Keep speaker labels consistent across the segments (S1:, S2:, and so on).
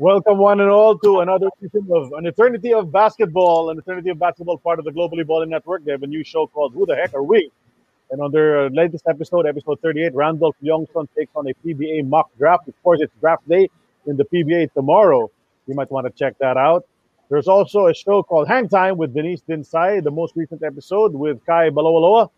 S1: Welcome, one and all, to another edition of An Eternity of Basketball, an Eternity of Basketball part of the Globally Balling Network. They have a new show called Who the Heck Are We? And on their uh, latest episode, episode 38, Randolph Youngson takes on a PBA mock draft. Of course, it's draft day in the PBA tomorrow. You might want to check that out. There's also a show called Hang Time with Denise Dinsay, the most recent episode with Kai Balawaloa.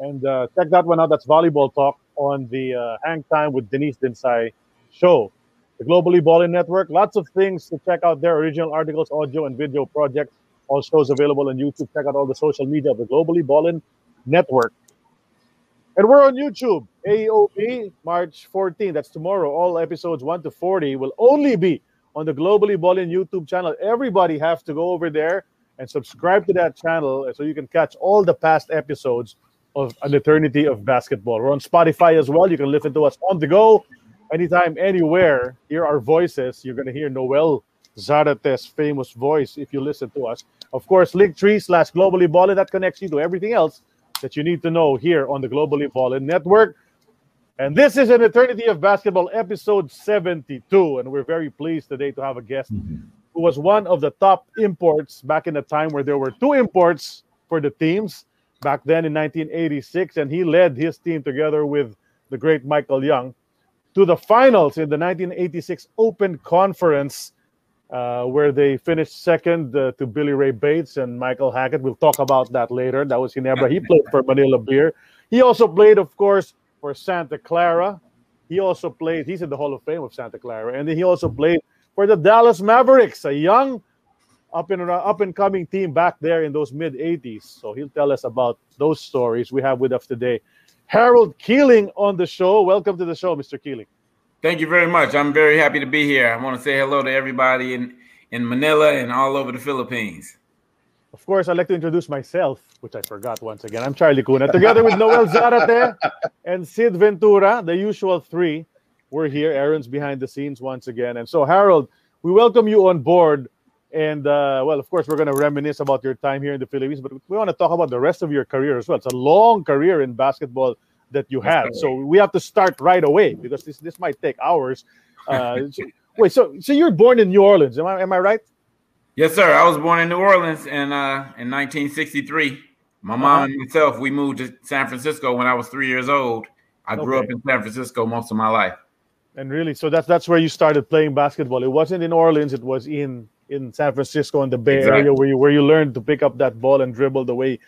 S1: And uh, check that one out. That's volleyball talk on the uh, Hang Time with Denise Dinsay show the Globally Balling Network. Lots of things to check out there original articles, audio, and video projects. All shows available on YouTube. Check out all the social media of the Globally Balling Network. And we're on YouTube, AOB, March 14. That's tomorrow. All episodes 1 to 40 will only be on the Globally Balling YouTube channel. Everybody has to go over there and subscribe to that channel so you can catch all the past episodes of An Eternity of Basketball. We're on Spotify as well. You can listen to us on the go anytime, anywhere, hear our voices. You're going to hear Noel Zarate's famous voice if you listen to us. Of course, Linktree slash Globally Ballin. That connects you to everything else that you need to know here on the Globally Ballin Network. And this is an Eternity of Basketball episode 72. And we're very pleased today to have a guest mm-hmm. who was one of the top imports back in the time where there were two imports for the teams back then in 1986. And he led his team together with the great Michael Young to the finals in the 1986 Open Conference, uh, where they finished second uh, to Billy Ray Bates and Michael Hackett. We'll talk about that later. That was Ginebra. He played for Manila Beer. He also played, of course, for Santa Clara. He also played, he's in the Hall of Fame of Santa Clara. And then he also played for the Dallas Mavericks, a young up and up and coming team back there in those mid 80s. So he'll tell us about those stories we have with us today. Harold Keeling on the show. Welcome to the show, Mr. Keeling.
S2: Thank you very much. I'm very happy to be here. I want to say hello to everybody in, in Manila and all over the Philippines.
S1: Of course, I'd like to introduce myself, which I forgot once again. I'm Charlie Cuna, together with Noel Zarate and Sid Ventura, the usual three. We're here. Aaron's behind the scenes once again. And so, Harold, we welcome you on board. And, uh, well, of course, we're going to reminisce about your time here in the Philippines, but we want to talk about the rest of your career as well. It's a long career in basketball that you had. So we have to start right away because this this might take hours. Uh, so, wait, so so you're born in New Orleans? Am I am I right?
S2: Yes, sir. I was born in New Orleans in uh, in 1963. My mom uh-huh. and myself we moved to San Francisco when I was three years old. I grew okay. up in San Francisco most of my life.
S1: And really, so that's that's where you started playing basketball. It wasn't in Orleans; it was in in San Francisco in the Bay exactly. Area where you where you learned to pick up that ball and dribble the way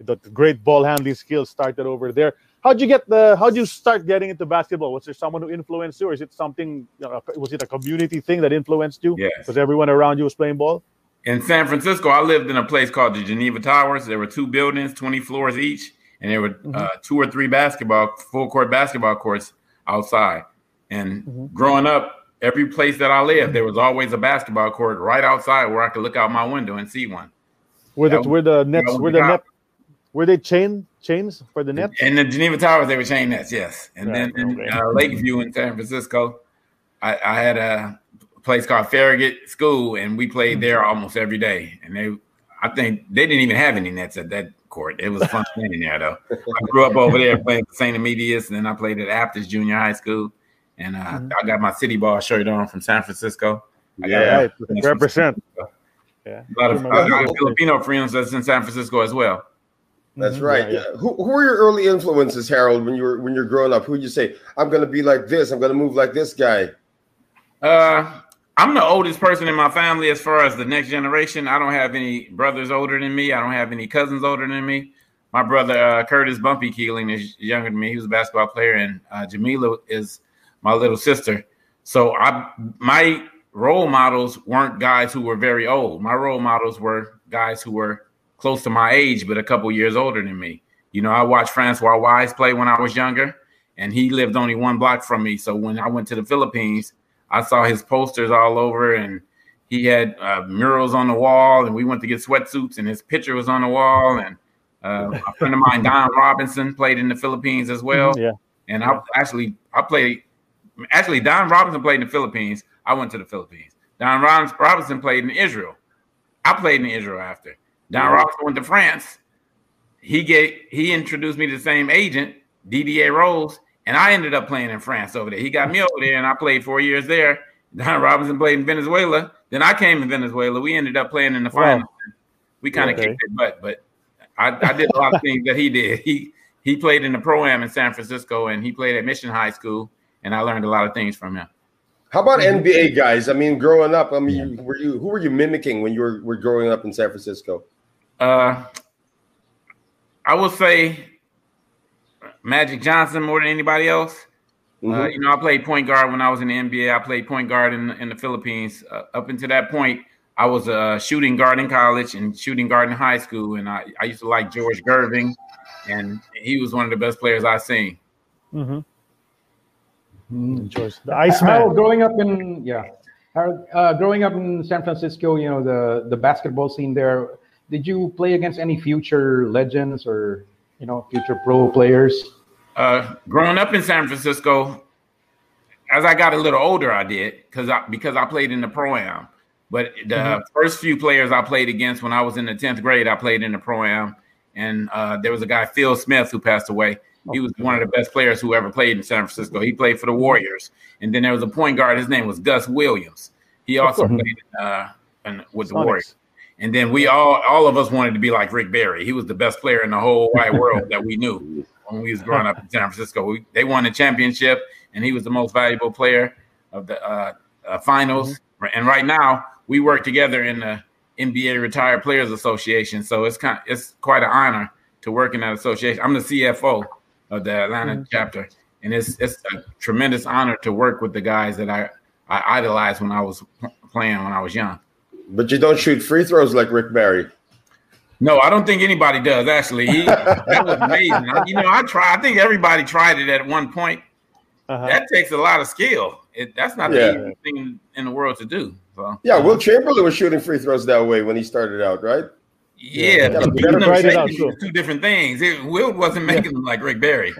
S1: the great ball handling skills started over there. How'd you get the? How'd you start getting into basketball? Was there someone who influenced you, or is it something? You know, was it a community thing that influenced you?
S2: Yes.
S1: Because everyone around you was playing ball.
S2: In San Francisco, I lived in a place called the Geneva Towers. There were two buildings, twenty floors each, and there were mm-hmm. uh, two or three basketball, full court basketball courts outside. And mm-hmm. growing up, every place that I lived, there was always a basketball court right outside where I could look out my window and see one.
S1: Where the where the nets where the net were they chain chains for the nets?
S2: In the Geneva Towers, they were chain nets, yes. And right, then in uh, Lakeview in San Francisco, I, I, had a place called Farragut School, and we played mm-hmm. there almost every day. And they, I think they didn't even have any nets at that court. It was fun playing there, though. I grew up over there playing St. Emilius, and then I played at Aptos Junior High School. And uh, mm-hmm. I got my city ball shirt on from San Francisco.
S1: yeah, right. represent.
S2: Yeah. A lot of uh, Filipino friends that's in San Francisco as well.
S3: That's mm-hmm. right. Yeah, yeah. Who, who were your early influences, Harold, when you were when you're growing up? Who would you say, I'm gonna be like this, I'm gonna move like this guy?
S2: Uh I'm the oldest person in my family as far as the next generation. I don't have any brothers older than me. I don't have any cousins older than me. My brother uh, Curtis Bumpy Keeling is younger than me. He was a basketball player, and uh, Jamila is my little sister. So I my role models weren't guys who were very old. My role models were guys who were close to my age, but a couple years older than me. You know, I watched Francois Wise play when I was younger, and he lived only one block from me. So when I went to the Philippines, I saw his posters all over, and he had uh, murals on the wall, and we went to get sweatsuits, and his picture was on the wall. And uh, a friend of mine, Don Robinson, played in the Philippines as well.
S1: Yeah.
S2: And I actually I played. Actually, Don Robinson played in the Philippines. I went to the Philippines. Don Robinson played in Israel. I played in Israel after. Don Robinson went to France. He gave he introduced me to the same agent, DDA Rose, and I ended up playing in France over there. He got me over there, and I played four years there. Don Robinson played in Venezuela. Then I came to Venezuela. We ended up playing in the final. Wow. We kind of okay. kicked it butt, but I, I did a lot of things that he did. He he played in the pro am in San Francisco, and he played at Mission High School, and I learned a lot of things from him.
S3: How about NBA guys? I mean, growing up, I mean, yeah. were you who were you mimicking when you were, were growing up in San Francisco?
S2: Uh, I would say Magic Johnson more than anybody else. Uh, mm-hmm. Uh, you know, I played point guard when I was in the NBA. I played point guard in, in the Philippines. Uh, up until that point, I was a shooting guard in college and shooting guard in high school. And I, I used to like George Gervin, and he was one of the best players I've seen.
S1: Mm-hmm. Mm, George, the Iceman.
S4: growing up in yeah, uh, growing up in San Francisco, you know the the basketball scene there did you play against any future legends or you know future pro players?
S2: Uh, growing up in San Francisco, as I got a little older, I did because I because I played in the pro am. But the mm-hmm. first few players I played against when I was in the tenth grade, I played in the pro am, and uh, there was a guy Phil Smith who passed away. He was one of the best players who ever played in San Francisco. He played for the Warriors, and then there was a point guard. His name was Gus Williams. He also played uh, in, with the Warriors. And then we all, all of us wanted to be like Rick Barry. He was the best player in the whole wide world that we knew when we was growing up in San Francisco. We, they won the championship, and he was the most valuable player of the uh, uh, finals. Mm-hmm. And right now, we work together in the NBA Retired Players Association. So it's kind, it's quite an honor to work in that association. I'm the CFO of the Atlanta mm-hmm. chapter, and it's it's a tremendous honor to work with the guys that I I idolized when I was playing when I was young.
S3: But you don't shoot free throws like Rick Barry.
S2: No, I don't think anybody does. Actually, he, that was amazing. I, you know, I try. I think everybody tried it at one point. Uh-huh. That takes a lot of skill. It, that's not yeah. the easiest thing in the world to do. So,
S3: yeah, Wilt Chamberlain was shooting free throws that way when he started out, right?
S2: Yeah, yeah. Gotta, two different things. It, Wilt wasn't making them like Rick Barry.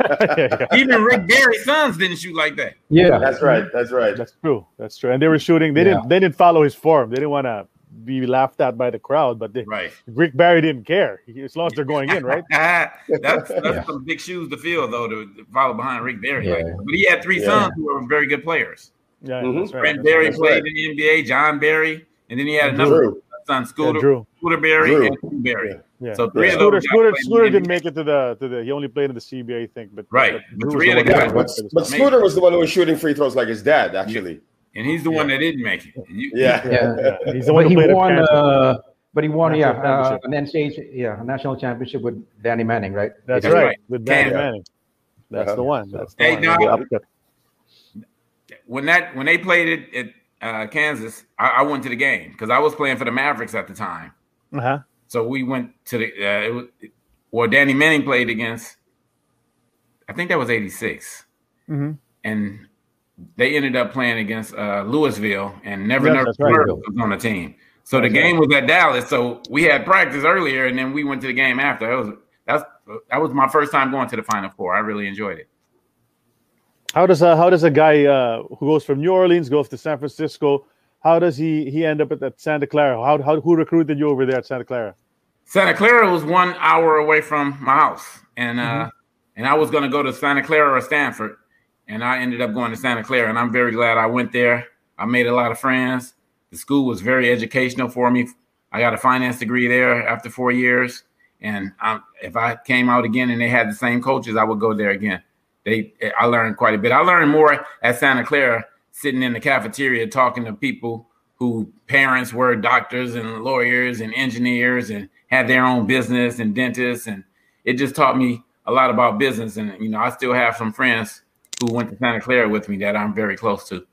S2: Even Rick Barry's sons didn't shoot like that.
S3: Yeah, that's right. That's right.
S1: That's true. That's true. And they were shooting. They yeah. didn't. They didn't follow his form. They didn't want to be laughed at by the crowd. But they,
S2: right.
S1: Rick Barry didn't care as long as they're going in, right?
S2: that's that's yeah. some big shoes to fill, though, to follow behind Rick Barry. Yeah. Like, but he had three sons who were very good players.
S1: Yeah, mm-hmm. that's
S2: right. Brent Barry that's played right. in the NBA. John Barry, and then he had another Drew. son, Scooter, Drew. Scooter Barry, Drew. and Drew Barry.
S1: Yeah. So three yeah. of Scooter, Scooter, Scooter didn't make it to the to the. He only played in the CBA, I think. But
S2: right,
S1: but
S2: three of the guys.
S3: But, but Scooter was the one who was shooting free throws like his dad, actually.
S2: And he's the one that didn't make it.
S3: You, yeah.
S1: yeah, yeah. He's the one who
S4: he won. Uh, but he won, yeah, uh, an NCAA, yeah, a national championship with Danny Manning, right?
S1: That's, That's right. right, with Danny Canada. Manning. That's uh-huh. the one. That's the hey,
S2: one. Now, when that when they played it at uh, Kansas, I, I, went to the game because I was playing for the Mavericks at the time.
S1: Uh-huh.
S2: So we went to the uh, was, well, Danny Manning played against. I think that was '86,
S1: mm-hmm.
S2: and they ended up playing against uh, Louisville, and never yes, never right. was on the team. So that's the game right. was at Dallas. So we had practice earlier, and then we went to the game after. That was that's that was my first time going to the Final Four. I really enjoyed it.
S1: How does a how does a guy uh, who goes from New Orleans goes to San Francisco? How does he he end up at, at Santa Clara? How, how who recruited you over there at Santa Clara?
S2: Santa Clara was one hour away from my house, and uh, mm-hmm. and I was going to go to Santa Clara or Stanford, and I ended up going to Santa Clara, and I'm very glad I went there. I made a lot of friends. The school was very educational for me. I got a finance degree there after four years, And um, if I came out again and they had the same coaches, I would go there again. They, I learned quite a bit. I learned more at Santa Clara, sitting in the cafeteria talking to people who parents were doctors and lawyers and engineers and had their own business and dentists, and it just taught me a lot about business. And you know, I still have some friends who went to Santa Clara with me that I'm very close to.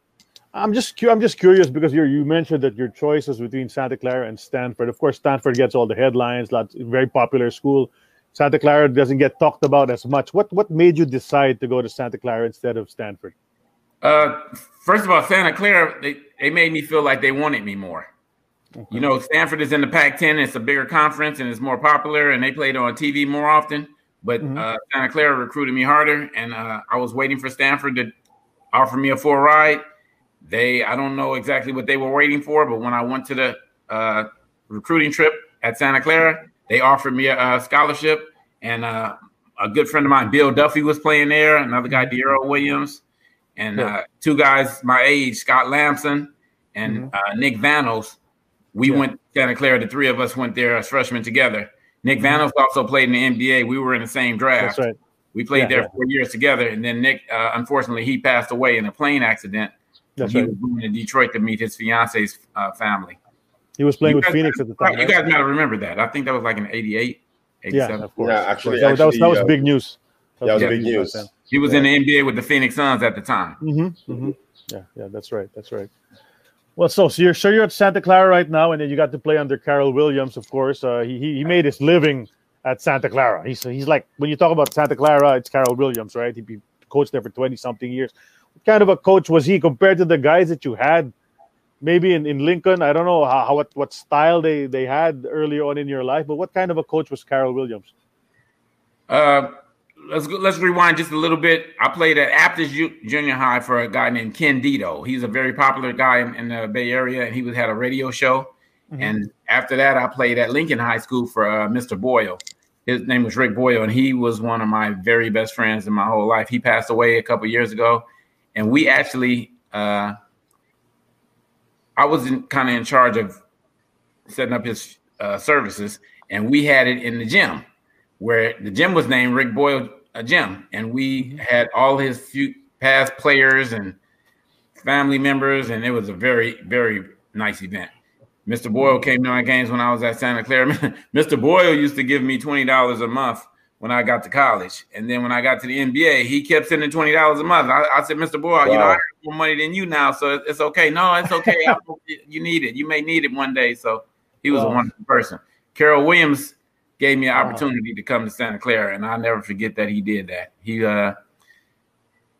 S1: I'm just I'm just curious because you you mentioned that your choices between Santa Clara and Stanford. Of course, Stanford gets all the headlines. Lots very popular school. Santa Clara doesn't get talked about as much. What what made you decide to go to Santa Clara instead of Stanford?
S2: Uh, first of all, Santa Clara they, they made me feel like they wanted me more. You know, Stanford is in the Pac-10. It's a bigger conference and it's more popular, and they played on TV more often. But mm-hmm. uh, Santa Clara recruited me harder, and uh, I was waiting for Stanford to offer me a full ride they I don't know exactly what they were waiting for, but when I went to the uh, recruiting trip at Santa Clara, they offered me a, a scholarship, and uh, a good friend of mine, Bill Duffy, was playing there. Another guy, mm-hmm. Daryl Williams, and yeah. uh, two guys my age, Scott Lamson and mm-hmm. Uh, Nick Vanos. We yeah. went Santa Clara. The three of us went there as freshmen together. Nick mm-hmm. Vanos also played in the NBA. We were in the same draft.
S1: That's right.
S2: We played yeah, there four years together, and then Nick, uh, unfortunately, he passed away in a plane accident that's he right. was moving to Detroit to meet his fiance's uh, family.
S1: He was playing you with guys, Phoenix at the time.
S2: You guys got to remember that. I think that was like an 88,
S1: 87. Yeah, of course.
S3: Yeah, actually,
S1: that,
S3: actually,
S1: that was, that was uh, big news.
S3: That, that was, big news. news.
S2: He was yeah. in the NBA with the Phoenix Suns at the time.
S1: Mm-hmm, mm-hmm. Yeah, yeah, that's right. That's right. Well, so, so you're sure you're at Santa Clara right now, and then you got to play under Carroll Williams, of course. Uh, he he made his living at Santa Clara. He's he's like when you talk about Santa Clara, it's Carroll Williams, right? He coached there for twenty something years. What kind of a coach was he compared to the guys that you had maybe in, in Lincoln. I don't know how, how what, what style they, they had early on in your life, but what kind of a coach was Carroll Williams?
S2: Uh, let's go, let's rewind just a little bit. I played at Aptos Junior High for a guy named Ken Dito. He's a very popular guy in, in the Bay Area, and he was had a radio show. Mm-hmm. And after that, I played at Lincoln High School for uh, Mr. Boyle. His name was Rick Boyle, and he was one of my very best friends in my whole life. He passed away a couple years ago, and we actually uh, I was kind of in charge of setting up his uh, services, and we had it in the gym, where the gym was named Rick Boyle uh, Gym, and we mm-hmm. had all his few past players and family members, and it was a very, very nice event. Mr. Boyle came to my games when I was at Santa Clara. Mr. Boyle used to give me twenty dollars a month when I got to college. And then when I got to the NBA, he kept sending twenty dollars a month. I, I, said, Mr. Boyle, wow. you know, I have more money than you now, so it's okay. No, it's okay. you need it. You may need it one day. So he was wow. a wonderful person. Carroll Williams gave me an opportunity wow. to come to Santa Clara, and I'll never forget that he did that. He uh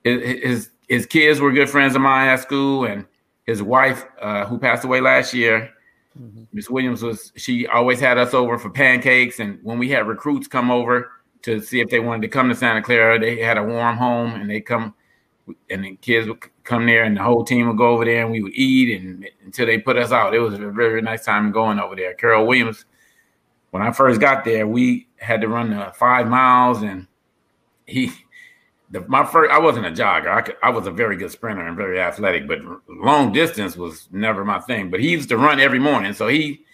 S2: his his kids were good friends of mine at school, and his wife, uh, who passed away last year, Miss mm-hmm. Williams was she always had us over for pancakes, and when we had recruits come over to see if they wanted to come to Santa Clara. They had a warm home, and they come, and the kids would come there, and the whole team would go over there, and we would eat, and until they put us out. It was a very, nice time going over there. Carroll Williams, when I first got there, we had to run the five miles, and he. The, my first, I wasn't a jogger. I, could, I was a very good sprinter and very athletic, but long distance was never my thing. But he used to run every morning, so he,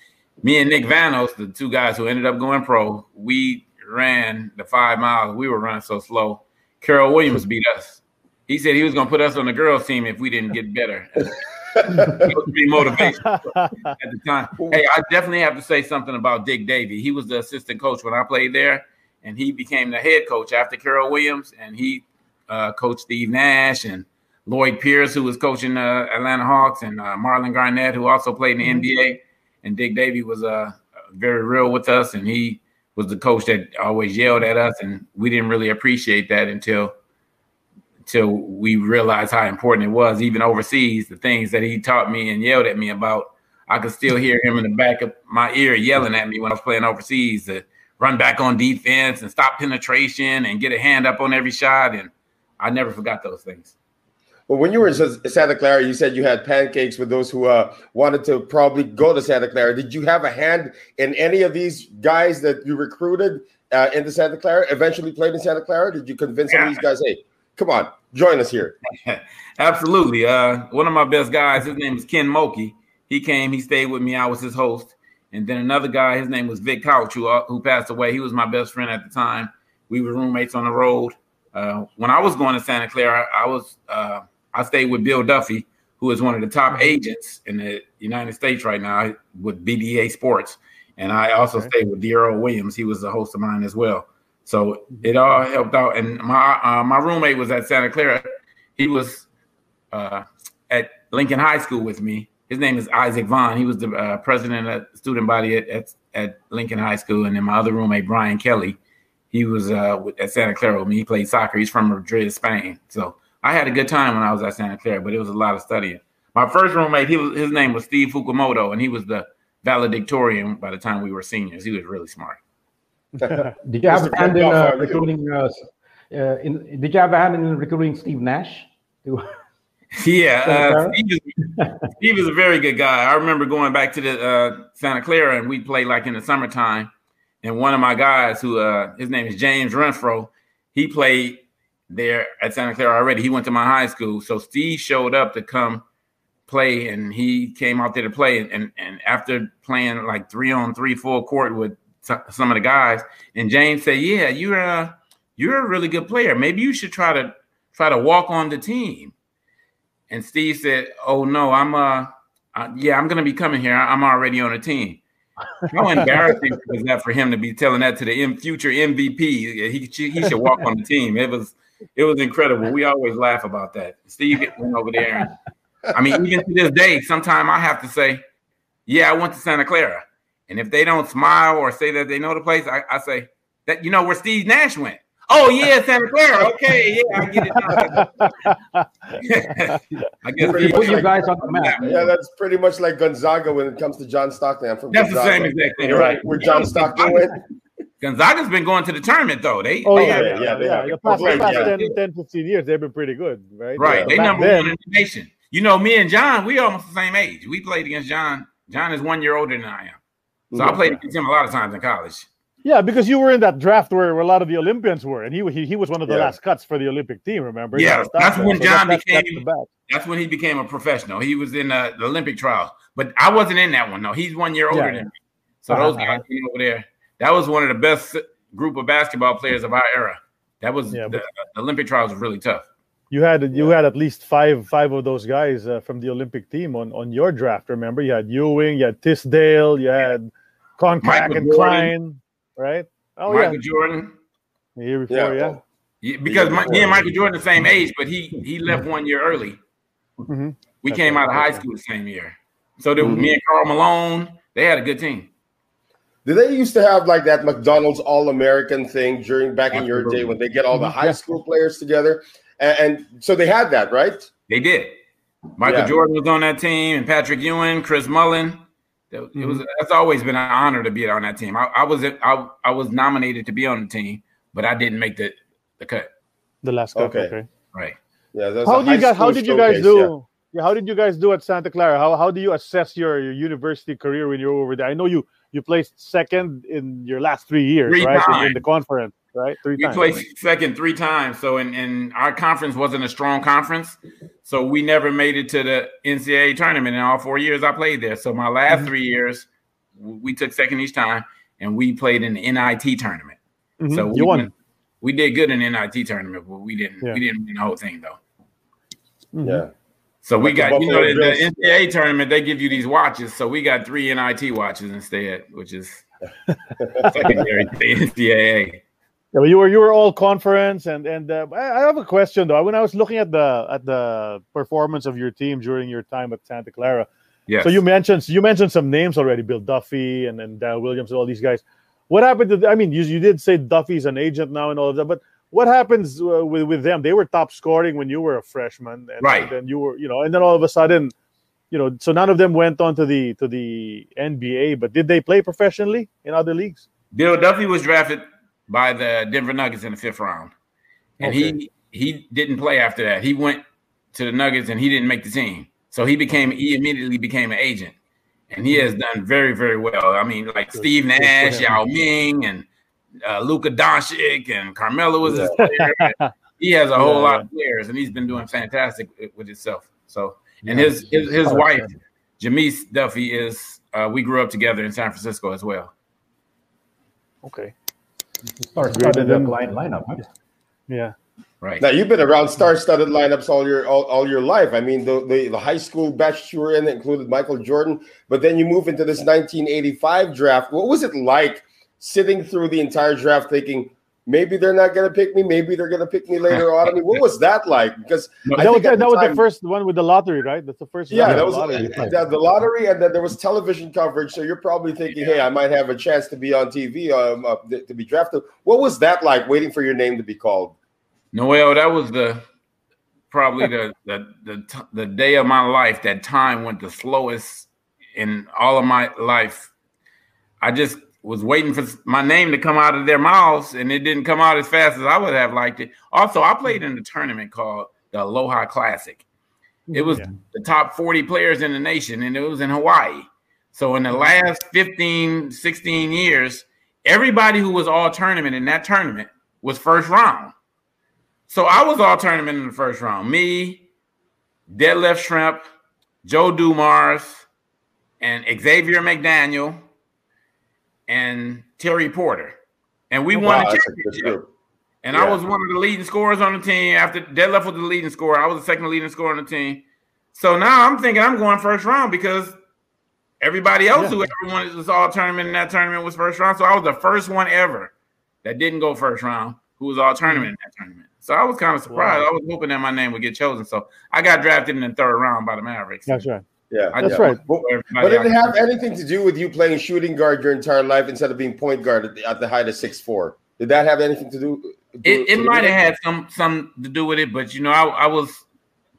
S2: me and Nick Vanos, the two guys who ended up going pro, we ran the five miles. We were running so slow. Carroll Williams beat us. He said he was going to put us on the girls' team if we didn't get better. pretty motivational at the time. Hey, I definitely have to say something about Dick Davey. He was the assistant coach when I played there, and he became the head coach after Carroll Williams, and he uh, coached Steve Nash and Lloyd Pierce, who was coaching uh, Atlanta Hawks, and uh, Marlon Garnett, who also played in the NBA. And Dick Davey was uh, very real with us, and he was the coach that always yelled at us, and we didn't really appreciate that until until we realized how important it was. Even overseas, the things that he taught me and yelled at me about, I could still hear him in the back of my ear yelling at me when I was playing overseas to run back on defense and stop penetration and get a hand up on every shot. And I never forgot those things.
S3: Well, when you were in Santa Clara, you said you had pancakes with those who uh, wanted to probably go to Santa Clara. Did you have a hand in any of these guys that you recruited uh, into Santa Clara? Eventually played in Santa Clara. Did you convince some of these guys, hey, come on, join us here?
S2: Absolutely. Uh, one of my best guys, his name is Ken Moki. He came, he stayed with me. I was his host, And then another guy, his name was Vic Couch, who uh, who passed away. He was my best friend at the time. We were roommates on the road. Uh, when I was going to Santa Clara, I was uh, I stayed with Bill Duffy, who is one of the top mm-hmm. agents in the United States right now with BDA Sports. And I also okay. stayed with Dearl Williams. He was a host of mine as well. So it all helped out. And my uh, my roommate was at Santa Clara. He was uh, at Lincoln High School with me. His name is Isaac Vaughn. He was the uh, president of the student body at, at, at Lincoln High School. And then my other roommate, Brian Kelly, he was uh, at Santa Clara with me. He played soccer. He's from Madrid, Spain. So I had a good time when I was at Santa Clara, but it was a lot of studying. My first roommate, he was, his name was Steve Fukumoto, and he was the valedictorian by the time we were seniors. He was really smart.
S4: did you have a hand in uh, recruiting? Uh, uh, in, did you have a hand in recruiting Steve Nash?
S2: yeah, uh, Steve, is, Steve, is, a very good guy. I remember going back to the uh, Santa Clara, and we played like in the summertime. And one of my guys, who uh, his name is James Renfro, he played there at Santa Clara already. He went to my high school, so Steve showed up to come play, and he came out there to play. And and after playing like three on three full court with some of the guys, and James said, "Yeah, you're a you're a really good player. Maybe you should try to try to walk on the team." And Steve said, "Oh no, I'm uh, uh yeah, I'm gonna be coming here. I'm already on the team." How embarrassing was that for him to be telling that to the M- future MVP? He he should walk on the team. It was it was incredible. We always laugh about that. Steve went over there. And, I mean, even to this day, sometimes I have to say, "Yeah, I went to Santa Clara," and if they don't smile or say that they know the place, I, I say that you know where Steve Nash went. Oh yeah, Santa Clara. Okay, yeah, I get it.
S3: I guess pretty put you guys on the map. Yeah, that's pretty much like Gonzaga when it comes to John Stockton. I'm from
S2: that's
S3: Gonzaga.
S2: the same exactly
S3: right. Where John Stockton went.
S2: Gonzaga's been going to the tournament though. They,
S1: oh
S2: they
S1: yeah, yeah, yeah, yeah. The past, the past 10, 10, 15 years, they've been pretty good, right?
S2: Right. Yeah. They Back number then, one in the nation. You know, me and John, we almost the same age. We played against John. John is one year older than I am, so I played against him a lot of times in college.
S1: Yeah, because you were in that draft where, where a lot of the Olympians were, and he he, he was one of the yeah. last cuts for the Olympic team. Remember?
S2: Yeah, that's when John so became. That's, that's, when he became a professional. He was in uh, the Olympic trials, but I wasn't in that one. No, he's one year older yeah. than me. So uh-huh. those guys uh-huh. over there, that was one of the best group of basketball players of our era. That was yeah, the, the Olympic trials was really tough.
S1: You had you had at least five five of those guys uh, from the Olympic team on on your draft. Remember, you had Ewing, you had Tisdale, you had Koncak and Kleine, right?
S2: Oh Michael yeah. Jordan.
S1: The year before, yeah.
S2: yeah. because my, me and Michael Jordan the same age, but he he left one year early. Mm-hmm. We That's came right. out of high school the same year. So there, mm-hmm. me and Karl Malone, they had a good team.
S3: Did they used to have like that McDonald's All American thing during back in your day when they get all the high school players together? And, and so they had that, right?
S2: They did. Michael yeah. Jordan was on that team, and Patrick Ewing, Chris Mullin. It was mm-hmm. that's always been an honor to be on that team. I, I was I, I was nominated to be on the team, but I didn't make the the cut.
S1: The last cut, okay. okay.
S2: Right.
S1: Yeah. How did you guys? How did you guys do? Yeah. yeah. How did you guys do at Santa Clara? How how do you assess your, your university career when you're over there? I know you you placed second in your last three years, three right? Times. In the conference, right?
S2: Three we times. placed second three times. So, in, in our conference wasn't a strong conference, so we never made it to the NCAA tournament in all four years I played there. So, my last mm-hmm. three years, we took second each time, and we played in the NIT tournament. Mm-hmm. So we
S1: you won.
S2: we did good in the NIT tournament, but we didn't. Yeah. We didn't win the whole thing though.
S3: Mm-hmm. Yeah.
S2: So we got, you know, the, the, NCAA tournament, they give you these watches. So we got three NIT watches instead, which is secondary to the NCAA.
S1: Yeah, but you were you were all conference, and and uh, I have a question though. When I was looking at the at the performance of your team during your time at Santa Clara, yeah. So you mentioned you mentioned some names already, Bill Duffy and and Dan Williams and all these guys. What happened to? I mean, you you did say Duffy's an agent now and all of that, but what happens uh, with with them? They were top scoring when you were a freshman, and,
S2: right?
S1: And then you were, you know, and then all of a sudden, you know, so none of them went on to the to the NBA. But did they play professionally in other leagues?
S2: Bill Duffy was drafted by the Denver Nuggets in the fifth round, and okay. he he didn't play after that. He went to the Nuggets and he didn't make the team, so he became he immediately became an agent, and he has done very very well. I mean, like Steve Nash, Yao Ming, and uh, Luka Doncic and Carmelo was his player. he has a whole yeah, lot of players, and he's been doing fantastic with himself. So, and his his, his wife, Jamise Duffy, is uh, we grew up together in San Francisco as well.
S1: Okay.
S4: Star-studded line lineup. Huh?
S1: Yeah.
S2: Right.
S3: Now you've been around star-studded lineups all your all, all your life. I mean, the, the, the high school batch you were in included Michael Jordan, but then you move into this 1985 draft. What was it like sitting through the entire draft, thinking maybe they're not going to pick me, maybe they're going to pick me later on? I mean, what was that like? Because
S1: No, that was,
S3: think
S1: that
S3: the
S1: was the first one with the lottery, right? That's the first.
S3: Yeah, that was
S1: the lottery.
S3: the, the lottery, and then there was television coverage. So you're probably thinking, "Hey, I might have a chance to be on TV, um, uh, to be drafted." What was that like, waiting for your name to be called?
S2: Noel, that was the probably the the the, t- the day of my life. That time went the slowest in all of my life. I just was waiting for my name to come out of their mouths, and it didn't come out as fast as I would have liked it. Also, I played in a tournament called the Aloha Classic. It mm-hmm. was
S1: Yeah.
S2: the top 40 players in the nation, and it was in Hawaii. So in the last 15, 16 years, everybody who was all tournament in that tournament was first round. So I was all tournament in the first round. Me, Detlef Schrempf, Joe Dumars, and Xavier McDaniel, and Terry Porter. And we won
S3: Wow,
S2: a
S3: that's
S2: championship. And
S3: Yeah.
S2: I was one of the leading scorers on the team. After Detlef was the leading scorer, I was the second leading scorer on the team. So now I'm thinking I'm going first round because everybody else
S1: Yeah.
S2: who everyone was all tournament in that tournament was first round. So I was the first one ever that didn't go first round who was all tournament mm-hmm. in that tournament. So I was kind of surprised.
S1: Wow.
S2: I was hoping that my name would get chosen. So I got drafted in the third round by the Mavericks.
S1: That's right.
S3: Yeah,
S2: I
S1: That's
S2: just-
S1: right.
S3: But, but did it have anything to do with you playing shooting guard your entire life instead of being point guard at the, at the height of six four? Did that have anything to do? do
S2: It, it might have had some some to do with it, but you know, I, I was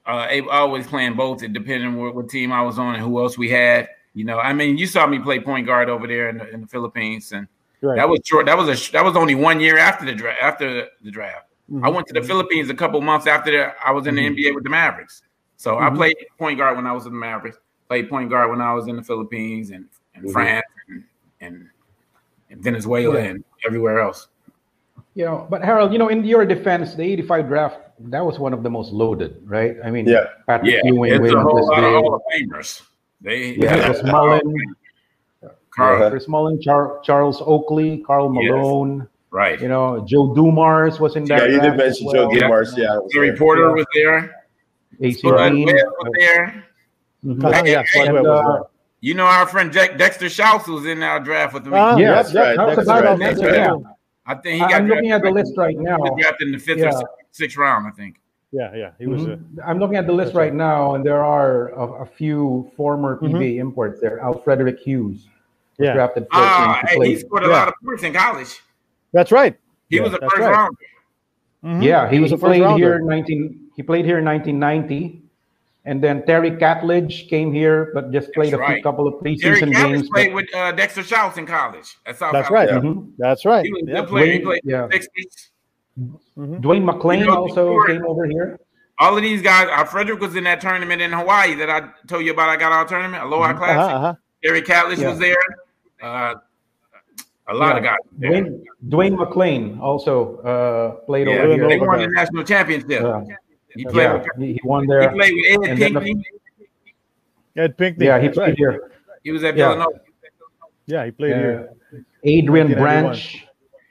S2: uh, able, always playing both. It depended on what, what team I was on and who else we had. You know, I mean, you saw me play point guard over there in the, in the Philippines, and
S1: Right.
S2: that was short. That was a that was only one year after the draft. After the draft,
S1: Mhm.
S2: I went to the Philippines a couple months after that. I was in the NBA with the Mavericks, so I
S1: Mhm.
S2: played point guard when I was in the Mavericks. Played point guard when I was in the Philippines and, and
S3: Mhm.
S2: France and, and, and Venezuela
S4: Yeah.
S2: and everywhere else.
S4: You know, but Harold, you know, in your defense, the '85 draft that was one of the most loaded, right? I mean,
S3: Yeah.
S4: Patrick
S2: Yeah,
S4: Ewing,
S2: it's a whole lot of Hall of Famers. They
S4: yeah, Chris Mullin,
S2: Karl,
S4: Chris Mullin, Char- Charles Oakley, Karl
S2: Yes.
S4: Malone.
S2: right.
S4: You know, Joe Dumars was in that.
S3: Yeah,
S4: that.
S3: you did
S4: draft
S3: mention
S4: as
S3: Joe
S4: well.
S2: Yeah.
S3: Dumars. Yeah, it was
S2: Terry
S3: there.
S2: Porter
S4: Yeah.
S2: was there.
S4: AC
S2: Spud
S4: Green.
S2: Webb was there.
S1: Yeah,
S4: And, uh,
S1: there.
S2: You know, our friend Jack Dexter Shouse was in our draft with me.
S1: Ah,
S4: Yeah,
S3: That's right.
S4: That's
S3: That's
S4: about
S3: right.
S4: Yeah.
S2: I think he got.
S4: I'm looking at the list right now.
S2: He drafted in the fifth
S4: Yeah.
S2: or sixth, sixth round, I think.
S1: Yeah, yeah. He was. Uh,
S4: Mhm. I'm looking at the list
S1: That's
S4: right now, and there are a, a few former
S1: Mhm.
S4: PBA imports there. Alfredrick Hughes
S1: Yeah.
S4: drafted 14.
S2: Ah,
S4: He
S2: hey, he
S4: played-
S2: scored a
S1: Yeah.
S2: lot of points in college.
S1: that's right.
S2: He
S1: Yeah,
S2: was a
S1: that's
S2: first
S1: right.
S2: rounder.
S1: Mhm.
S4: Yeah, he was
S1: a first
S4: played
S1: rounder.
S4: here in 19. He played here in 1990, and then Terry Catledge came here, but just played
S2: That's
S4: a few couple of
S2: Terry
S4: preseason
S2: Catledge
S4: games.
S2: played
S4: but-
S2: with uh, Dexter Shouse in college at South
S1: That's
S2: Carolina.
S1: right.
S4: Mhm.
S1: That's right.
S2: He was a
S1: Yeah.
S2: good player. He
S4: Dwayne-
S2: played
S4: yeah.
S2: in the 60s.
S1: Mhm.
S4: Dwayne McClain
S2: You know,
S4: also
S2: before-
S4: came over here.
S2: All of these guys, uh, Frederick was in that tournament in Hawaii that I told you about. I got our tournament, Aloha
S1: Uh-huh,
S2: Classic.
S1: uh-huh.
S2: Terry Catledge
S4: Yeah.
S2: was there. Uh, a lot of
S4: Yeah.
S2: guys. There.
S4: Dwayne, Dwayne McClain also uh, played
S2: Yeah,
S4: over
S1: Dwayne
S4: here.
S2: they won the national championship.
S4: Yeah.
S2: He played.
S4: Yeah,
S2: with,
S4: he, he won there.
S2: he played with Ed
S4: And then the-
S1: Ed Pinckney.
S4: Yeah, he played
S1: right.
S4: here.
S2: He was at
S4: Yeah.
S2: Villanova.
S1: Yeah, he played here.
S4: Uh, Adrian Branch.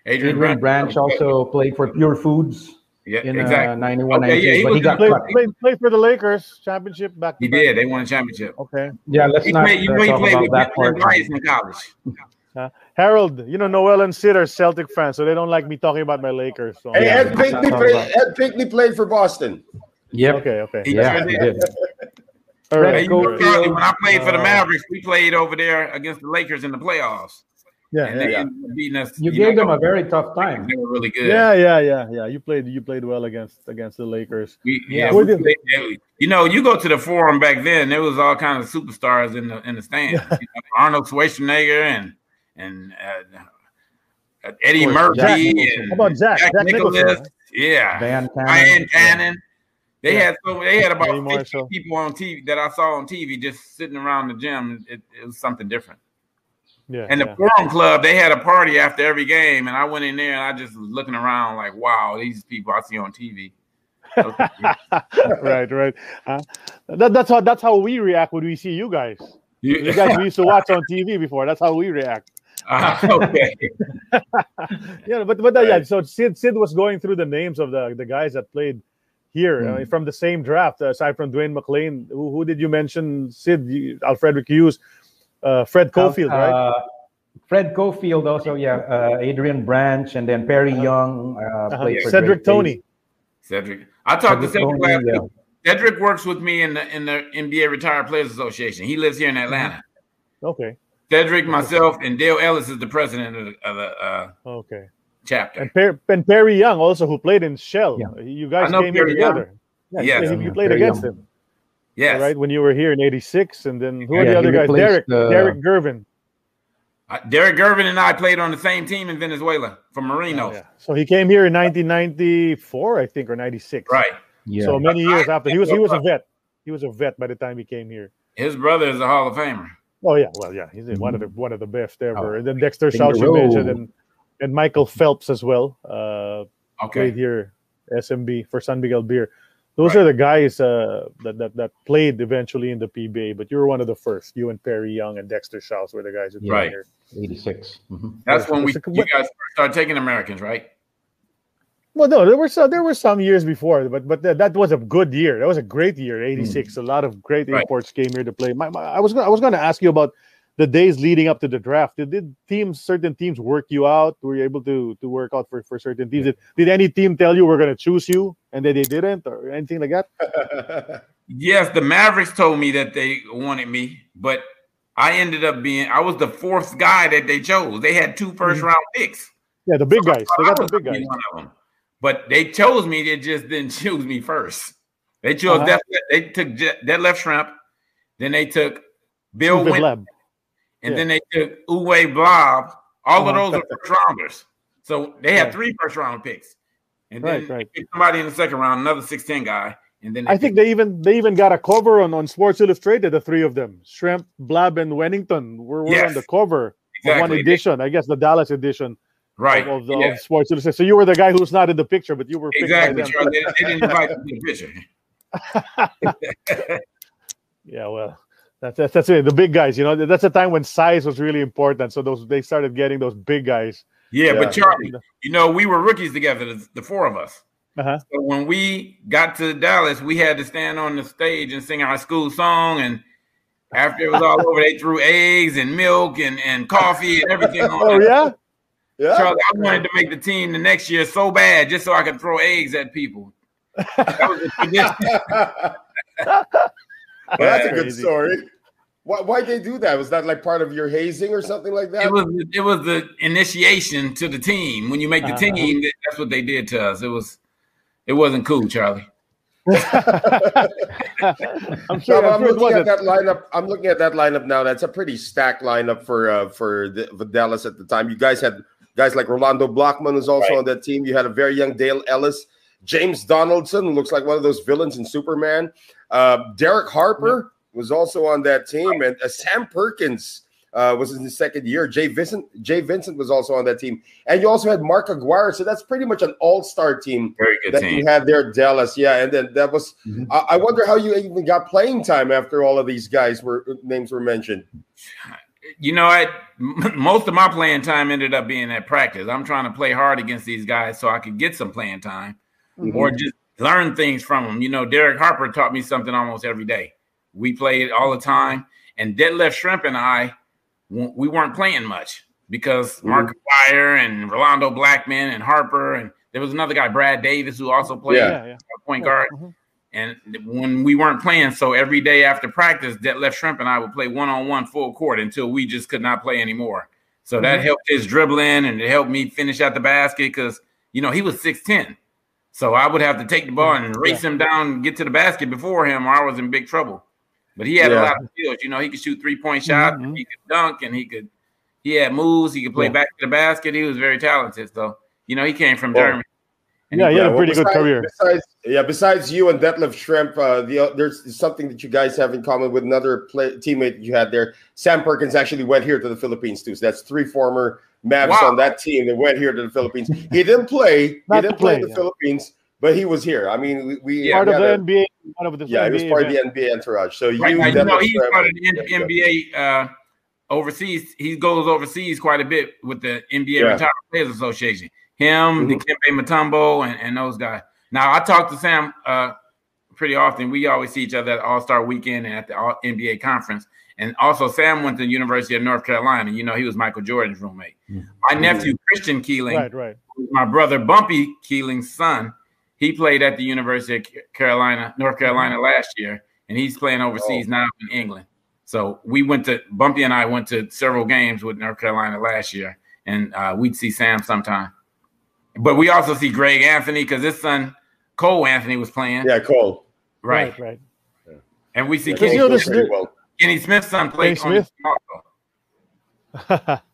S2: Adrian,
S4: Adrian Branch also played for Pure Foods
S2: Yeah,
S4: in
S2: exactly.
S4: uh, 91
S2: Okay, yeah, he
S4: but he got
S1: Played,
S4: cut.
S1: played, played for the Lakers championship back.
S2: he
S1: back.
S2: did. They won a championship.
S1: Okay.
S4: Yeah, let's
S2: He
S4: not
S2: played, you
S4: uh,
S2: know, he
S4: talk
S2: played
S4: about
S2: with
S4: that
S2: Jim
S4: part.
S2: Bryce in college.
S1: Uh, Harold, you know Noel and Sid are Celtic fans, so they don't like me talking about my Lakers. So
S3: Hey,
S4: Yeah.
S3: Ed Pinckney played. Ed Pinckney played for Boston.
S4: Yep.
S1: okay, okay.
S2: He
S4: Yeah,
S2: sure
S4: he
S2: did.
S4: did.
S1: All
S4: Red
S2: Hey,
S1: right.
S2: you know,
S4: Gold
S2: Charlie, when I played for the
S1: Uh,
S2: Mavericks, we played over there against the Lakers in the playoffs.
S1: Yeah,
S2: and
S1: yeah,
S2: they
S1: yeah.
S2: beating us.
S4: You
S2: know,
S4: gave them a very tough time.
S2: They were really good.
S1: Yeah, yeah, yeah, yeah. You played, you played well against against the Lakers.
S2: We,
S4: Yeah.
S2: yeah, we
S1: did-
S2: played- they- you know, you go to the forum back then. There was all kinds of superstars in the in the stands. You know, Arnold Schwarzenegger and and uh, Eddie
S4: course,
S2: Murphy
S4: Nicholson.
S2: and
S1: How about Jack? Jack
S2: Nicholas.
S1: Nicholson,
S2: Yeah,
S4: Van Cannon.
S2: Dyan Cannon. They
S1: Yeah.
S2: had so they had about
S1: Eddie
S2: 50
S1: Marshall.
S2: people on TV that I saw on TV just sitting around the gym. It, it was something different.
S1: Yeah.
S2: And the
S1: yeah.
S2: Forum Club, they had a party after every game, and I went in there and I just was looking around like, wow, these people I see on TV.
S1: right, right. Uh, that, that's how that's how we react when we see you guys. You, you guys we used to watch on TV before. That's how we react.
S2: Uh, okay.
S1: yeah, but but uh, yeah. So Sid Sid was going through the names of the the guys that played here mm. uh, from the same draft. Uh, aside from Dwayne McClain, who, who did you mention? Sid, you, Alfredrick Hughes, uh, Fred Cofield, right?
S4: Uh, Fred Cofield also, yeah. Uh, Adrian Branch, and then Perry uh-huh. Young.
S1: Uh-huh. Cedric Toney.
S2: Cedric. I talked Cedric to Cedric last yeah. week. Cedric works with me in the in the NBA Retired Players Association. He lives here in Atlanta.
S1: Okay.
S2: Cedric, myself, and Dale Ellis is the president of the, of the uh,
S1: okay
S2: chapter.
S1: And, per- and, Perry Young also, who played in Shell. Yeah. You guys came here together.
S2: Yeah, yes.
S1: you, you played Perry against Young. him.
S2: Yes.
S1: Right when you were here in '86, and then who yeah, are the other guys? Derek, uh, Derek Gervin.
S2: Uh, Derek Gervin and I played on the same team in Venezuela from Marino. Yeah.
S1: So he came here in 1994, I think, or '96.
S2: Right.
S1: Yeah. So many years after he was he was a vet. He was a vet by the time he came here.
S2: His brother is a Hall of Famer.
S1: Oh yeah, well yeah, he's mm-hmm. one of the one of the best ever. Oh, and then Dexter Shouse you mentioned, and and Michael Phelps as well. Uh,
S2: okay.
S1: Played here, SMB for San Miguel Beer. Those right. are the guys uh, that, that that played eventually in the PBA, but you were one of the first. You and Perry Young and Dexter Shouse were the guys who played
S2: right.
S1: here.
S4: 86.
S2: Mm-hmm. That's when we you guys started taking Americans, right?
S1: Well, no, there were some there were some years before, but but that, that was a good year. That was a great year, '86. Mm. A lot of great right. imports came here to play. My, my, I was gonna, I was going to ask you about the days leading up to the draft. Did, did teams, certain teams, work you out? Were you able to to work out for, for certain teams? Did, did any team tell you we're going to choose you and then they didn't, or anything like that?
S2: yes, the Mavericks told me that they wanted me, but I ended up being I was the fourth guy that they chose. They had two first mm-hmm. round picks.
S1: Yeah, the big so guys. They got the big guys. One of them.
S2: But they chose me. They just didn't choose me first. They chose uh-huh. that. They took Detlef Schrempf. Then they took Bill Win, and yeah. then they took Uwe Blab. All uh-huh. of those are first rounders. So they had three first round picks. And then right, right. somebody in the second round, another 6'10 guy. And then
S1: I think they even they even got a cover on, on Sports Illustrated, the three of them. Schrempf, Blab, and Wennington were, were yes. on the cover exactly. one edition, I guess the Dallas edition
S2: right
S1: of, the, yeah. of Sports Illustrated. So you were the guy who was not in the picture, but you were
S2: exactly. They, they, didn't invite you to the
S1: picture. yeah, well, that's, that's that's it. The big guys, you know, that's a time when size was really important. So those they started getting those big guys.
S2: Yeah, yeah. but Charlie, you know, we were rookies together, the, the four of us. Uh-huh. So when we got to Dallas, we had to stand on the stage and sing our school song. And after it was all over, they threw eggs and milk and, and coffee and everything on.
S1: oh, yeah?
S2: Yeah. Charlie, I wanted to make the team the next year so bad just so I could throw eggs at people. That was a
S3: tradition. well, that's a good story. Why why they do that? Was that like part of your hazing or something like that?
S2: It was it was the initiation to the team. When you make the uh-huh. team, that's what they did to us. It was it wasn't cool, Charlie.
S3: I'm sure. No, I'm, I'm looking at that lineup. I'm looking at that lineup now. That's a pretty stacked lineup for uh, for, the, for Dallas at the time. You guys had Guys like Rolando Blackman was also right. on that team. You had a very young Dale Ellis, James Donaldson, looks like one of those villains in Superman. Uh, Derek Harper was also on that team, and uh, Sam Perkins uh, was in his second year. Jay Vincent, Jay Vincent was also on that team, and you also had Mark Aguirre. So that's pretty much an all-star team
S2: Very good
S3: that
S2: team.
S3: you had there, Dallas. Yeah, and then that was. Mm-hmm. I, I wonder how you even got playing time after all of these guys were names were mentioned
S2: you know, I most of my playing time ended up being at practice. I'm trying to play hard against these guys so I could get some playing time mm-hmm. or just learn things from them. You know, Derek Harper taught me something almost every day. We played all the time, and Detlef Schrempf and I, we weren't playing much because mm-hmm. Mark Aguirre and Rolando Blackman and Harper and there was another guy, Brad Davis, who also played yeah, yeah. point guard. Mm-hmm. And when we weren't playing, so every day after practice, Detlef Schrempf and I would play one on one full court until we just could not play anymore. So that mm-hmm. helped his dribbling and it helped me finish at the basket because, you know, he was 6'10. So I would have to take the ball and race yeah. him down and get to the basket before him, or I was in big trouble. But he had yeah. a lot of skills. You know, he could shoot three point shots, mm-hmm. he could dunk, and he could, he had moves. He could play yeah. back to the basket. He was very talented. So, you know, he came from well, Germany.
S1: And yeah, he, he had a pretty well, besides, good career.
S3: Besides, yeah, besides you and Detlef Schrempf, uh, the, there's something that you guys have in common with another play, teammate you had there. Sam Perkins actually went here to the Philippines too. So that's three former Mavs wow. on that team that went here to the Philippines. He didn't play. he didn't play, in the yeah. Philippines, but he was here. I mean, we, we
S1: part
S3: we
S1: of the
S3: a-
S1: NBA. One of the
S3: yeah, he was
S1: NBA
S3: part of the NBA entourage. So you,
S2: Right now, you
S3: Dennis,
S2: know, he's
S3: Trevor-
S2: part of the
S3: yeah,
S2: NBA uh, overseas. He goes overseas quite a bit with the NBA
S3: Yeah.
S2: Retired Players Association. Him,
S3: Mhm.
S2: Dikembe Mutombo, and, and those guys. Now, I talk to Sam uh, pretty often. We always see each other at All Star Weekend and at the All- NBA conference. And also, Sam went to the University of North Carolina. You know, he was Michael Jordan's roommate. My nephew Christian Keeling,
S1: Right, right.
S2: my brother Bumpy Keeling's son, he played at the University of Carolina, North Carolina last year, and he's playing overseas now in England. So we went to Bumpy and I went to several games with North Carolina last year, and uh, we'd see Sam sometime. But we also see Greg Anthony because his son Cole Anthony was playing,
S3: yeah, Cole.
S2: right?
S1: right,
S2: And we see
S1: Because,
S2: Kenny,
S1: you know, this-
S3: Pretty well.
S2: Kenny Smith's son played
S1: Kenny
S2: on
S1: Smith?
S2: also.
S1: right.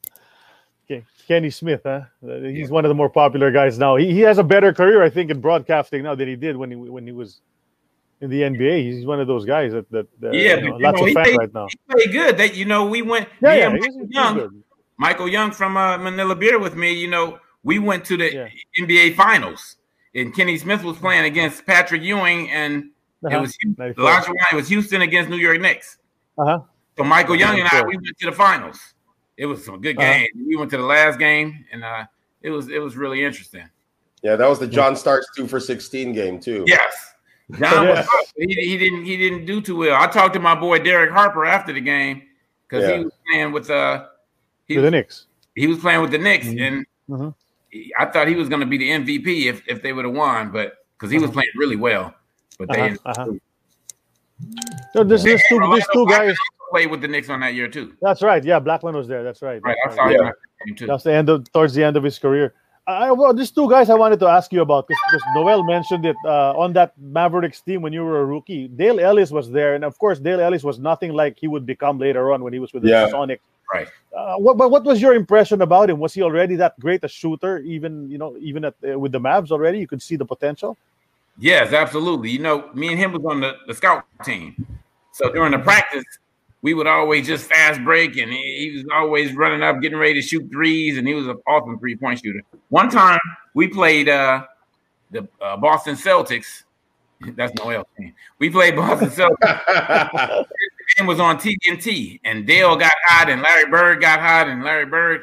S1: Kenny Smith, huh? Uh, He's one of the more popular guys now. He, he has a better career, I think, in broadcasting now than he did when he when he was in the NBA. He's one of those guys that that, that
S2: Yeah,
S1: you know,
S2: but you
S1: lots
S2: know,
S1: of
S2: he
S1: fans right now.
S2: He played good. That you know, we went.
S1: Yeah,
S2: me
S1: yeah, he's,
S2: Michael Young. Michael Young from uh, Manila Beer with me. You know, we went to the
S1: Yeah.
S2: NBA Finals, and Kenny Smith was playing against Patrick Ewing, and it
S1: Uh-huh.
S2: was Hu-
S1: 94.
S2: Elijah Line. It was Houston against New York Knicks.
S1: Uh-huh.
S2: So Michael Young and I, we went to the finals. It was some good
S1: Uh-huh.
S2: We went to the last game, and uh, it was it was really interesting.
S3: Yeah, that was the John Starks two for sixteen game too.
S2: Yes. John
S1: Yeah.
S2: was. He, he didn't he didn't do too well. I talked to my boy Derek Harper after the game because
S3: Yeah.
S2: he was playing with uh he
S1: the Knicks.
S2: he was playing with the Knicks and
S1: Mhm.
S2: He- I thought he was going to be the MVP if, if they would have won, but because he was playing really well, but they
S1: Uh-huh, uh-huh. So there's, there's two there's two guys.
S2: played with the Knicks on that year too.
S1: That's right. Yeah, Blackman was there. That's right.
S2: Right, I
S1: That's
S2: saw
S1: right.
S2: him at that game too.
S1: That's the end of towards the end of his career. I, well, there's two guys I wanted to ask you about because Noel mentioned it uh, on that Mavericks team when you were a rookie. Dale Ellis was there, and of course, Dale Ellis was nothing like he would become later on when he was with the
S3: Yeah.
S1: Sonics.
S2: Right.
S1: Uh, what, but what was your impression about him? Was he already that great a shooter? Even you know, even at uh, with the Mavs already, you could see the potential.
S2: Yes, absolutely. You know, me and him was on the, the scout team. So during the practice, we would always just fast break, and he, he was always running up, getting ready to shoot threes, and he was an awesome three point shooter. One time we played uh, the uh, Boston Celtics. That's Noel's team. We played Boston Celtics. Game was on TNT, and Dale got hot, and Larry Bird got hot, and Larry Bird,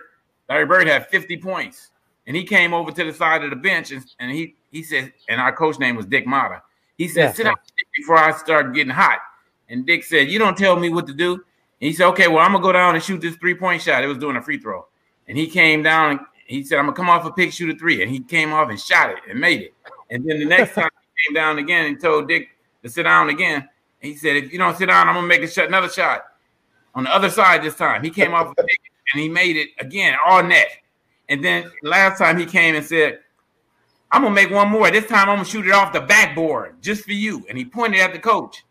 S2: Larry Bird had 50 points, and he came over to the side of the bench, and, and he he said, and our coach name was Dick Motta. He said,
S1: Yeah,
S2: "Sit down before I start getting hot." And Dick said, "You don't tell me what to do." And he said, "Okay, well, I'm gonna go down and shoot this three point shot." It was doing a free throw, and he came down. and He said, "I'm gonna come off a pick, shoot a three. and he came off and shot it and made it. And then the next time he came down again and told Dick to sit down again. He said, "If you don't sit down, I'm gonna make a shot, another shot on the other side this time." He came off pick and he made it again, all net. And then last time he came and said, "I'm gonna make one more. This time I'm gonna shoot it off the backboard just for you." And he pointed at the coach.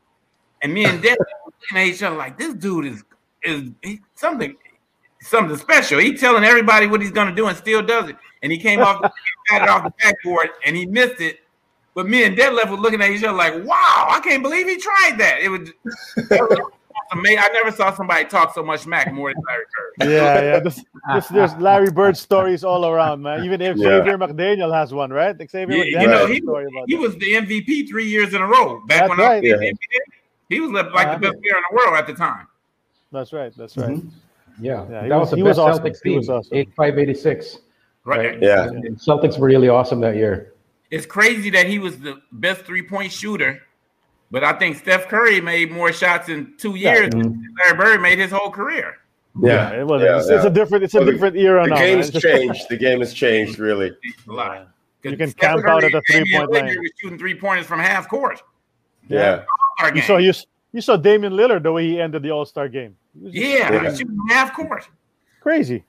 S2: And me and were looking at each other like, "This dude is is he, something." Something special. He telling everybody what he's gonna do and still does it. And he came off, got it off the backboard, and he missed it. But me and Detlef were looking at each other like, "Wow, I can't believe he tried that." It was, amazing. I never saw somebody talk so much Mac more than Larry Bird.
S1: Yeah, yeah. This, this, there's Larry Bird stories all around, man. Even if
S3: Yeah.
S1: Xavier McDaniel has one, right? Xavier
S2: Yeah,
S1: McDaniel
S2: you know, he,
S1: story
S2: he was the MVP three years in a row. Back
S1: That's
S2: when
S1: right.
S2: I was in the
S3: Yeah.
S2: NBA, he was like
S1: Uh-huh.
S2: the best player in the world at the time.
S1: That's right. That's right.
S4: Yeah,
S1: Yeah, he
S4: that
S1: was-
S4: was, the
S1: he
S4: best
S1: was awesome.
S4: Celtics
S1: He
S4: team.
S1: was awesome.
S4: Eight five eighty six.
S2: Right.
S3: Yeah.
S4: Celtics were really awesome that year.
S2: It's crazy that he was the best three point shooter, but I think Steph Curry made more shots in two years than mm-hmm. Larry Bird made his whole career.
S3: Yeah.
S1: It was,
S3: Yeah,
S1: it's,
S3: yeah.
S1: it's a different. It's a
S3: Well, the-
S1: different era
S3: The
S1: now.
S3: game's
S1: man.
S3: changed. The game has changed, really.
S2: A lot.
S1: You can camp out at the three-point line.
S2: Was shooting three pointers from half court.
S3: Yeah.
S2: All-star
S1: You saw you, you saw Damian Lillard the way he ended the All Star game. It was just
S2: yeah,
S3: Yeah.
S2: shooting half court.
S1: crazy.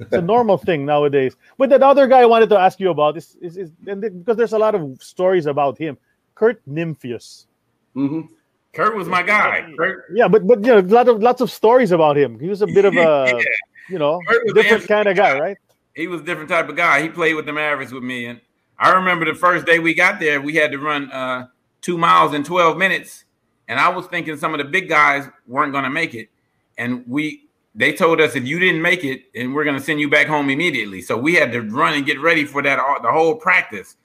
S1: It's a normal thing nowadays. But that other guy I wanted to ask you about is, is, is and th- because there's a lot of stories about him, Kurt Nimphius.
S3: hmm
S2: Kurt was my guy. Kurt,
S1: Yeah, but but you know, lot of lots of stories about him. He was a bit of a
S2: Yeah.
S1: you know
S2: Kurt was the
S1: different kind of guy, right?
S2: he was a different type of guy. He played with the Mavericks with me, and I remember the first day we got there, we had to run uh, two miles in twelve minutes, and I was thinking some of the big guys weren't going to make it, and we they told us if you didn't make it, and we're going to send you back home immediately. So we had to run and get ready for that all, the whole practice.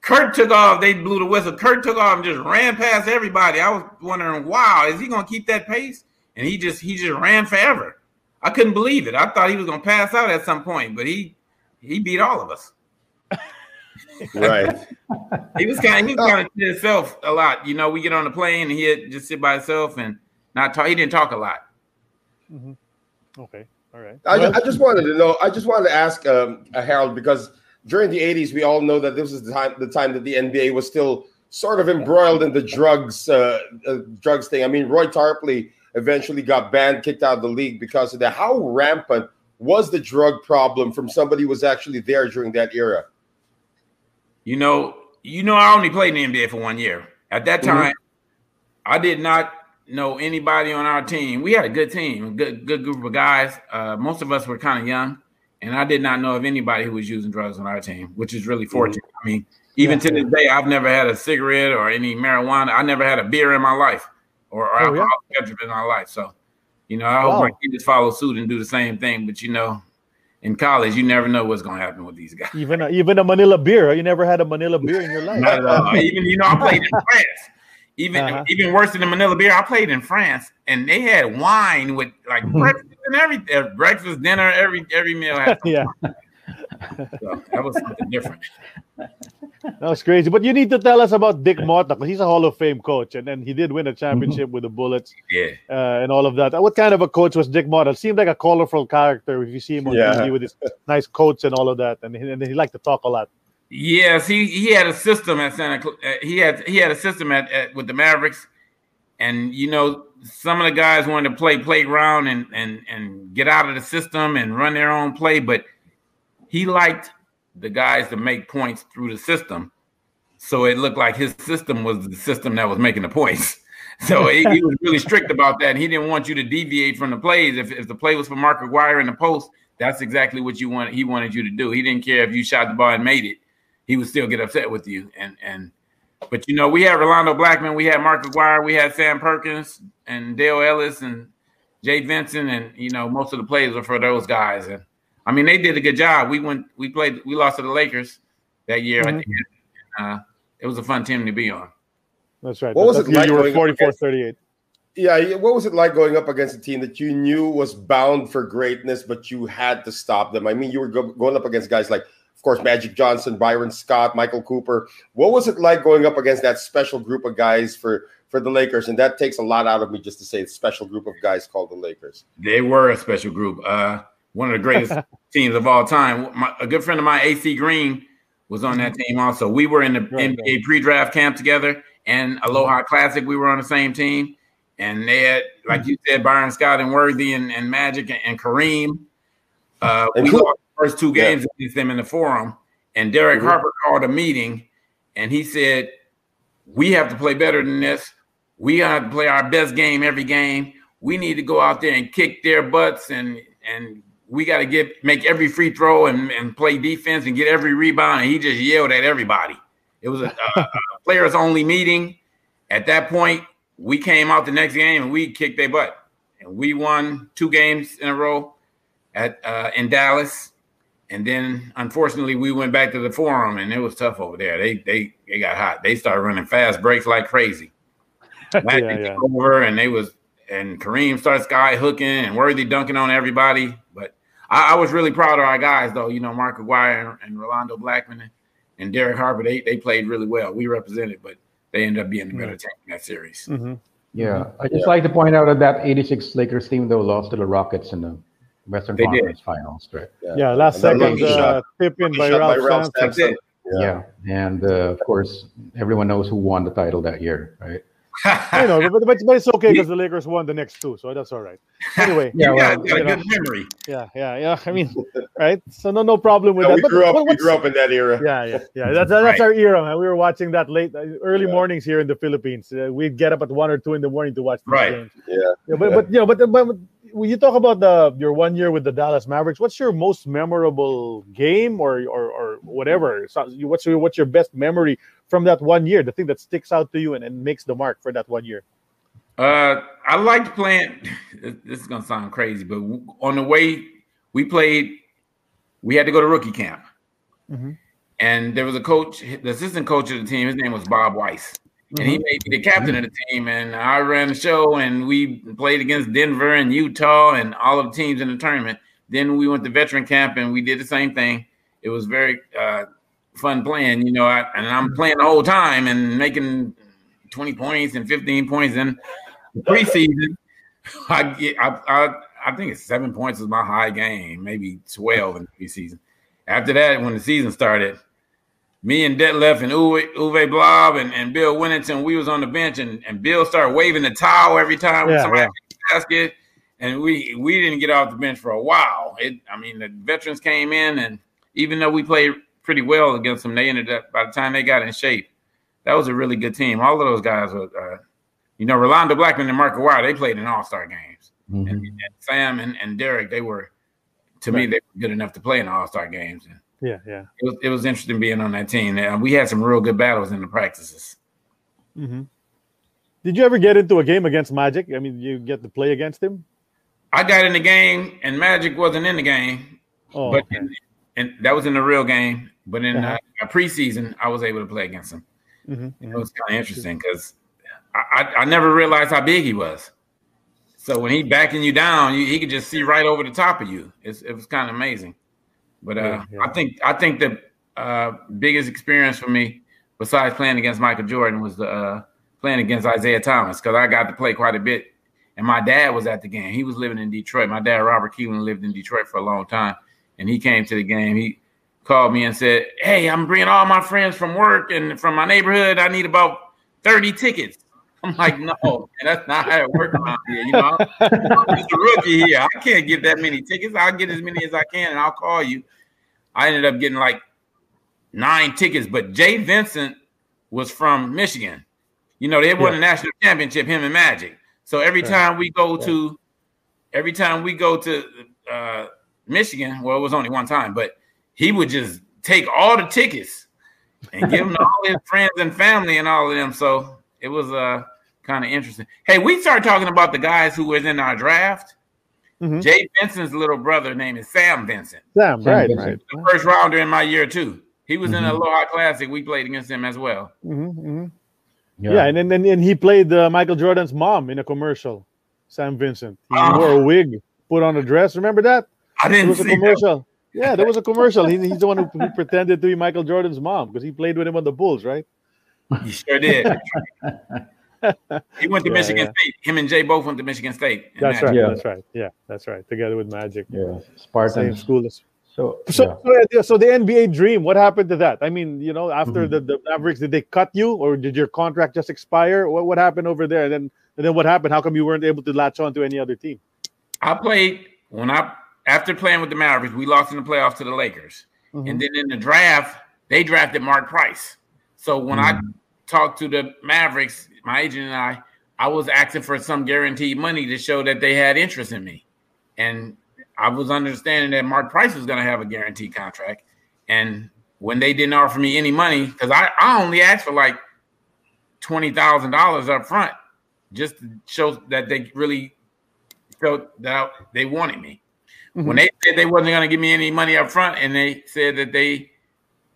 S2: Kurt took off. They blew the whistle. Kurt took off and just ran past everybody. I was wondering, wow, is he gonna keep that pace? And he just he just ran forever. I couldn't believe it. I thought he was gonna pass out at some point, but he he beat all of us.
S3: right.
S2: he was kind of he was kind of to himself a lot. You know, we get on the plane and he'd just sit by himself and not talk. He didn't talk a lot.
S1: Mm-hmm. Okay. All right.
S3: I, well, I, just wanted to know. I just wanted to ask um, Harold because during the '80s, we all know that this was the time the time that the NBA was still sort of embroiled in the drugs uh, uh, drugs thing. I mean, Roy Tarpley eventually got banned, kicked out of the league because of that. How rampant was the drug problem from somebody who was actually there during that era?
S2: You know, you know, I only played in the NBA for one year. At that mm-hmm. time, mm-hmm. I did not know anybody on our team. We had a good team, a good good group of guys. Uh, most of us were kind of young, and I did not know of anybody who was using drugs on our team, which is really mm-hmm. fortunate. Mm-hmm. I mean, even yeah. to this day, I've never had a cigarette or any marijuana. I never had a beer in my life or, or oh, alcohol yeah. in my life. So, you know, I wow. hope my kids follow suit and do the same thing. But you know, in college, you never know what's going to happen with these guys.
S1: Even a, even a Manila beer. You never had a Manila beer in your life.
S2: Not at all. even you know, I played in France. Even uh-huh. even worse than the Manila beer, I played in France, and they had wine with like breakfast and everything, uh, breakfast, dinner, every every meal. Had
S1: yeah.
S2: So that was something different.
S1: That was crazy. But you need to tell us about Dick Motta because he's a Hall of Fame coach, and then he did win a championship with the Bullets.
S2: Yeah.
S1: Uh, and all of that. What kind of a coach was Dick Motta? Seemed like a colorful character if you see him on yeah. TV with his nice coats and all of that, and he, and he liked to talk a lot.
S2: Yes, he he had a system at Santa. Cl- uh, he had he had a system at, at with the Mavericks, and you know some of the guys wanted to play playground and and and get out of the system and run their own play, but he liked the guys to make points through the system. So it looked like his system was the system that was making the points. So he, he, was really strict about that. And he didn't want you to deviate from the plays. If, if the play was for Mark Aguirre in the post, that's exactly what you wanted. He wanted you to do. He didn't care if you shot the ball and made it. He would still get upset with you. And and but you know, we had Rolando Blackman, we had Mark Aguirre, we had Sam Perkins and Dale Ellis and Jay Vincent, and you know, most of the plays were for those guys. And I mean, they did a good job. We went, we played, we lost to the Lakers that year. Mm-hmm. I think uh, it was a fun team to be on.
S1: That's right. What was it like? You were 44 38.
S3: Yeah, what was it like going up against a team that you knew was bound for greatness, but you had to stop them? I mean, you were go- going up against guys like, of course, Magic Johnson, Byron Scott, Michael Cooper. What was it like going up against that special group of guys for for the Lakers? And that takes a lot out of me just to say, special group of guys called the Lakers.
S2: They were a special group. Uh, one of the greatest teams of all time. My, a good friend of mine, AC Green, was on that team also. We were in the right, NBA pre-draft camp together and Aloha Classic. We were on the same team. And they had, like you said, Byron Scott and Worthy and, and Magic and, and Kareem. Uh, we lost the first two games yeah. against them in the forum. And Derek mm-hmm. Harper called a meeting and he said, We have to play better than this. We have to play our best game every game. We need to go out there and kick their butts and and we got to get make every free throw and, and play defense and get every rebound. And he just yelled at everybody. It was a, a, a players only meeting. At that point, we came out the next game and we kicked their butt. And we won two games in a row at uh, in Dallas. And then unfortunately we went back to the forum and it was tough over there. They they they got hot. They started running fast breaks like crazy. yeah, yeah. over and they was and Kareem started sky hooking and Worthy dunking on everybody. But I, I, was really proud of our guys, though. You know, Mark Aguirre and, and Rolando Blackman and, and Derek Harper, they, they played really well. We represented, but they ended up being the better team in that series.
S4: Mm-hmm. Yeah, I just yeah. like to point out that that 86 Lakers team, though, lost to the Rockets in the Western they Conference did. Finals, right?
S1: Yeah, yeah last second uh, tip in by Ralph
S4: Sampson. Yeah. yeah, and uh, of course, everyone knows who won the title that year, right?
S1: I know, but, but, but it's okay because the Lakers won the next two, so that's all right. Anyway,
S2: yeah, well, got a good memory.
S1: Yeah, yeah, yeah. I mean, right? So no, no problem with
S3: yeah,
S1: that.
S3: We
S1: but,
S3: grew up. We grew up in that era.
S1: Yeah, yeah, yeah. That's that's right. our era, man. We were watching that late, uh, early yeah. mornings here in the Philippines. Uh, we'd get up at one or two in the morning to watch the
S3: right.
S1: games.
S3: Yeah.
S1: yeah but but you know, but, but when you talk about the your one year with the Dallas Mavericks, what's your most memorable game or or, or whatever? What's your what's your best memory from that one year? The thing that sticks out to you and, and makes the mark for that one year.
S2: Uh, I liked playing. This is gonna sound crazy, but on the way we played, we had to go to rookie camp, mm-hmm. and there was a coach, the assistant coach of the team. His name was Bob Weiss, mm-hmm. and he mm-hmm. made me the captain of the team. And I ran the show, and we played against Denver and Utah and all of the teams in the tournament. Then we went to veteran camp, and we did the same thing. It was very uh, fun playing, you know. I, and I'm playing the whole time and making 20 points and 15 points in the preseason. I get, I, I, I think it's seven points is my high game, maybe 12 in the preseason. After that, when the season started, me and Detlef and Uwe, Uwe Blab and, and Bill Wennington, we was on the bench and, and Bill started waving the towel every time yeah, somebody yeah. basket. And we we didn't get off the bench for a while. It I mean the veterans came in and even though we played pretty well against them, they ended up by the time they got in shape, that was a really good team. All of those guys were uh, you know, Rolando Blackman and Mark Aguirre, they played in all-star games. Mm-hmm. And, and, Sam and, and Derek, they were to right. me, they were good enough to play in all-star games. And,
S1: yeah, yeah.
S2: It was, it was interesting being on that team. And we had some real good battles in the practices.
S1: Mm-hmm. Did you ever get into a game against Magic? I mean, you get to play against him?
S2: I got in the game, and Magic wasn't in the game. Oh, but okay. in, and that was in the real game. But in uh-huh. uh, preseason, I was able to play against him. Mm-hmm. It mm-hmm. was kind of interesting because I, I, I, never realized how big he was. So when he backing you down, you, he could just see right over the top of you. It's, it was kind of amazing. But uh, yeah, yeah. I think I think the uh, biggest experience for me, besides playing against Michael Jordan, was the uh, playing against Isiah Thomas because I got to play quite a bit. And my dad was at the game. He was living in Detroit. My dad, Robert Keeling, lived in Detroit for a long time, and he came to the game. He called me and said, "Hey, I'm bringing all my friends from work and from my neighborhood. I need about 30 tickets." I'm like, no, man, that's not how it works around here. You know, I'm just a rookie here. I can't get that many tickets. I'll get as many as I can, and I'll call you. I ended up getting like nine tickets, but Jay Vincent was from Michigan. You know, they won yeah. a national championship, him and Magic. So every time we go to, every time we go to uh, Michigan, well, it was only one time, but he would just take all the tickets and give them to all his friends and family and all of them. So it was uh kind of interesting. Hey, we started talking about the guys who was in our draft. Mm-hmm. Jay Vincent's little brother name is Sam Vincent.
S1: Sam, right, Vincent. right.
S2: The first rounder in my year too. He was mm-hmm. in the Aloha Classic. We played against him as well.
S1: Mm-hmm, mm-hmm. yeah. yeah. and then and he played uh, Michael Jordan's mom in a commercial. Sam Vincent. He uh, wore a wig, put on a dress. Remember that?
S2: I didn't it was
S1: a commercial. That. Yeah, there was a commercial. He, he's the one who, who pretended to be Michael Jordan's mom because he played with him on the Bulls, right?
S2: He sure did. he went to yeah, Michigan yeah. State. Him and Jay both went to Michigan State.
S1: That's right. Yeah. That's right. Yeah, that's right. Together with Magic.
S4: Yeah, Spartan
S1: school. So, so, yeah. so, the NBA dream. What happened to that? I mean, you know, after mm-hmm. the, the Mavericks, did they cut you, or did your contract just expire? What what happened over there? And then and then what happened? How come you weren't able to latch on to any other team?
S2: I played when I after playing with the Mavericks, we lost in the playoffs to the Lakers, mm-hmm. and then in the draft, they drafted Mark Price. So when mm-hmm. I talked to the Mavericks, my agent and I, I was asking for some guaranteed money to show that they had interest in me. And I was understanding that Mark Price was going to have a guaranteed contract. And when they didn't offer me any money, because I, I only asked for like $20,000 up front just to show that they really felt that they wanted me. Mm-hmm. When they said they wasn't going to give me any money up front and they said that they,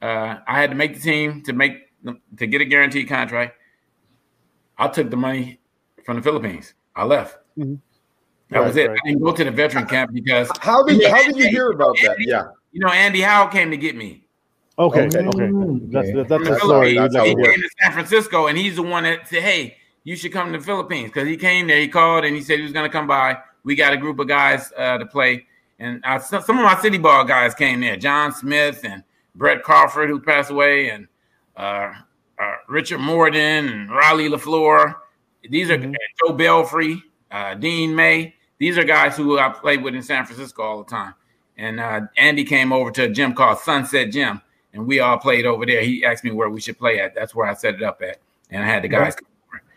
S2: uh, I had to make the team to make to get a guaranteed contract. I took the money from the Philippines. I left. Mm-hmm. That right, was it. Right. I didn't go to the veteran camp because
S3: how did how did you hear about that? Yeah,
S2: you know, Andy Howe came to get me.
S1: Okay, okay, okay. That's that's, that's the story.
S2: That's he came to San Francisco, and he's the one that said, "Hey, you should come to the Philippines." Because he came there, he called, and he said he was going to come by. We got a group of guys uh, to play, and I, some of my city ball guys came there. John Smith and Brett Crawford, who passed away, and uh, uh, Richard Morden and Riley LaFleur. These are mm-hmm. Joe Belfry, uh, Dean May. These are guys who I played with in San Francisco all the time. And uh, Andy came over to a gym called Sunset Gym, and we all played over there. He asked me where we should play at. That's where I set it up at, and I had the guys.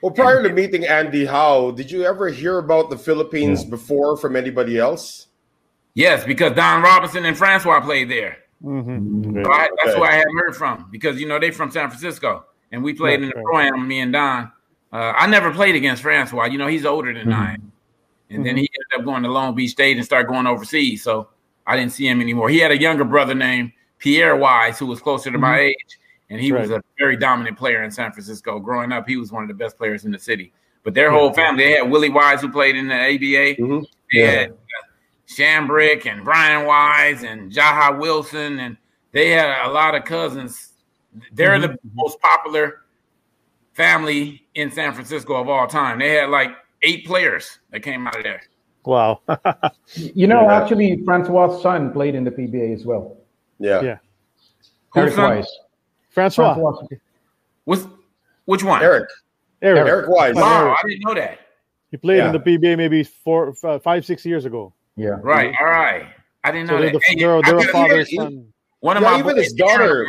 S3: Well, prior and, to meeting Andy Howe, did you ever hear about the Philippines yeah. before from anybody else?
S2: Yes, because Don Robinson and Francois played there. Mm-hmm. So I, that's okay. who I hadn't heard from because you know they from San Francisco and we played in the pro me and Don. Uh, I never played against Francois. You know, he's older than mm-hmm. I am. And mm-hmm. then he ended up going to Long Beach State and start going overseas. So I didn't see him anymore. He had a younger brother named Pierre Wise, who was closer to mm-hmm. my age, and he right. was a very dominant player in San Francisco. Growing up, he was one of the best players in the city. But their whole family, they had Willie Wise, who played in the ABA. Mm-hmm. They yeah. had uh, Shambrick and Brian Wise and Jaha Wilson, and they had a lot of cousins. They're mm-hmm. the most popular family in San Francisco of all time. They had like eight players that came out of there.
S1: Wow.
S4: you know, yeah. actually, Francois' son played in the PBA as well.
S3: Yeah. Yeah.
S4: Eric Wise.
S1: Francois. Francois.
S2: What's, which one?
S3: Eric. Eric. Eric Wise.
S2: Wow, I didn't know that.
S1: He played yeah. in the PBA maybe four, five, six years ago.
S4: Yeah.
S2: Right. All right. I didn't know so
S1: that.
S2: They're,
S1: hey, they're, they're a father son.
S2: One of yeah, my even his daughter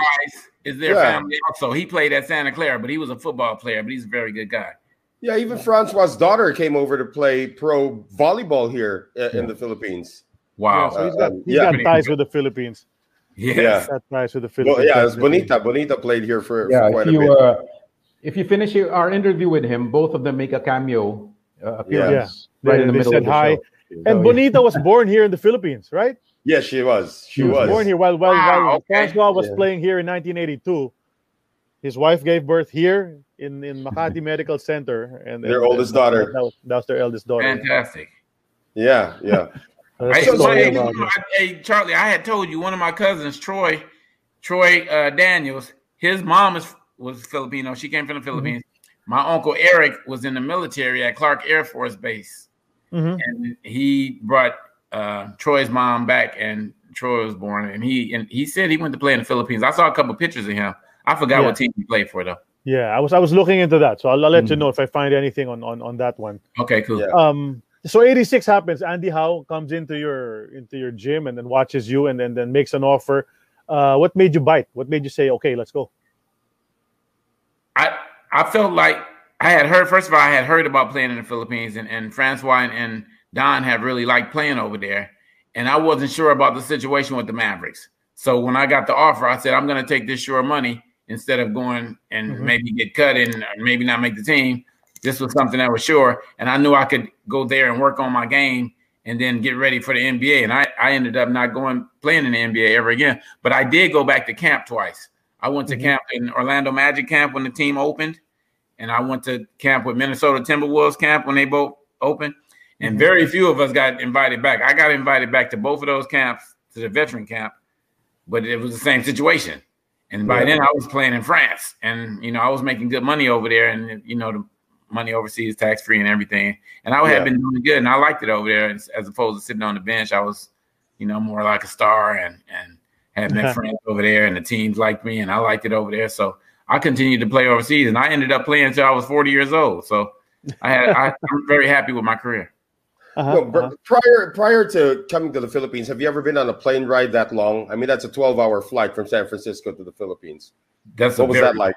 S2: is their yeah. family also. He played at Santa Clara, but he was a football player, but he's a very good guy.
S3: Yeah, even Francois' daughter came over to play pro volleyball here uh, in the Philippines.
S2: Wow.
S1: Yeah, so he's got, um, he's got ties with the Philippines.
S2: Yeah. yeah.
S1: Got ties with the Philippines.
S3: Well, yeah, it's Bonita. Bonita played here for,
S4: yeah,
S3: for quite
S4: you,
S3: a bit. Uh,
S4: if you finish our interview with him, both of them make a cameo uh, appearance
S1: yeah. right they, in the middle of the hi. show. And Bonita was born here in the Philippines, right?
S3: Yes, she was. She, she was. was.
S1: born here while while, wow, while okay. Francois was yeah. playing here in 1982. His wife gave birth here in, in Makati Medical Center, and
S3: their and, oldest and, daughter.
S1: That was, that was, their eldest daughter.
S2: Fantastic.
S3: Yeah, yeah.
S2: I, so, hey, hey, Charlie, I had told you one of my cousins, Troy, Troy uh, Daniels. His mom is was Filipino. She came from the mm-hmm. Philippines. Mm-hmm. My uncle Eric was in the military at Clark Air Force Base, mm-hmm. and he brought uh, Troy's mom back, and Troy was born. And he and he said he went to play in the Philippines. I saw a couple pictures of him. I forgot yeah. what team he played for though.
S1: Yeah, I was I was looking into that, so I'll, I'll let mm-hmm. you know if I find anything on on on that one.
S2: Okay, cool.
S1: Yeah. Um, so 86 happens. Andy Howe comes into your into your gym and then watches you and then then makes an offer. Uh, what made you bite? What made you say, okay, let's go?
S2: I I felt like I had heard first of all I had heard about playing in the Philippines and, and Francois and, and Don had really liked playing over there. And I wasn't sure about the situation with the Mavericks. So when I got the offer, I said, I'm gonna take this sure money instead of going and mm-hmm. maybe get cut and maybe not make the team. This was something that was sure. And I knew I could go there and work on my game and then get ready for the NBA. And I, I ended up not going playing in the NBA ever again. But I did go back to camp twice. I went to mm-hmm. camp in Orlando Magic camp when the team opened, and I went to camp with Minnesota Timberwolves camp when they both opened. And mm-hmm. very few of us got invited back. I got invited back to both of those camps, to the veteran camp, but it was the same situation. And by yeah. then I was playing in France, and you know I was making good money over there, and you know the money overseas, tax free, and everything. And I had yeah. been doing good, and I liked it over there, as, as opposed to sitting on the bench. I was, you know, more like a star, and and had met friends over there, and the teams liked me, and I liked it over there. So I continued to play overseas, and I ended up playing until I was 40 years old. So I had I, am very happy with my career.
S3: Uh-huh, uh-huh. prior prior to coming to the Philippines, have you ever been on a plane ride that long? I mean, that's a 12 hour flight from San Francisco to the Philippines.
S2: That's
S3: what was that like?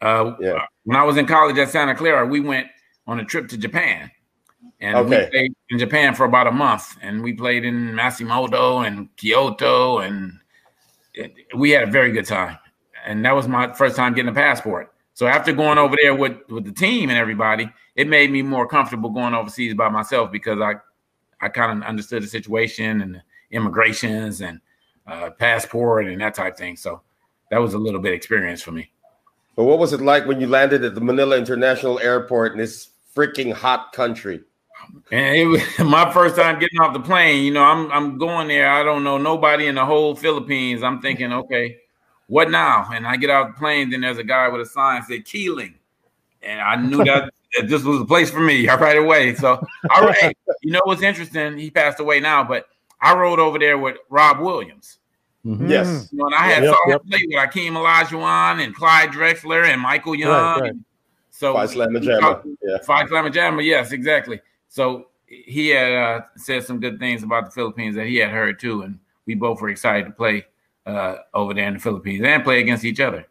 S2: Uh, yeah. When I was in college at Santa Clara, we went on a trip to Japan. And okay. we stayed in Japan for about a month, and we played in Matsumoto and Kyoto and we had a very good time, and that was my first time getting a passport. So after going over there with with the team and everybody, it made me more comfortable going overseas by myself because I I kind of understood the situation and the immigrations and uh, passport and that type thing. So that was a little bit experience for me.
S3: But what was it like when you landed at the Manila International Airport in this freaking hot country?
S2: And it was my first time getting off the plane. You know, I'm I'm going there. I don't know nobody in the whole Philippines. I'm thinking, okay, what now? And I get off the plane. Then there's a guy with a sign that said Keeling, and I knew that, that this was the place for me right away. So, all right, you know what's interesting? He passed away now, but I rode over there with Rob Williams.
S3: Mm-hmm. Yes,
S2: you know, and I had yep, saw yep. him play with Akeem Olajuwon and Clyde Drexler and Michael Young. Right, right. So
S3: Phi Slama Jama.
S2: Yeah. Phi Slama Jama, yes, exactly. So he had uh, said some good things about the Philippines that he had heard too, and we both were excited to play uh, over there in the Philippines and play against each other.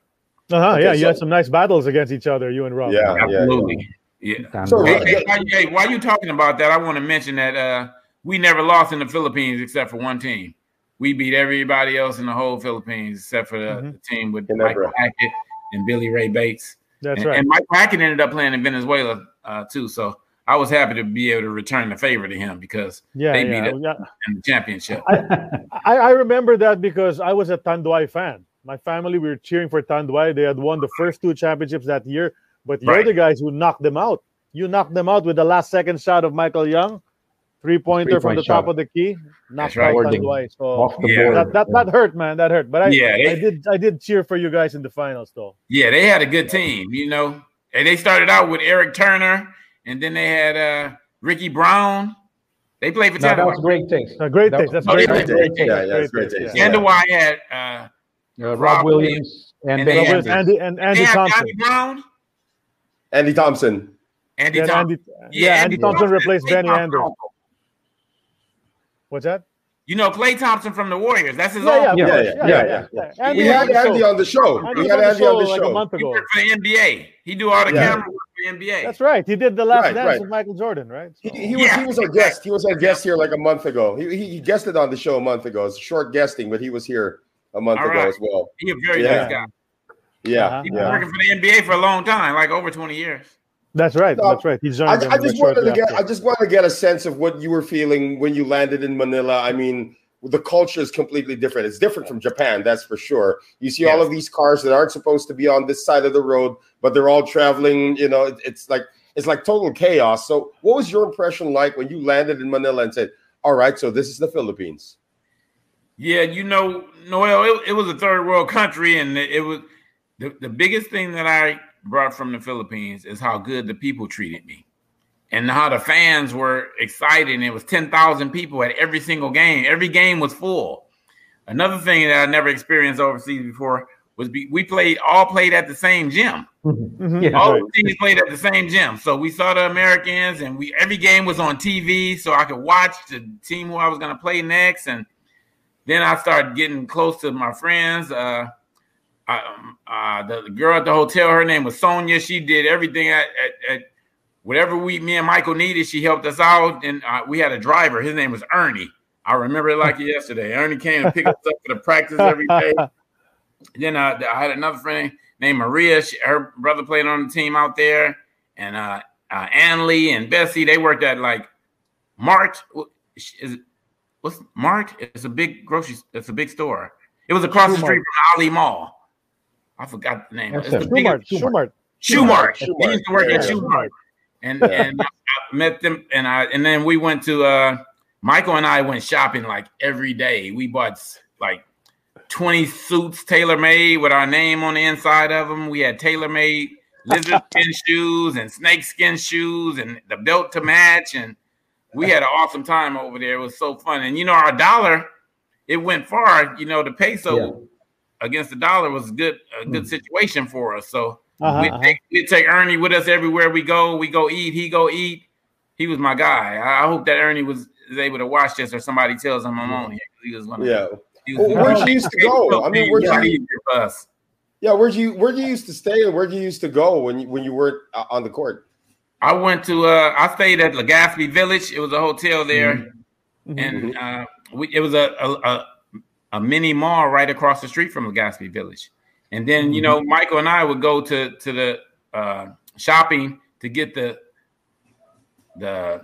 S1: Uh huh. Okay, yeah, so, you had some nice battles against each other, you and Rob.
S3: Yeah,
S2: absolutely. Yeah. yeah. So, hey, hey, hey, while you talking about that, I want to mention that uh, we never lost in the Philippines except for one team. We beat everybody else in the whole Philippines except for the, mm-hmm. the team with Michael Hackett and Billy Ray Bates.
S1: That's
S2: and,
S1: right.
S2: And Mike Hackett ended up playing in Venezuela uh, too. So I was happy to be able to return the favor to him because
S1: yeah,
S2: they
S1: yeah,
S2: beat
S1: yeah.
S2: us in the championship.
S1: I, I remember that because I was a Tanduay fan. My family we were cheering for Tanduay. They had won the first two championships that year, but you're
S2: Right.
S1: the guys who knocked them out. You knocked them out with the last second shot of Michael Young, three pointer from
S4: Three-point
S1: the top
S4: shot.
S1: of the key, knocked
S2: right.
S1: out
S4: Wording.
S1: Tanduay. So
S4: Off the
S2: Yeah.
S1: that, that that hurt, man. That hurt. But I
S2: Yeah, they-
S1: I did I did cheer for you guys in the finals, though.
S2: Yeah, they had a good team, you know. And they started out with Eric Turner, and then they had uh Ricky Brown. They played for
S4: No, that was great taste.
S1: Uh, great
S4: That
S1: taste. That's
S2: Oh,
S1: great
S2: yeah,
S1: taste.
S4: great
S1: Great
S3: Yeah,
S1: taste.
S3: yeah, it's
S1: Great
S3: great
S1: taste,
S3: taste.
S1: yeah.
S2: And the Y had uh
S4: Uh, Rob,
S2: Rob
S4: Williams and,
S2: and
S4: Ben
S2: they had-
S1: With
S4: Andrews.
S1: Andy and
S2: they
S1: Andy Thompson.
S2: Johnny Brown,
S3: Andy Thompson.
S2: Andy
S1: Yeah,
S2: Thompson.
S1: Andy, yeah, Andy Thompson replaced
S2: Clay
S1: Benny
S2: Thompson
S1: Andrews. What's that?
S2: You know Klay Thompson from the Warriors. That's his
S1: Yeah,
S2: own.
S1: yeah,
S4: Yeah,
S1: of
S3: yeah,
S1: course.
S3: yeah, yeah,
S1: Andy
S3: We had
S1: was on the
S3: Andy on the show. We
S1: was
S3: had
S1: on the
S3: Andy on the
S1: show like a month ago.
S2: worked for the NBA. He do all the
S3: Yeah.
S2: camera work for the NBA.
S1: That's right. He did the last
S3: Right,
S1: dance
S3: right.
S1: with Michael Jordan, right?
S3: He,
S1: So-
S3: he was
S2: Yeah.
S3: he was our guest. He was our guest here like a month ago. He, he, he guested on the show a month ago. It's short guesting, but he was here a month
S2: All
S3: ago
S2: right.
S3: as well.
S2: He a very
S3: Yeah.
S2: nice guy.
S3: Yeah,
S1: Uh-huh.
S2: He been
S3: yeah.
S2: working for the NBA for a long time, like over 20 years.
S1: That's right.
S3: No,
S1: That's right. He joined
S3: I, I just wanted to
S1: shortly
S3: get
S1: after.
S3: I just wanted to get a sense of what you were feeling when you landed in Manila. I mean, the culture is completely different. It's different from Japan, that's for sure. You see all of these cars that aren't supposed to be on this side of the road, but they're all traveling. You know, it- it's like it's like total chaos. So, what was your impression like when you landed in Manila and said, "All right, so this is the Philippines"?
S2: Yeah, you know, Noel, it, it was a third world country, and it, was the, the biggest thing that I brought from the Philippines is how good the people treated me and how the fans were excited. And it was 10,000 people at every single game. Every game was full. Another thing that I never experienced overseas before was be, we played all played at the same gym.
S1: Mhm.
S4: Yeah.
S2: All
S1: Right.
S2: the teams played at the same gym. So we saw the Americans and we every game was on TV so I could watch the team who I was gonna play next. And then I started getting close to my friends. Uh I, um, uh, the, the girl at the hotel, her name was Sonia. She did everything at, at, at whatever we, me and Michael needed. She helped us out, and uh, we had a driver. His name was Ernie. I remember it like yesterday. Ernie came and picked us up for the practice every day. Then uh, I had another friend named Maria. She, her brother played on the team out there, and uh, uh, Annalie and Bessie. They worked at like Mart. Is it, what's Mart? It's a big grocery. It's a big store. It was across the
S1: Shoemart.
S2: street from Ali Mall. I forgot the name. It's the
S4: sir.
S2: biggest-
S1: Shoemart. Schumart.
S2: Shoemart.
S3: Shoemart.
S2: He used to work at
S3: Yeah.
S2: Shoemart, and and I met them, and I and then we went to uh Michael and I went shopping like every day. We bought like twenty suits tailor made with our name on the inside of them. We had tailor made lizard skin shoes and snake skin shoes and the belt to match, and we had an awesome time over there. It was so fun, and you know our dollar, it went far. You know the peso
S4: Yeah.
S2: against the dollar was good a good situation for us. So
S1: Uh-huh,
S2: we
S1: uh-huh.
S2: take Ernie with us everywhere we go. We go eat. He go eat. He was my guy. I, I hope that Ernie was is able to watch this, or somebody tells him I'm on here. He was one of
S3: Yeah,
S2: He was
S3: Well, where'd you used to go? I mean, where'd
S2: Yeah,
S3: you-
S2: easier for us?
S3: yeah. Where'd you where'd you used to stay and where'd you used to go when you when you weren't uh, on the court?
S2: I went to uh I stayed at Legaspi Village. It was a hotel there,
S1: Mhm.
S2: and uh we, it was a, a a mini mall right across the street from Legaspi Village. And then you know Michael and I would go to to the uh shopping to get the the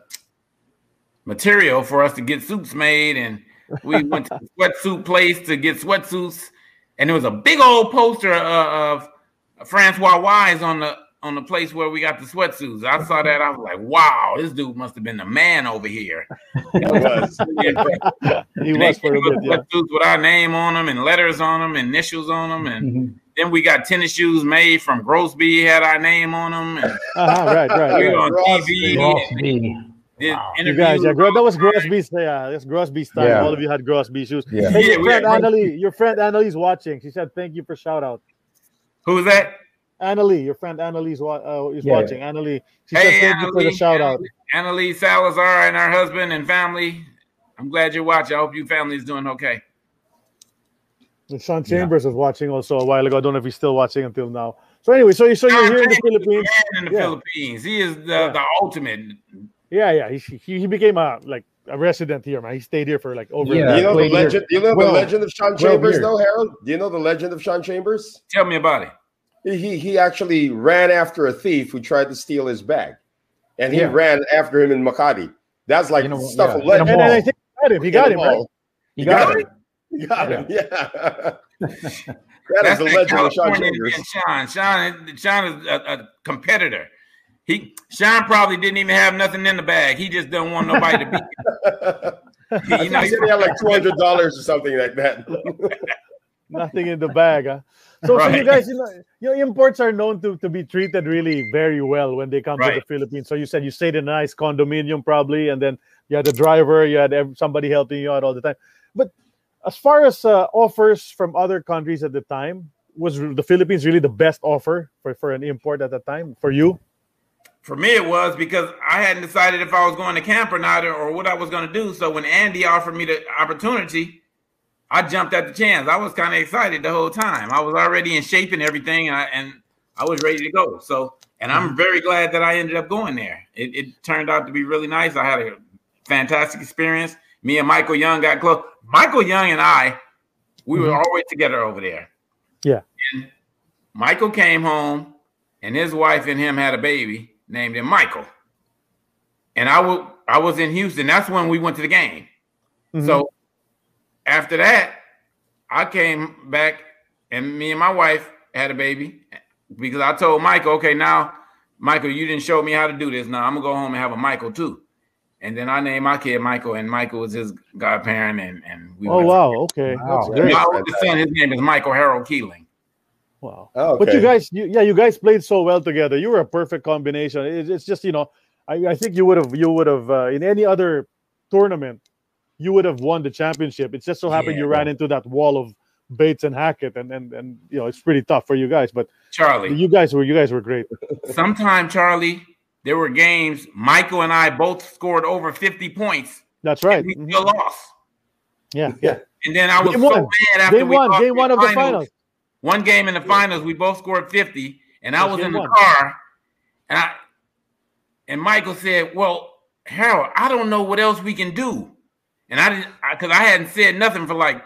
S2: material for us to get suits made and we went to the sweatsuit place to get sweatsuits and there was a big old poster uh, of Francois Wise on the on the place where we got the sweatsuits. I saw that. I was like, "Wow, this dude must have been the man over here."
S3: It was.
S1: He
S2: And
S1: was for a
S2: gave us
S1: bit, yeah.
S2: sweatsuits with our name on them and letters on them and initials on them, and
S4: Mhm.
S2: then we got tennis shoes made from Grosby, had our name on them, and
S1: Uh-huh, right, right,
S2: we
S1: right.
S2: on
S3: Grosby.
S2: TV.
S4: Grosby.
S2: Did
S4: Wow.
S1: You guys, yeah, Gro- that was Grosby's, yeah, that's Grosby's time.
S4: Yeah.
S1: All of you had Grosby shoes.
S4: Yeah.
S1: Hey,
S2: Yeah,
S1: your
S2: we
S1: friend
S2: had
S1: Annalie, your friend Annalie's watching. She said, "Thank you for shout out."
S2: Who's that?
S1: Annalie, your friend Annalie's wa- uh, is
S4: Yeah.
S1: watching. Annalie, she said,
S2: Hey,
S1: "Thank you for the
S2: Annalie,
S1: shout out."
S2: Annalie Salazar and her husband and family. I'm glad you're watching. I hope your family is doing okay.
S1: And Sean Chambers was watching also a while ago. I don't know if he's still watching until now. So anyway, so you so you're here in the Philippines.
S2: in the
S1: Yeah.
S2: Philippines. He is the,
S1: Yeah.
S2: the ultimate.
S1: Yeah, yeah. He, he he became a like a resident here, man. He stayed here for like over.
S4: Yeah.
S3: Do you know the
S4: played here.
S3: legend? You know
S4: Well-
S3: the legend of Sean Chambers,
S4: here.
S3: though, Harold? Do you know the legend of Sean Chambers?
S2: Tell me about it.
S3: He he actually ran after a thief who tried to steal his bag, and he
S4: Yeah.
S3: ran after him in Makati. That's like
S4: You know,
S3: stuff
S4: yeah.
S3: of
S4: In
S3: legend.
S1: And, and I think he got him. He got him, right?
S4: He got it.
S3: He got him. Yeah. that is
S2: That's
S3: the
S2: that
S3: legend of Sean Chambers.
S2: Sean. Sean, Sean is a, a competitor. He Sean probably didn't even have nothing in the bag. He just don't want nobody to beat him. You know,
S3: he said he had like two hundred dollars or something like that.
S1: Nothing in the bag. Huh? So, so you guys, you know, your imports are known to, to be treated really very well when they come to the Philippines. So you said you stayed in a nice condominium probably, and then you had a driver, you had somebody helping you out all the time. But as far as uh, offers from other countries at the time, was the Philippines really the best offer for, for an import at the time for you?
S2: For me, it was because I hadn't decided if I was going to camp or not, or, or what I was going to do. So when Andy offered me the opportunity, I jumped at the chance. I was kind of excited the whole time. I was already in shape and everything, and I, and I was ready to go. So, and I'm mm-hmm. very glad that I ended up going there. It, it turned out to be really nice. I had a fantastic experience. Me and Michael Young got close. Michael Young and I, we were mm-hmm. always together over there.
S1: Yeah.
S2: And Michael came home, and his wife and him had a baby named him Michael. And I wa- I was in Houston. That's when we went to the game.
S1: Mhm.
S2: So after that, I came back and me and my wife had a baby because I told Michael, okay, now Michael, you didn't show me how to do this. Now I'm gonna go home and have a Michael too. And then I named my kid Michael, and Michael was his godparent, and and we.
S1: Oh wow, okay,
S4: Wow.
S1: that's great.
S2: My oldest son, his name is Michael Harold Keeling.
S1: Wow.
S3: Oh,
S1: But you guys, you, yeah, you guys played so well together. You were a perfect combination. It, it's just you know, I, I think you would have you would have uh, in any other tournament, you would have won the championship. It just so happened you ran into that wall of Bates and Hackett, and and and you know it's pretty tough for you guys. But
S2: Charlie.
S1: you guys were you guys were great.
S2: Sometime, Charlie, there were games. Michael and I both scored over 50 points.
S1: That's right.
S2: And we
S1: Mhm.
S2: lost.
S1: Yeah, yeah.
S2: And then I was
S1: Game
S2: so
S1: one.
S2: mad after
S1: Game
S2: we
S1: one,
S2: lost
S1: game one of the finals.
S2: One game in the finals, we both scored 50, and I was in the car, and I and Michael said, "Well, Harold, I don't know what else we can do," and I didn't because I, hadn't said nothing for like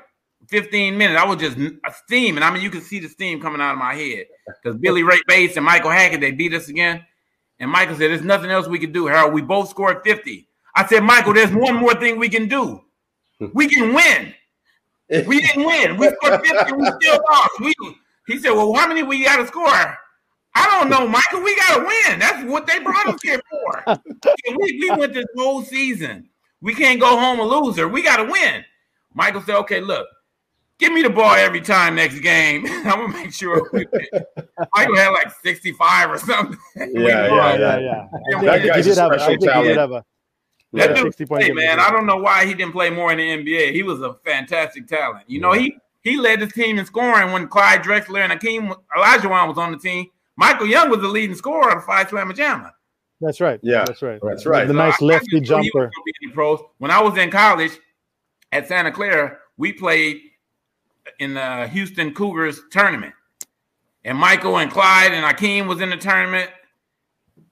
S2: 15 minutes. I was just n- steaming. I mean, you could see the steam coming out of my head because Billy Ray Bates and Michael Hackett they beat us again, and Michael said, "There's nothing else we can do, Harold. We both scored 50." I said, "Michael, there's one more thing we can do. We can win." We didn't win. We scored 50. We still lost. We, he said, Well, how many we got to score? I don't know, Michael. We got to win. That's what they brought us here for. We, we went this whole season. We can't go home a loser. We got to win. Michael said, Okay, look, give me the ball every time next game. I'm going to make sure we win. Michael had like 65 or something.
S3: Yeah, yeah,
S1: Yeah,
S2: lost.
S1: yeah, yeah.
S2: That
S1: I think
S3: guy's a
S1: did have. I
S3: special
S1: think he
S3: talent.
S1: did have a.
S2: That
S1: Yeah,
S2: dude
S1: 60
S2: hey, man. I don't know why he didn't play more in the NBA. He was a fantastic talent. You know, he he led his team in scoring when Clyde Drexler and Akeem Olajuwon was on the team. Michael Young was the leading scorer of Phi Slama Jama.
S1: That's right.
S3: Yeah.
S1: that's right.
S3: That's right.
S1: The
S2: So
S1: nice
S2: I- I
S1: lefty
S2: just knew he was
S1: jumper.
S2: gonna be in the pros. When I was in college at Santa Clara, we played in the Houston Cougars tournament, and Michael and Clyde and Akeem was in the tournament.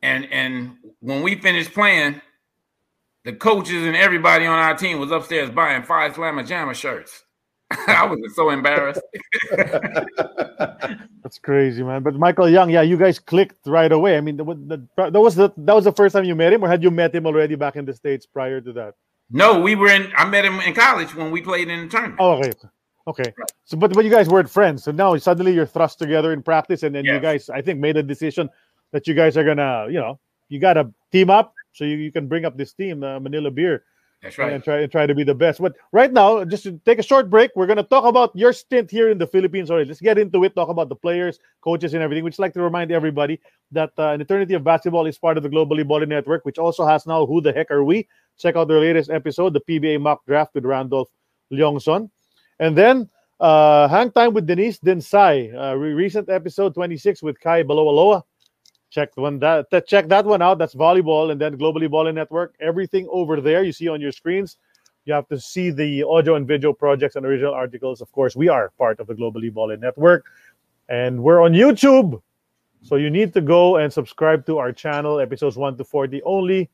S2: And and when we finished playing, the coaches and everybody on our team was upstairs buying Phi Slama Jama shirts. I was so embarrassed.
S1: That's crazy, man. But Michael Young, yeah, you guys clicked right away. I mean, the, the, that was the that was the first time you met him, or had you met him already back in the states prior to that?
S2: No, we were in. I met him in college when we played in the tournament.
S1: Oh, okay, okay. So, but but you guys weren't friends. So now suddenly you're thrust together in practice, and then you guys, I think, made a decision that you guys are gonna, you know, you gotta team up so you, you can bring up this team, uh, Manila Beer,
S2: That's
S1: and
S2: right.
S1: try and try to be the best. But right now, just to take a short break, we're gonna talk about your stint here in the Philippines. Already, let's get into it. Talk about the players, coaches, and everything. We'd just like to remind everybody that uh, an eternity of basketball is part of the Globally Balling Network, which also has now Who the Heck Are We? Check out their latest episode, the PBA mock draft with Randolph Leongson, and then uh, Hang Time with Denise Densai, uh, re- recent episode 26 with Kai Baloaloa. Check one that, that check that one out. That's volleyball, and then Globally Balling Network. Everything over there you see on your screens. You have to see the audio and video projects and original articles. Of course, we are part of the Globally Balling Network, and we're on YouTube. So you need to go and subscribe to our channel, episodes 1 to 40, only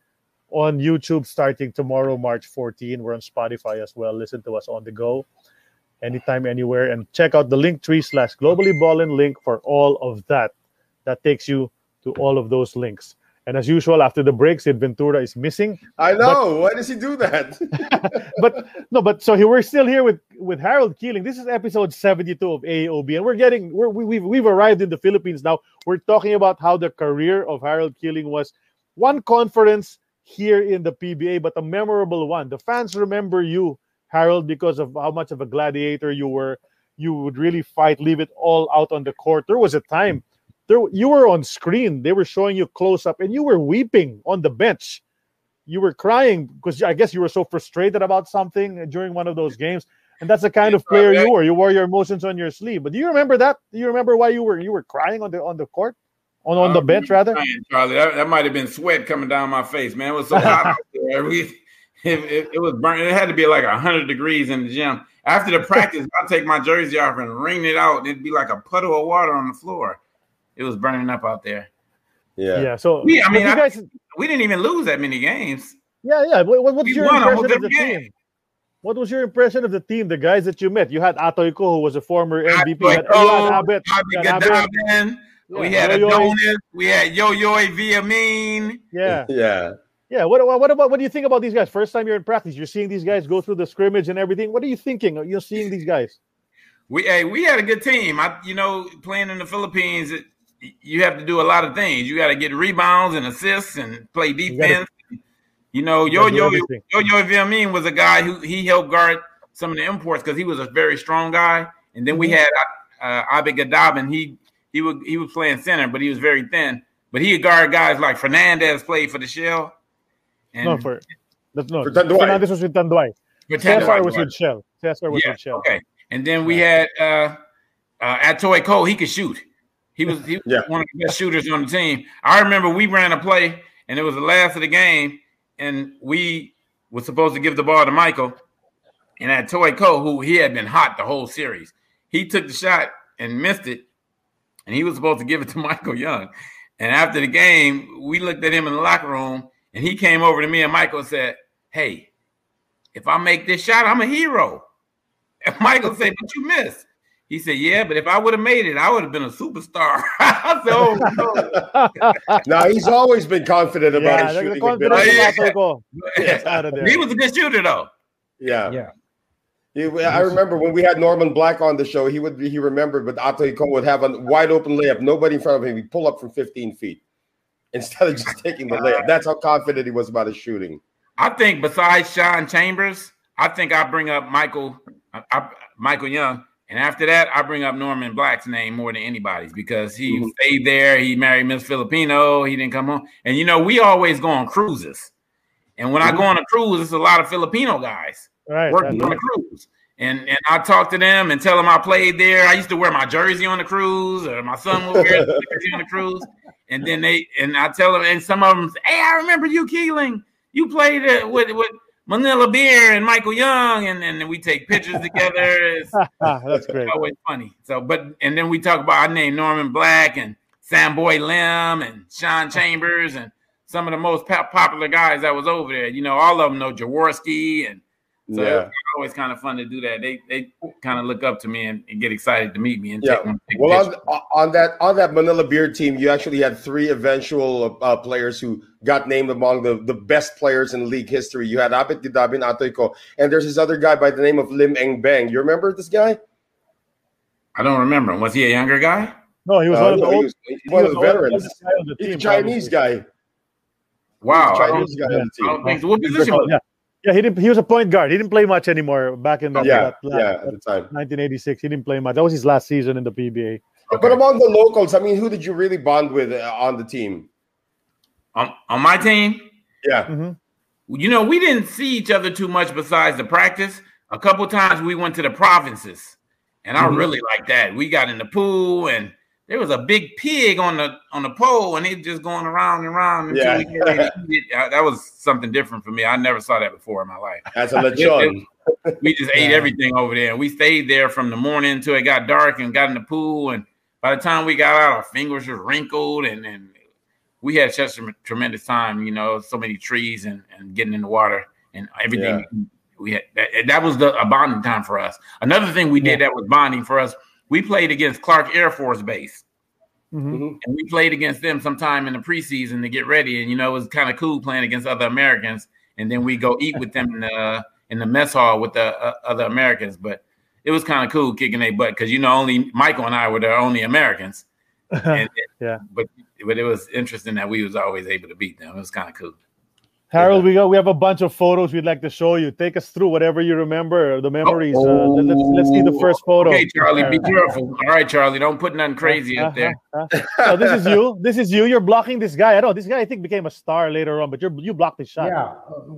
S1: on YouTube starting tomorrow, March 14. We're on Spotify as well. Listen to us on the go anytime, anywhere. And check out the link tree slash globally ballin link for all of that. That takes you to all of those links. And as usual, after the break, Sid Ventura is missing.
S3: I know. But, Why does he do that?
S1: but no, but so here we're still here with with Harold Keeling. This is episode 72 of AOB, and we're getting we're, we, we've we've arrived in the Philippines now. We're talking about how the career of Harold Keeling was one conference here in the PBA, but a memorable one. The fans remember you, Harold, because of how much of a gladiator you were. You would really fight, leave it all out on the court. There was a time there you were on screen. They were showing you close up, and you were weeping on the bench. You were crying because I guess you were so frustrated about something during one of those games. And that's the kind of player you were. You wore your emotions on your sleeve. But do you remember that? Do you remember why you were you were crying on the on the court? On, on the uh, bench rather?
S2: Crying, Charlie, that, that might have been sweat coming down my face, man. It was so hot out there. We, it, it, it, was burning. It had to be like hundred degrees in the gym. After the practice, I'd take my jersey off and wring it out. And it'd be like a puddle of water on the floor it was burning up out there.
S3: Yeah.
S1: Yeah. So
S2: we, I mean, I, guys, we didn't even lose that many games.
S1: Yeah, yeah. What, what's we your impression of the game. team? What was your impression of the team, the guys that you met? You had Atoy Co, who was a former MVP. You had, you had Abet.
S2: Yeah, we had Yo-Yo. Adonis. We had Yo-Yo Villamin.
S1: Yeah.
S3: Yeah.
S1: Yeah. What, what about what do you think about these guys? First time you're in practice, you're seeing these guys go through the scrimmage and everything. What are you thinking? You're seeing these guys.
S2: We hey, we had a good team. I you know, playing in the Philippines, it, you have to do a lot of things. You got to get rebounds and assists and play defense. You, you know, Yo Yo Yo Yo Villamin was a guy who he helped guard some of the imports because he was a very strong guy. And then we mm-hmm. had uh, Abet Guidaben. He he was he was playing center, but he was very thin. But he guard guys like Fernandez played for the Shell.
S1: And no, for that's no. For Fernandez was with Tanduay. Cezar was with Shell. Cezar was yeah, with Shell.
S2: Okay. And then we had uh, uh, Atoy Co. He could shoot. He was, he was yeah. one of the best shooters on the team. I remember we ran a play, and it was the last of the game, and we were supposed to give the ball to Michael. And Atoy Co, who he had been hot the whole series, he took the shot and missed it, and he was supposed to give it to Michael Young. And after the game, we looked at him in the locker room, and he came over to me and Michael said, "Hey, if I make this shot, I'm a hero." And Michael said, "But you missed." He said, "Yeah, but if I would have made it, I would have been a superstar." so, oh,
S3: no. no, he's always been confident about yeah, his shooting.
S2: Ability. Yeah. He was a good shooter, though.
S3: Yeah, yeah. He, I remember when we had Norman Black on the show. He would he remembered, but Atoy Co would have a wide open layup, nobody in front of him. He'd pull up from 15 feet instead of just taking the layup. That's how confident he was about his shooting.
S2: I think besides Sean Chambers, I think I bring up Michael I, Michael Young and after that, I bring up Norman Black's name more than anybody's because he mm-hmm. stayed there. He married Miss Filipino. He didn't come home. And you know, we always go on cruises. And when mm-hmm. I go on a cruise, it's a lot of Filipino guys right, working on the cruise. And and I talk to them and tell them I played there. I used to wear my jersey on the cruise, or my son would wear the jersey on the cruise. And then they and I tell them, and some of them say, Hey, I remember you Keeling. You played uh, with with Manila Beer and Michael Young, and then we take pictures together. It's,
S1: That's great.
S2: Always funny. So, but and then we talk about I name Norman Black and Samboy Lim and Sean Chambers and some of the most popular guys that was over there. You know, all of them know Jaworski and so yeah. it's always kind of fun to do that. They they kind of look up to me and, and, get excited to meet me and yeah. take
S3: well, on, on, that on that Manila Beer team, you actually had three eventual uh, players who got named among the, the best players in league history. You had Abet Guidaben Atoy Co, and there's this other guy by the name of Lim Eng Beng. You remember this guy?
S2: I don't remember. Was he a younger guy?
S1: No, he was uh, one of the,
S3: old, he was, he one of the veterans. The He's a Chinese guy.
S2: Wow. Chinese guy on the team. I don't think so. What position was
S1: yeah. Yeah, he didn't. He was a point guard. He didn't play much anymore back in that.
S3: Yeah, that, yeah, at the time,
S1: 1986. He didn't play much. That was his last season in the PBA.
S3: Okay. But among the locals, I mean, who did you really bond with uh, on the team?
S2: On on my team,
S3: yeah. Mm-hmm.
S2: You know, we didn't see each other too much besides the practice. A couple times we went to the provinces, and mm-hmm. I really like that. We got in the pool and there was a big pig on the on the pole, and it just going around and around until yeah. we get it. That was something different for me. I never saw that before in my life.
S3: That's a lechon.
S2: we just ate everything over there, and we stayed there from the morning until it got dark, and got in the pool. And by the time we got out, our fingers were wrinkled, and and we had such a tremendous time. You know, so many trees and and getting in the water and everything. Yeah. We had that, that was the a bonding time for us. Another thing we did that was bonding for us we played against Clark Air Force Base. Mm-hmm. And we played against them sometime in the preseason to get ready. And you know, it was kind of cool playing against other Americans. And then we go eat with them in the in the mess hall with the uh, other Americans. But it was kind of cool kicking a butt because you know only Michael and I were the only Americans. And,
S1: yeah.
S2: But but it was interesting that we was always able to beat them. It was kind of cool.
S1: Harold, we got we have a bunch of photos we'd like to show you. Take us through whatever you remember, the memories. Oh, uh, let's let's see the first photo.
S2: Okay, Charlie, be careful. All right, Charlie, don't put nothing crazy uh, up there. Uh,
S1: uh, this is you. This is you. You're blocking this guy. I know this guy. I think became a star later on, but you you blocked his shot.
S4: Yeah,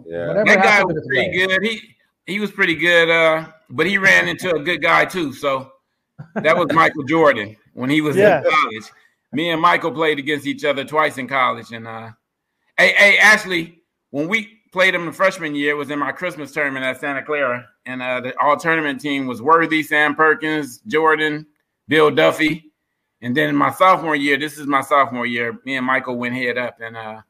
S2: yeah. That guy was pretty good. He he was pretty good. Uh, but he ran into a good guy too. So that was Michael Jordan when he was yeah. in college. Me and Michael played against each other twice in college, and uh, hey, hey, Ashley when we played him the freshman year, it was in my Christmas tournament at Santa Clara, and uh, the all tournament team was Worthy, Sam Perkins, Jordan, Bill Duffy, and then my sophomore year, this is my sophomore year, me and Michael went head up, and uh,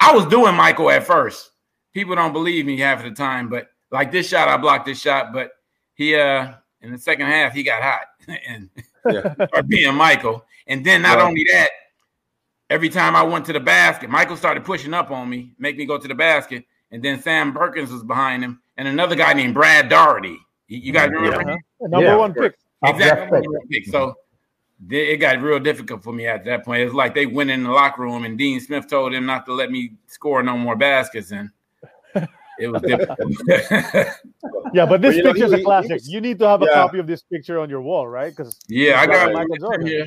S2: I was doing Michael at first. People don't believe me half of the time, but like this shot, I blocked this shot, but he uh in the second half he got hot and yeah. being Michael, and then not only that every time I went to the basket, Michael started pushing up on me, make me go to the basket, and then Sam Perkins was behind him, and another guy named Brad Daugherty. You, guys remember?
S1: Yeah. Number yeah. one pick.
S2: Exactly. Pick. So it got real difficult for me at that point. It's like they went in the locker room, and Dean Smith told him not to let me score no more baskets, and it was difficult.
S1: yeah, but this well, picture's know, he, a classic. Was, you need to have a yeah. copy of this picture on your wall, right? Because
S2: yeah, I got Michael Jordan. here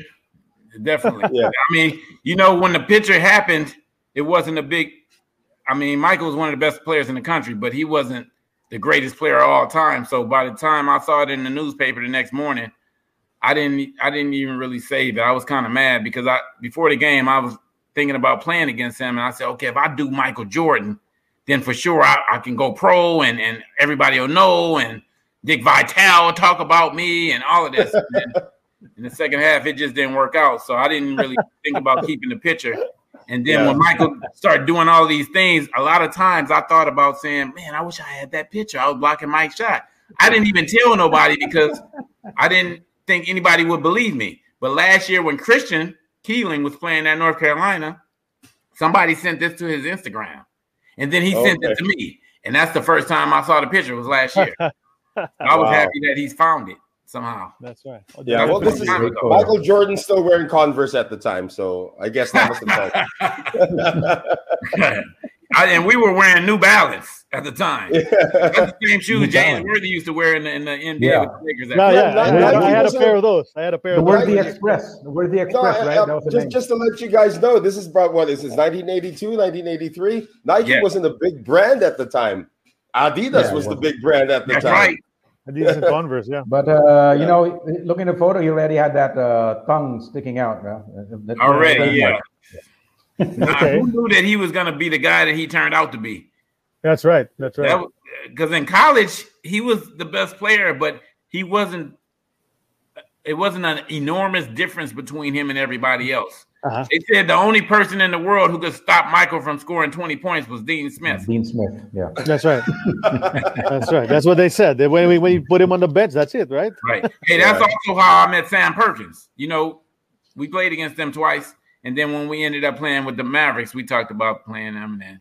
S2: definitely. yeah. I mean, you know, when the picture happened, it wasn't a big. I mean, Michael was one of the best players in the country, but he wasn't the greatest player of all time. So by the time I saw it in the newspaper the next morning, I didn't. I didn't even really save it. I was kind of mad because I before the game I was thinking about playing against him, and I said, okay, if I do Michael Jordan, then for sure I, I can go pro, and and everybody will know, and Dick Vitale will talk about me, and all of this. In the second half, it just didn't work out. So I didn't really think about keeping the pitcher. And then yeah. when Michael started doing all these things, a lot of times I thought about saying, "Man, I wish I had that pitcher. I was blocking Mike's shot." I didn't even tell nobody because I didn't think anybody would believe me. But last year, when Christian Keeling was playing at North Carolina, somebody sent this to his Instagram, and then he okay. sent it to me, and that's the first time I saw the picture was last year. I was wow. happy that he's found it somehow.
S1: That's right.
S3: Oh, yeah, well, this is Michael Jordan still wearing Converse at the time, so I guess that must have
S2: helped. and we were wearing New Balance at the time. Yeah. That's the same shoes James Worthy used to wear in the, in the NBA yeah. with the Lakers.
S1: No, yeah, yeah. I, I, had a pair of those. I had a pair
S4: the
S1: of
S4: those. Express. The Worthy Express, no, right?
S3: I, just, just to let you guys know, this is about what is this 1982, 1983? Nike yeah. wasn't a big brand at the time. Adidas was the big brand at the
S2: That's
S3: time.
S2: Right.
S1: Adidas and Converse, yeah.
S4: But uh, you know, looking at the photo, he already had that uh, tongue sticking out. Uh,
S2: that, already, yeah. okay. Who knew that he was going to be the guy that he turned out to be?
S1: That's right. That's right.
S2: Because in college, he was the best player, but he wasn't. It wasn't an enormous difference between him and everybody else. Uh-huh. They said the only person in the world who could stop Michael from scoring 20 points was Dean Smith.
S4: Dean Smith, yeah.
S1: That's right. that's right. That's what they said. When we when you put him on the bench, that's it, right?
S2: Right. Hey, that's yeah. also how I met Sam Perkins. You know, we played against them twice, and then when we ended up playing with the Mavericks, we talked about playing them, and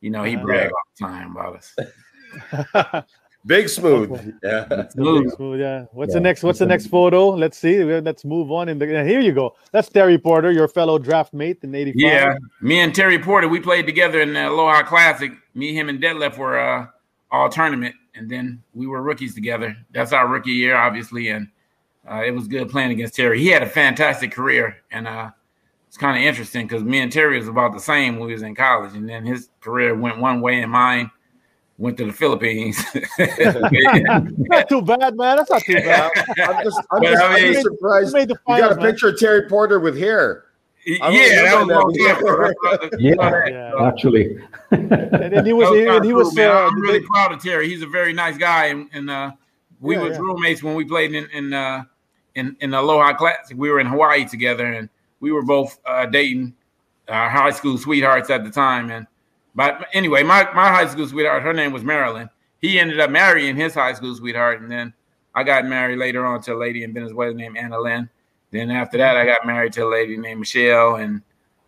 S2: you know, he uh-huh. bragged all the time about us.
S3: Big smooth. Yeah.
S1: Smooth. smooth. Yeah. What's yeah. the next what's the next photo? Let's see. Let's move on. In the here you go. That's Terry Porter, your fellow draft mate in 85.
S2: Yeah. Me and Terry Porter, we played together in the Aloha Classic. Me, him, and Detlef were uh, all tournament, and then we were rookies together. That's our rookie year, obviously, and uh, it was good playing against Terry. He had a fantastic career, and uh, it's kind of interesting because me and Terry was about the same when we was in college, and then his career went one way and mine went to the Philippines.
S1: not too bad, man. That's not too bad.
S3: I'm just, I'm just, I mean, I'm surprised. You, you got a picture of Terry Porter with hair.
S2: I yeah, that was
S4: yeah, yeah, actually.
S1: and, and he was, was he, he was.
S2: uh, I'm really proud of Terry. He's a very nice guy, and, and uh, we yeah, was yeah. roommates when we played in in uh, in, in the Aloha Classic. We were in Hawaii together, and we were both uh, dating our high school sweethearts at the time, and but anyway, my, my high school sweetheart, her name was Marilyn. He ended up marrying his high school sweetheart, and then I got married later on to a lady in Venezuela named Anna Lynn. Then after that, I got married to a lady named Michelle and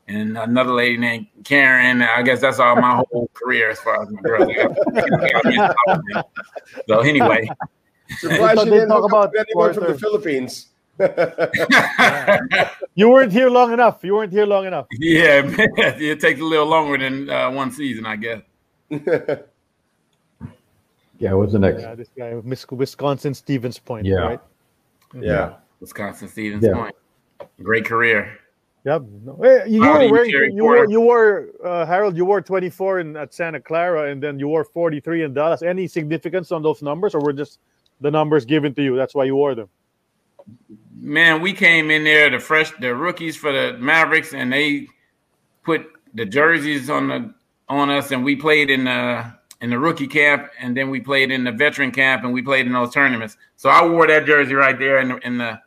S2: and another lady named Karen. I guess that's all my whole career as far as my girls. so anyway.
S3: Surprised you didn't talk about anyone from the Philippines.
S1: you weren't here long enough. You weren't here long enough.
S2: Yeah, man. it takes a little longer than uh, one season, I guess.
S4: yeah, what's the next?
S1: Yeah, this guy, Wisconsin Stevens Point.
S4: Yeah.
S1: Right?
S3: Yeah.
S2: Wisconsin Stevens yeah. Point. Great career.
S1: Yep. Hey, you, were wearing, you wore, you wore uh, Harold, you wore 24 in, at Santa Clara and then you wore 43 in Dallas. Any significance on those numbers or were just the numbers given to you? That's why you wore them.
S2: Man, we came in there, the fresh, the rookies for the Mavericks, and they put the jerseys on the on us, and we played in the in the rookie camp, and then we played in the veteran camp, and we played in those tournaments. So I wore that jersey right there in the, in the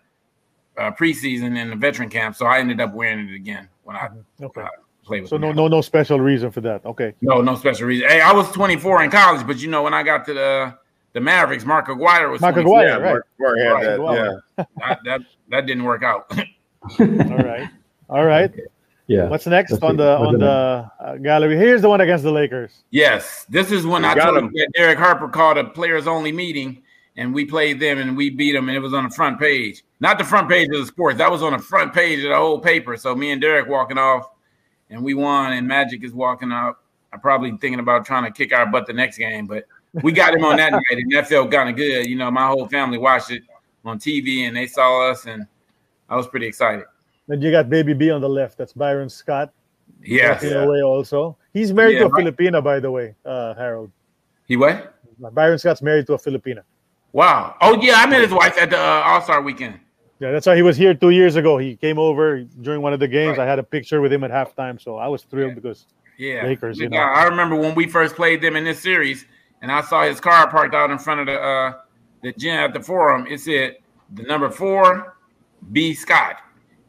S2: uh, preseason in the veteran camp. So I ended up wearing it again when I
S1: mm-hmm. okay.
S2: uh, played with.
S1: So no, no, no special reason for that. Okay.
S2: No, no special reason. Hey, I was 24 in college, but you know when I got to the the Mavericks, Mark Aguirre was
S1: Mark Aguirre, yeah, right? Mark,
S3: Mark right. That, yeah.
S2: that, that that didn't work out.
S1: All right. All right.
S4: Yeah.
S1: What's next Let's on the on the uh, gallery? Here's the one against the Lakers.
S2: Yes, this is when I told him that Derek Harper called a players only meeting, and we played them and we beat them, and it was on the front page, not the front page of the sports. That was on the front page of the whole paper. So me and Derek walking off, and we won, and Magic is walking out. I'm probably thinking about trying to kick our butt the next game, but we got him on that night, and that felt kind of good. You know, my whole family watched it on TV, and they saw us, and I was pretty excited.
S1: And you got Baby B on the left. That's Byron Scott.
S2: Yes.
S1: In a way, also. He's married yeah, to a right. Filipina, by the way, uh, Harold.
S2: He what?
S1: Byron Scott's married to a Filipina.
S2: Wow. Oh, yeah. I met his wife at the uh, All Star weekend.
S1: Yeah, that's why he was here two years ago. He came over during one of the games. Right. I had a picture with him at halftime, so I was thrilled yeah. because
S2: yeah,
S1: Lakers. You know,
S2: I remember when we first played them in this series, and I saw his car parked out in front of the uh, the gym at the forum. It said the number four, B Scott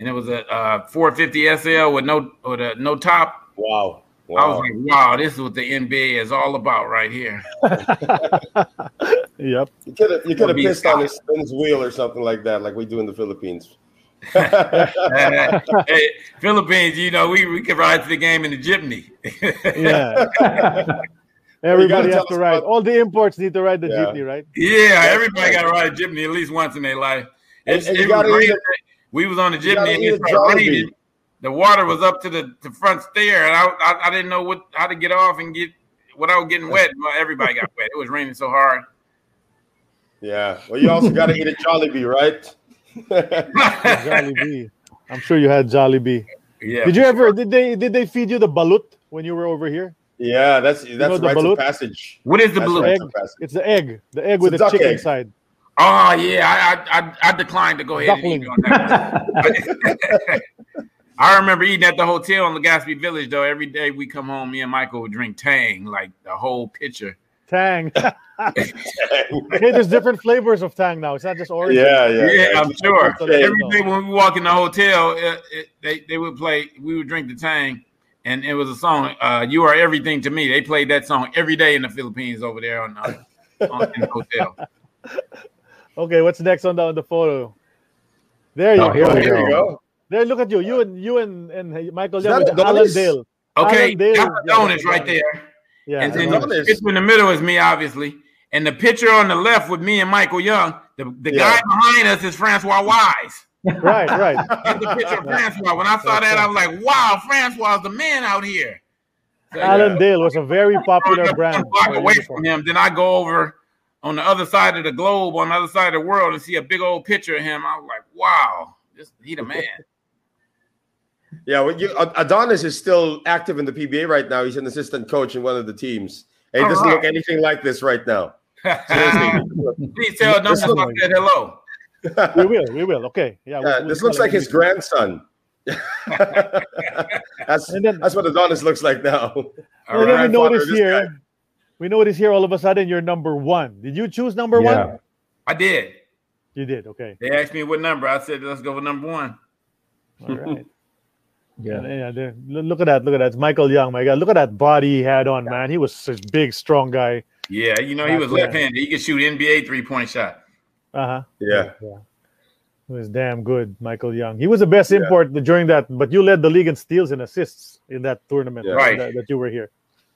S2: and it was a uh, 450 SL with no with a no top.
S3: Wow. wow.
S2: I was like, wow, this is what the NBA is all about right here.
S1: yep.
S3: You could have you could have pissed on his, on his wheel or something like that, like we do in the Philippines.
S2: hey, Philippines, you know, we, we can ride to the game in the jeepney.
S1: yeah. Everybody has to ride. About... All the imports need to ride the yeah. jeepney, right?
S2: Yeah, everybody got to ride a jeepney at least once in their life.
S3: And, and you got to
S2: we was on the jeepney and it started raining. The water was up to the, the front stair, and I, I, I didn't know what how to get off and get without getting wet. Everybody got wet. It was raining so hard.
S3: Yeah. Well, you also got to eat a Jollibee, right?
S1: Jollibee. I'm sure you had Jollibee.
S2: Yeah.
S1: Did you ever? Sure. Did they did they feed you the balut when you were over here?
S3: Yeah, that's that's you know rites of passage.
S2: What is the
S3: that's
S2: balut?
S1: It's the egg. The egg it's with the chicken egg. inside.
S2: Oh yeah, I I, I declined to go ahead Duckling. and eat on that. I remember eating at the hotel in Legazpi Village though. Every day we come home, me and Michael would drink Tang, like the whole pitcher.
S1: Tang. hey, there's different flavors of Tang now. It's not just orange.
S3: Yeah, yeah,
S2: yeah. I'm sure. Every day when we walk in the hotel, it, it, they they would play. We would drink the Tang, and it was a song. Uh, you are everything to me. They played that song every day in the Philippines over there on, uh, on in the hotel.
S1: Okay, what's next on the on the photo? There you, oh,
S3: go. Here you go.
S1: There, look at you. You and you and, and Michael Young with Alan Dale.
S2: Okay, Alan Dale. that's Adonis right there. Yeah, and then the picture in the middle is me, obviously, and the picture on the left with me and Michael Young. The, the yeah. guy behind us is Francois Wise.
S1: Right, right.
S2: That's the picture of Francois. When I saw that, I was like, "Wow, Francois is the man out here."
S1: So, Alan yeah. Dale was a very popular brand.
S2: Walk away from him, then I go over on the other side of the globe, on the other side of the world, and see a big old picture of him. I was like, wow, this, he the man.
S3: yeah, well, you, Adonis is still active in the PBA right now. He's an assistant coach in one of the teams. He doesn't right. look anything like this right now.
S2: Please tell Adonis I said hello.
S1: We will, we will. Okay.
S3: Yeah. yeah we'll, this we'll looks like his grandson. that's, then, that's what Adonis looks like now.
S1: And then we notice here. Guy we notice here all of a sudden you're number one. Did you choose number yeah. one?
S2: I did.
S1: You did. Okay.
S2: They asked me what number. I said, let's go with number one.
S1: All right. yeah. Yeah. Look at that. Look at that. It's Michael Young. My God. Look at that body he had on, man. He was such a big, strong guy.
S2: Yeah. You know, he was left handed. He could shoot NBA three point shot.
S1: Uh huh.
S3: Yeah. yeah.
S1: He was damn good, Michael Young. He was the best import during that, but you led the league in steals and assists in that tournament
S3: Yeah.
S2: Right.
S1: that, that you were here.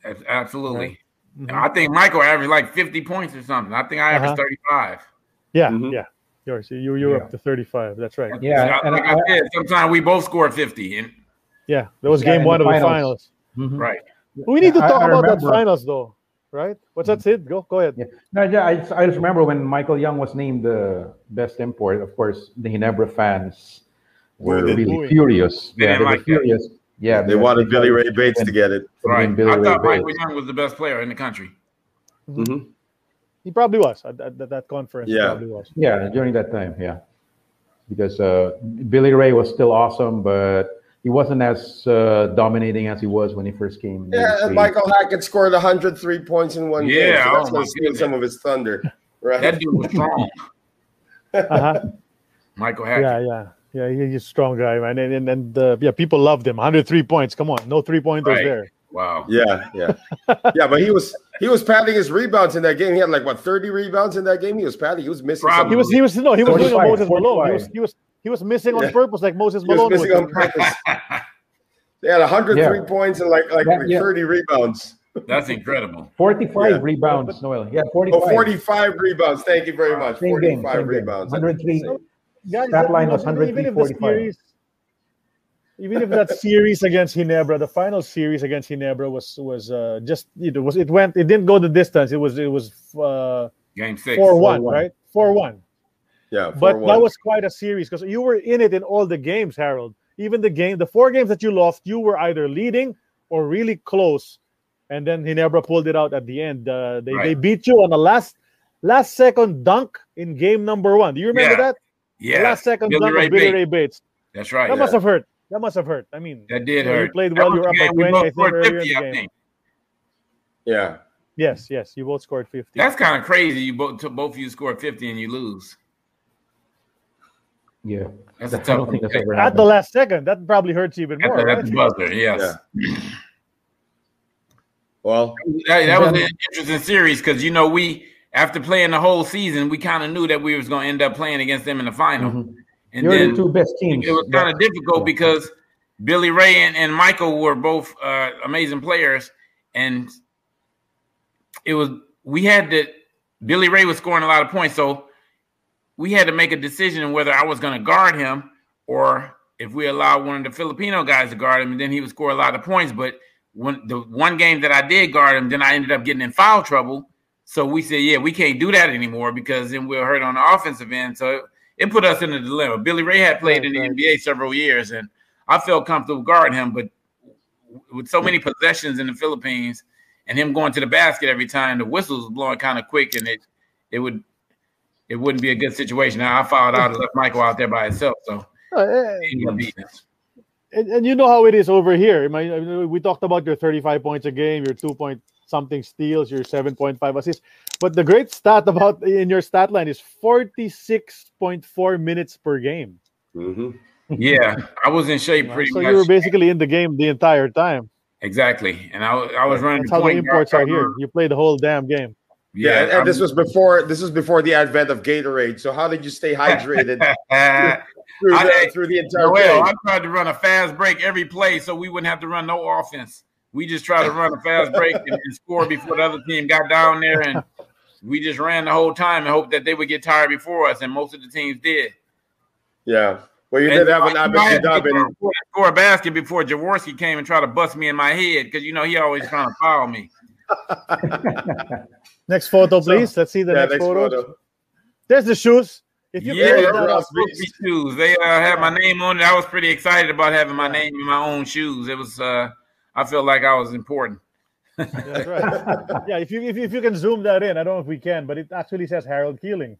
S2: Ab- Absolutely.
S1: Mhm.
S2: I think Michael averaged like 50 points or something. I think I averaged
S1: Uh-huh.
S2: 35.
S1: Yeah,
S3: Mhm.
S1: yeah. Yours. You you were
S4: Yeah.
S1: up to 35. That's right.
S4: Yeah, and
S2: like I,
S4: I-
S2: said, sometimes we both scored 50. And
S1: Yeah, that was
S4: Yeah,
S1: game one
S4: the
S1: of the
S4: finals.
S1: finals.
S4: Mhm.
S2: right.
S1: We need to
S4: Yeah, I-
S1: talk
S4: I
S1: about that finals though, right? What's that, Sid? Go go ahead.
S4: Yeah. No, yeah, I, I just remember when Michael Young was named the best import. Of course, the Ginebra fans were
S3: Booed
S4: really
S1: Booing.
S4: furious.
S2: They
S4: yeah,
S2: didn't
S4: they were
S2: like that.
S4: furious. Yeah,
S3: They wanted Billy Ray Bates to get it.
S4: to
S2: Right.
S4: name Billy
S2: I
S4: Ray
S2: thought Michael Young was the best player in the country.
S3: Mm-hmm.
S1: He probably was at, at, at that conference.
S3: Yeah.
S1: probably was.
S4: Yeah, during that time, yeah, because uh, Billy Ray was still awesome, but he wasn't as uh, dominating as he was when he first came. in
S3: Yeah, and Michael Hackett scored 103 points in one game.
S2: Yeah,
S3: So
S2: oh
S3: that's
S2: my
S3: going to steal
S2: goodness.
S3: some of his thunder. Right.
S2: That dude was strong.
S1: Uh-huh.
S2: Michael Hackett.
S1: yeah, yeah, yeah. He's a strong guy, man, and and, and uh, yeah, people loved him. 103 points. Come on, no three pointers
S2: Right.
S1: there.
S2: Wow.
S3: Yeah, yeah, yeah. But he was he was padding his rebounds in that game. He had like what 30 rebounds in that game. He was padding. He was missing.
S2: Probably.
S3: Some,
S1: He was he was no, he was doing a
S4: 45,
S1: Moses Malone. He was he was he was missing on purpose, like Moses
S3: he was
S1: Malone.
S3: missing
S1: was.
S3: on purpose. They had 103
S1: Yeah.
S3: points and like like
S4: Yeah, yeah.
S3: 30 rebounds.
S2: That's incredible.
S4: 45
S3: Yeah.
S4: rebounds, Noel. Yeah, 45.
S3: Oh, 45 rebounds. Thank you very much.
S4: Same game,
S3: 45
S4: same game.
S3: rebounds.
S4: 103.
S1: Guys,
S4: That line was
S1: know, even if the
S4: 103, 45.
S1: series, even if that series against Ginebra, the final series against Ginebra was was uh, just it was it went it didn't go the distance. It was it was uh,
S2: Game six.
S1: four one,
S4: 4-1.
S1: right? Four one.
S3: Yeah,
S1: But
S3: 4-1.
S1: that was quite a series because you were in it in all the games, Harold. Even the game, the four games that you lost, you were either leading or really close, and then Ginebra pulled it out at the end. Uh, they they beat you on the last last second dunk in game number one. Do you remember
S2: Yeah.
S1: that? The
S2: Yeah.
S1: last second
S2: Billy
S1: dunk
S2: Ray
S1: of Billy
S2: Bates.
S1: Ray Bates.
S2: That's right.
S1: That must have hurt. That must have hurt. I mean,
S2: That did
S1: you
S2: hurt.
S1: You played well. You were up by 20, I think, earlier in the game.
S3: yeah.
S1: Yes, yes. You both scored 50.
S2: That's kind of crazy. You both both of you scored 50 and you lose.
S4: Yeah.
S2: That's a
S4: I
S2: tough
S4: don't think
S2: to
S4: that's ever
S1: At the last second, that probably hurts even
S2: At
S1: more.
S2: the, at
S1: right?
S2: the buzzer, yes.
S3: Yeah. Well,
S2: That, that was an interesting series because you know we after playing the whole season, we kind of knew that we was going to end up playing against them in the final,
S4: Mhm.
S2: and
S4: You're
S2: then
S4: the two best teams.
S2: it was kind of difficult
S4: Yeah.
S2: because Billy Ray and, and Michael were both uh, amazing players, and it was we had to. Billy Ray was scoring a lot of points, so we had to make a decision whether I was going to guard him or if we allowed one of the Filipino guys to guard him, and then he would score a lot of points. But when the one game that I did guard him, then I ended up getting in foul trouble. So we said, yeah, we can't do that anymore because then we'll hurt on the offensive end. So it, it put us in a dilemma. Billy Ray had played in the. NBA several years, and I felt comfortable guarding him. But with so many possessions in the Philippines and him going to the basket every time, the whistles blowing kind of quick, and it it would it wouldn't be a good situation. Now I fouled out and left Michael out there by himself, so
S1: Uh,
S2: he ended up beating us.
S1: and, and you know how it is over here. I mean, we talked about your 35 points a game, your two point something steals, your 7.5 assists. But the great stat about in your stat line is 46.4 minutes per game.
S3: mhm.
S2: Yeah, I was in shape pretty
S1: so
S2: much.
S1: you were basically in the game the entire time.
S2: exactly, and I, was- I was running
S1: That's
S2: the
S1: how the imports
S2: guard
S1: are here. You play the whole damn game.
S3: Yeah, and,
S2: I'm-
S3: this was before this was before the advent of Gatorade. So how did you stay hydrated through
S2: I-
S3: the, through the entire
S2: Noel, I tried to run a fast break every play so we wouldn't have to run no offense. We just tried to run a fast break and, and score before the other team got down there, and we just ran the whole time and hoped that they would get tired before us, and most of the teams did.
S3: Yeah. Well, you
S2: And
S3: did have an
S2: had to score a basket before Jaworski came and tried to bust me in my head because you know he always trying to foul me.
S1: Next photo,
S3: So-
S1: please. Let's see the
S3: yeah,
S1: next,
S3: next
S1: photo.
S3: photo.
S1: There's the shoes. If you
S2: yeah,
S1: close
S3: yeah,
S1: that
S3: Ross
S1: up,
S2: shoes. They uh, had my name on it. I was pretty excited about having my name in my own shoes. It was. Uh, I felt like I was important.
S1: That's right. yeah, if you if, you- if you can zoom that in, I don't know if we can, but it actually says Harold Keeling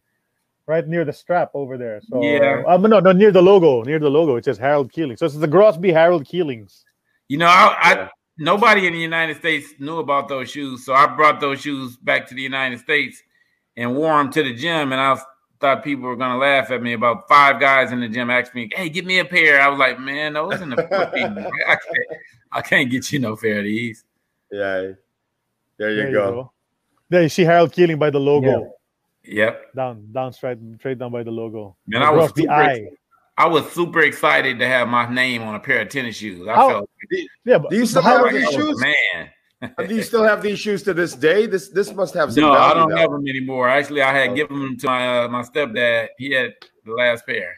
S1: right near the strap over there. So
S2: Yeah.
S1: um, no, no, near the logo, near the logo, it says Harold Keeling. So it's the Grosby Harold Keelings.
S2: You know, I, I
S3: Yeah.
S2: Nobody in the United States knew about those shoes, so I brought those shoes back to the United States and wore them to the gym. And I was, thought people were gonna laugh at me. About five guys in the gym asked me, "Hey, get me a pair." I was like, "Man, those in the I can't, I can't get you no pair of these."
S3: Yeah. There you
S1: There
S3: go.
S1: There you see Harold Keeling by the logo.
S2: Yep.
S1: Down, down, straight, straight down by the logo.
S2: Man, I was
S1: the
S2: super,
S1: eye.
S2: I was super excited to have my name on a pair of tennis shoes. I
S1: How-
S2: felt
S1: Yeah, but
S3: Do you still have
S2: like
S3: these shoes?
S2: man.
S3: Do you still have these shoes to this day? This this must have some
S2: No, I don't
S3: now.
S2: have them anymore. Actually, I had
S3: Oh.
S2: given them to my uh, my stepdad. He had the last pair.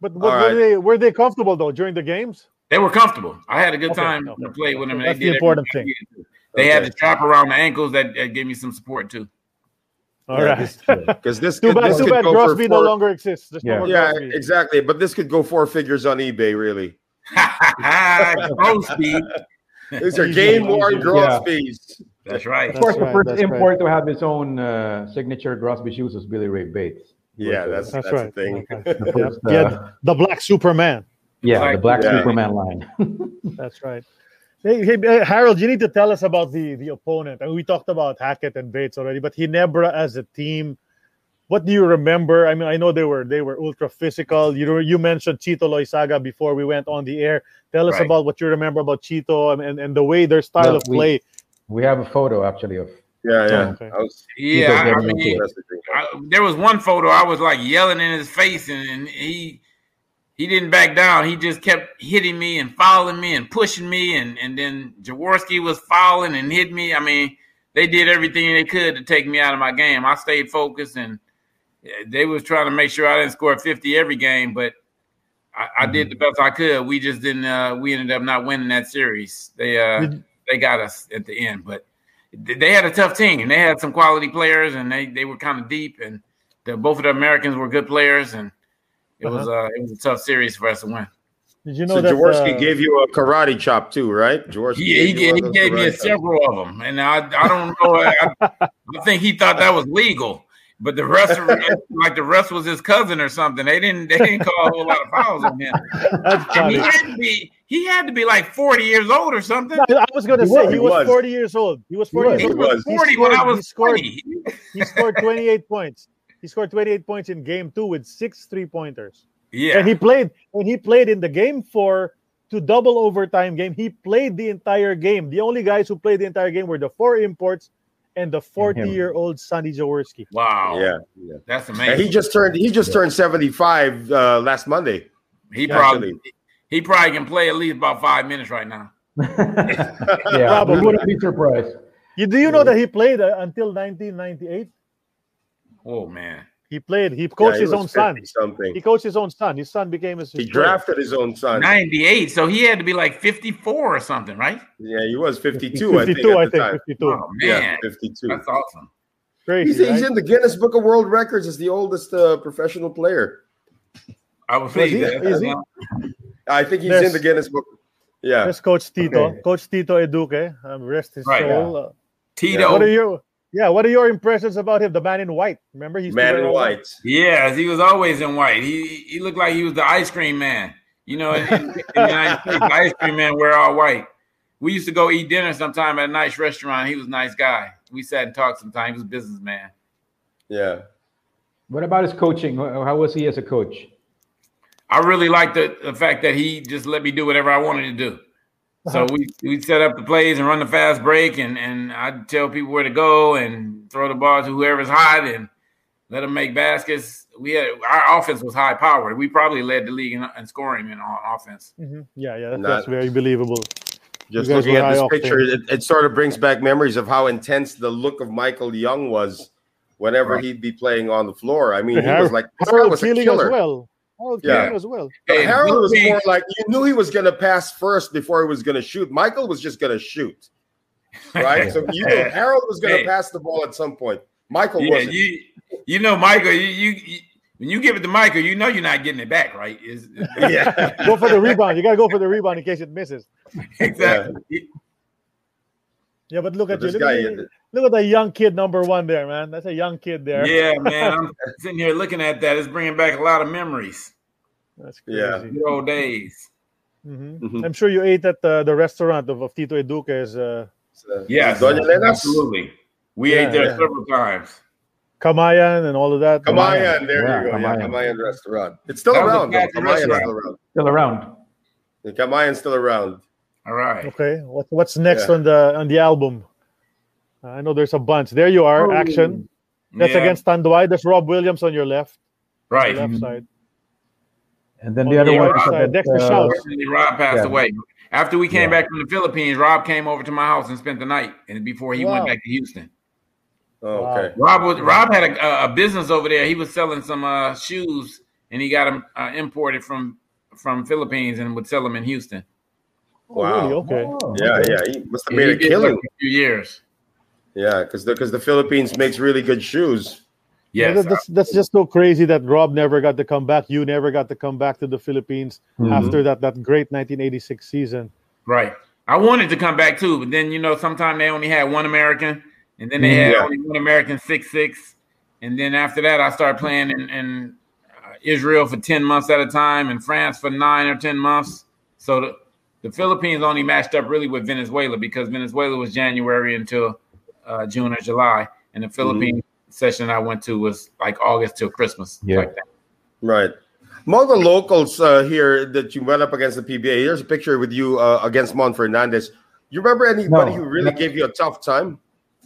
S1: but what,
S3: All
S1: were they were they comfortable though during the games?
S2: They were comfortable. I had a good
S1: Okay,
S2: time
S1: okay.
S2: to play with them.
S1: That's
S2: they
S1: the
S2: did
S1: important
S2: everything I needed to. They had the strap around the ankles that, that gave me some support too.
S1: All
S3: Yeah,
S1: right.
S3: Because this
S1: too
S3: could,
S1: bad,
S3: this
S1: too
S3: could
S1: bad
S3: go for
S1: Grosby no
S3: four-
S1: longer exists. There's
S4: Yeah.
S1: more
S3: Yeah, exactly. But this could go four figures on eBay, really.
S2: Grosby.
S3: These are game worn
S1: easy.
S3: Grosby's.
S2: That's right.
S4: Of course,
S1: That's
S4: the first
S1: that's
S4: import to have his own uh, signature Grosby shoes was Billy Ray Bates.
S3: Yeah, that's that's,
S1: That's right.
S3: the thing.
S1: Okay.
S4: the first,
S1: He had
S4: uh,
S1: the Black Superman.
S4: yeah, the Black
S3: Yeah.
S4: Superman line.
S1: That's right. Hey, hey, Harold, you need to tell us about the the opponent. And we talked about Hackett and Bates already, but Hinebra as a team. What do you remember? I mean, I know they were they were ultra physical. You you mentioned Chito Loyzaga before we went on the air. Tell us
S2: Right.
S1: about what you remember about Chito and, and, and the way their style
S4: Well,
S1: of
S4: we-
S1: play.
S4: we have a photo actually of
S3: Yeah, yeah.
S1: Oh, okay.
S3: I was,
S2: Yeah, I, I mean,
S4: into
S3: that's the thing.
S2: I, there was one photo I was like yelling in his face, and, and he he didn't back down. He just kept hitting me and fouling me and pushing me, and and then Jaworski was fouling and hit me. I mean, they did everything they could to take me out of my game. I stayed focused, and they was trying to make sure I didn't score fifty every game, but. I, I did the best I could. We just didn't. Uh, we ended up not winning that series. They uh, they got us at the end, but they had a tough team. They had some quality players, and they they were kind of deep. And the, both of the Americans were good players, and it was uh it was a tough series for us to win.
S1: Did you know
S3: so
S1: that
S3: Jaworski
S1: uh,
S3: gave you a karate chop too, right? Jaworski
S2: He, he, gave, he gave me
S3: karate
S2: several of them, and I I don't know. I, I think he thought that was legal, but the rest of like the rest was his cousin or something. They didn't they didn't call a whole lot of fouls on him.
S1: That's
S2: And he had to be he had to be like forty years old or something.
S1: No, I was gonna
S4: He
S1: say
S4: was,
S1: he
S3: he
S1: was,
S3: was.
S1: 40 years old. He was 40
S4: was.
S1: years
S3: He
S1: old.
S3: was.
S1: He
S2: Forty when I was
S1: he scored,
S2: twenty.
S1: he scored 28 points. He scored 28 points in game two with six three pointers.
S2: Yeah,
S1: And he played and he played in the game four to double overtime game. He played the entire game. The only guys who played the entire game were the four imports and the 40 year old Sonny Jaworski.
S2: wow,
S3: Yeah, yeah.
S2: that's
S3: And
S2: amazing.
S3: he just turned he just turned 75 uh, last Monday.
S2: He
S3: Yeah,
S2: probably
S3: actually.
S2: he probably can play at least about five minutes right now.
S4: yeah,
S1: Probably.
S4: we wouldn't be surprised.
S1: You, do you know that he played uh, until 1998?
S2: Oh man,
S1: He played. He coached
S3: Yeah, he
S1: his own son.
S3: Something.
S1: He coached his own son. His son became his.
S3: He
S1: his player.
S3: drafted his own son.
S2: ninety eight. So he had to be like fifty four or something, right?
S3: Yeah, he was 52, I think,
S1: 52,
S3: at
S1: I
S3: the
S1: think.
S3: time.
S1: 52.
S2: Oh
S3: Yeah,
S2: man,
S3: 52.
S2: that's awesome.
S1: Crazy.
S3: He's, he's in the Guinness Book of World Records as the oldest uh, professional player.
S2: I was
S1: Is
S2: pleased.
S1: he-
S2: that-
S1: is he?
S3: I think he's
S1: There's-
S3: in the Guinness Book. Yeah.
S1: There's Coach Tito.
S4: Okay.
S1: Coach Tito Eduque. Um, rest his
S2: Right.
S1: soul. Uh,
S2: Tito.
S1: what are your yeah? What are your impressions about him? The man in white. Remember he's
S3: Man in white.
S2: Yes, he was always in white. He he looked like he was the ice cream man. You know, in, in the United States, the ice cream man wear all white. We used to go eat dinner sometime at a nice restaurant. He was a nice guy. We sat and talked sometime. He was a businessman.
S3: Yeah.
S4: What about his coaching? How how was he as a coach?
S2: I really liked the, the fact that he just let me do whatever I wanted to do. So we we set up the plays and run the fast break, and and I'd tell people where to go and throw the ball to whoever's hot and let them make baskets. We had our offense was high powered. We probably led the league in, in scoring in on offense.
S1: Mhm. Yeah, yeah, that's, that's very believable.
S3: Just looking at this picture, it, it sort of brings back memories of how intense the look of Michael Young was whenever
S2: Right.
S3: he'd be playing on the floor. I mean, he was like, this guy was a killer.
S1: as well. Harold
S3: Yeah.
S1: Keeling as well.
S2: Hey,
S3: Harold was more like you knew he was going to pass first before he was going to shoot. Michael was just going to shoot, right? so you know Harold was going to
S2: Hey.
S3: pass the ball at some point. Michael
S2: yeah,
S3: wasn't.
S2: you you know Michael. You, you, you when you give it to Michael, you know you're not getting it back, right? Is
S3: yeah,
S1: Go for the rebound. You gotta go for the rebound in case it misses.
S2: exactly.
S1: Yeah, but look
S3: So
S1: at you.
S3: this
S1: Look,
S3: guy,
S1: at, the- look at the young kid number one there, man. That's a young kid there.
S2: Yeah, man. I'm sitting here looking at that. It's bringing back a lot of memories.
S1: That's crazy.
S3: Yeah.
S2: Good old days.
S1: Mhm.
S3: Mhm.
S1: I'm sure you ate at the, the restaurant of, of Tito Eduque's uh,
S3: So,
S2: Yes,
S3: Doña
S2: absolutely. We
S1: Yeah,
S2: ate there
S1: yeah.
S2: several times.
S1: Kamayan and all of that.
S3: Kamayan, there
S4: Yeah,
S3: you go. Kamayan. Yeah,
S4: Kamayan.
S3: Kamayan restaurant. It's still
S2: That was a
S3: around. though.
S2: fancy
S3: Kamayan's
S2: restaurant.
S3: still around.
S4: Still around.
S3: The Kamayan's still around.
S2: All right.
S1: Okay, what, what's next
S3: Yeah.
S1: on the on the album? I know there's a bunch. There you are,
S4: Oh.
S1: action. That's
S2: Yeah,
S1: against Tanduay. There's Rob Williams on your left,
S2: right.
S1: left side.
S4: And then
S1: Oh,
S4: the other
S2: yeah,
S4: one
S2: right.
S4: is against,
S1: Dexter
S4: uh,
S1: Shouse.
S2: Rob passed
S4: Yeah.
S2: away. After we came
S4: Yeah.
S2: back from the Philippines, Rob came over to my house and spent the night, and before he
S1: Wow.
S2: went back to Houston.
S3: Oh, okay.
S2: Rob was Rob had a, a business over there. He was selling some uh, shoes, and he got them uh, imported from from Philippines and would sell them in Houston.
S1: Oh, really?
S3: Wow.
S1: Okay.
S4: Oh,
S3: Yeah,
S4: okay.
S3: yeah. He must have
S2: He
S3: made a
S2: did
S3: killing.
S2: a few years.
S3: Yeah, because the because the Philippines makes really good shoes.
S1: Yeah,
S2: Yes,
S1: that- that's, that's just so crazy that Rob never got to come back. You never got to come back to the Philippines
S4: Mhm.
S1: after that that great 1986 season.
S2: right. I wanted to come back too, but then you know, sometimes they only had one American, and then they had
S3: Yeah.
S2: only one American six six, and then after that, I started playing in, in uh, Israel for ten months at a time, and France for nine or ten months. So the, the Philippines only matched up really with Venezuela because Venezuela was January until uh, June or July, and the Philippine session I went to was like August till Christmas.
S4: Yeah.
S2: like that.
S3: Right. Among the locals uh, here that you went up against the PBA, here's a picture with you uh, against Mon Fernandez. You remember anybody
S4: No.
S3: who really gave you a tough time?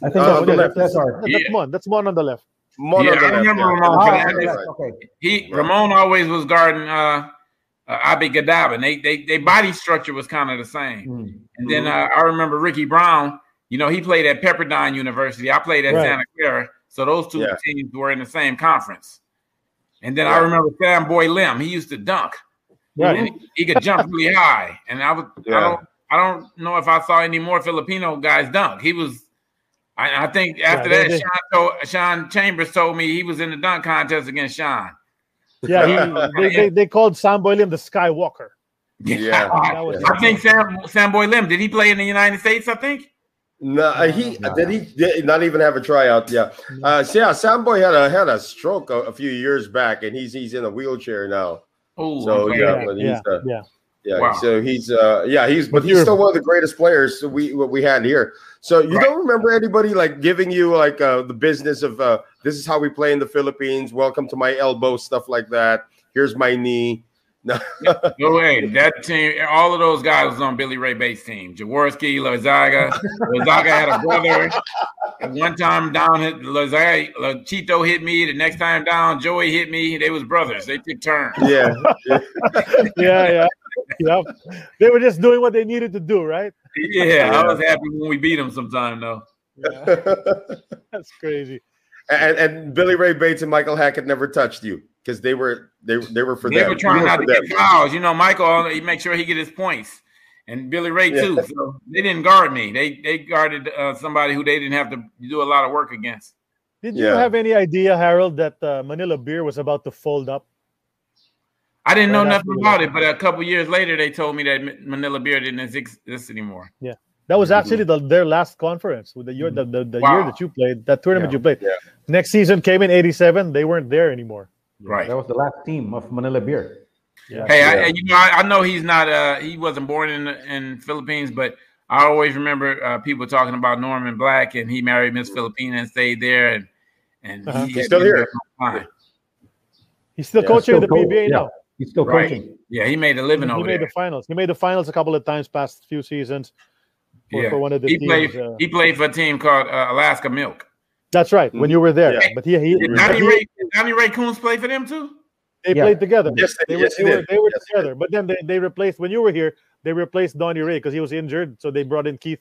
S4: I think
S3: Uh,
S4: that's
S3: on the left.
S4: That's our.
S1: That's
S2: Yeah.
S1: Mon. That's Mon on the left.
S3: Mon
S2: Yeah,
S3: on the
S2: I
S3: left,
S2: remember
S3: yeah.
S2: Ramon
S4: Ah,
S2: Fernandez.
S4: okay, okay.
S2: He Ramon always was guarding uh, uh Abi Gadab, and they they they body structure was kind of the same.
S4: Mm.
S2: And then uh, I remember Ricky Brown. You know, he played at Pepperdine University. I played at
S1: Right.
S2: Santa Clara, so those two
S3: Yeah.
S2: teams were in the same conference. And then I remember Samboy Lim. He used to dunk.
S1: Right.
S2: He, he could jump really high. And I was
S3: Yeah.
S2: I don't I don't know if I saw any more Filipino guys dunk. He was. I, I think after
S1: Yeah,
S2: that, Sean, told, Sean Chambers told me he was in the dunk contest against Sean.
S1: Yeah, he, they, they, they called Samboy Lim the Skywalker.
S3: Yeah.
S1: That was
S2: I think Sam Sam Boy Lim did he play in the United States? I think.
S3: No, uh, he
S4: No.
S3: did he did not even have a tryout. Yeah, uh, so yeah. Samboy had a had a stroke a, a few years back, and he's he's in a wheelchair now.
S2: Oh,
S3: So,
S2: okay.
S3: yeah.
S1: Yeah,
S3: he's,
S1: yeah,
S3: uh,
S1: yeah.
S3: Yeah,
S2: Wow.
S3: so he's uh yeah he's but
S1: But
S3: he's still one of the greatest players we what we had here. So you
S2: Right.
S3: don't remember anybody like giving you like uh the business of uh this is how we play in the Philippines. Welcome to my elbow, stuff like that. Here's my knee. No,
S2: No way. That team, all of those guys was on Billy Ray Bates' team. Jaworski, Lozaga. Lozaga had a brother. At one time down hit Lozaga, Chito hit me. The next time down, Joey hit me. They was brothers. They took turns.
S3: yeah,
S1: yeah, yeah, yeah. They were just doing what they needed to do, right?
S2: Yeah, I was happy when we beat them sometime though.
S1: That's crazy.
S3: and and Billy Ray Bates and Michael Hackett never touched you because they were they they were for
S2: They
S3: them.
S2: were trying
S3: You
S2: not to
S3: for
S2: get
S3: them.
S2: fouls. You know, Michael, he make sure he get his points, and Billy Ray
S3: Yeah.
S2: too. So they didn't guard me. They they guarded uh, somebody who they didn't have to do a lot of work against.
S1: Did you
S3: Yeah.
S1: have any idea, Harold, that uh, Manila Beer was about to fold up?
S2: I didn't know
S1: Right
S2: nothing about it, but a couple years later, they told me that Manila Beer didn't exist anymore. Yeah.
S1: That was actually the, their last conference with the year the, the, the year that you played, that tournament
S4: Yeah.
S1: you played.
S3: Yeah.
S1: Next season came in '87. They weren't there anymore.
S2: Right.
S4: That was the last team of Manila Beer.
S1: Yeah.
S2: Hey,
S3: Yeah.
S2: I, you know, I, I know he's not. Uh, he wasn't born in in Philippines, but I always remember uh, people talking about Norman Black, and he married Miss Filipina and stayed there, and and
S1: Uh-huh.
S2: he
S3: He's still
S2: been
S3: here.
S2: there for a long time.
S1: He's still
S3: Yeah,
S1: coaching
S4: Still
S1: the
S4: co-
S1: PBA
S4: yeah,
S1: now.
S4: He's still
S2: Right.
S4: coaching.
S2: Yeah, he made a living
S1: He
S2: over
S1: made
S2: there.
S1: the finals. He made the finals a couple of times past few seasons for,
S2: yeah.
S1: for one of the
S2: he
S1: teams.
S2: played.
S1: uh,
S2: he played for a team called uh, Alaska Milk.
S1: that's right. When you were there,
S3: Yeah.
S1: but he, he,
S2: Did
S1: but he-
S2: Ray, did Donnie Ray Koonce play for them too?
S1: they
S4: Yeah.
S1: played together.
S3: Yes,
S1: they,
S3: yes,
S1: were,
S3: he
S1: they, were, they were
S3: Yes,
S1: together. But then they, they replaced when you were here. They replaced Donnie Ray because he was injured, so they brought in Keith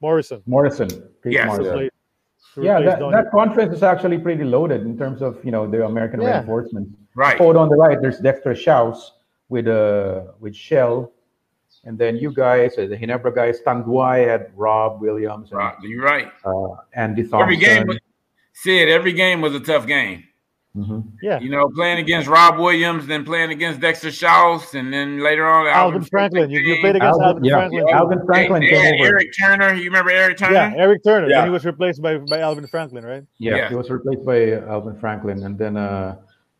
S1: Morrison.
S4: Morrison. Keith
S2: Yes.
S4: Morrison.
S1: to play-
S4: Yeah, that,
S1: Donnie.
S4: that conference is actually pretty loaded in terms of you know the American
S1: Yeah.
S4: reinforcements.
S2: Right.
S4: Photo on the right, there's Dexter Shouse with uh with Shell, and then you guys, uh, the Hinebra guys, Tanduay had Rob Williams and
S2: Right. You're right.
S4: uh, Andy Thompson.
S2: Every game was Sid. Every game was a tough game.
S4: Mhm.
S1: yeah,
S2: You know, playing against Rob Williams, then playing against Dexter Shouse, and then later on
S1: Alvin Franklin. You, you played against
S4: Alvin-
S1: Alvin
S4: yeah.
S1: Franklin.
S4: Yeah. Alvin Franklin
S2: They-
S4: came
S2: they had
S4: over.
S2: Eric Turner. You remember Eric Turner?
S1: Yeah, Eric Turner.
S3: Yeah.
S1: Then he was replaced by, by Alvin Franklin, right?
S4: Yeah,
S2: Yeah.
S4: he was replaced by Alvin Franklin, and then uh,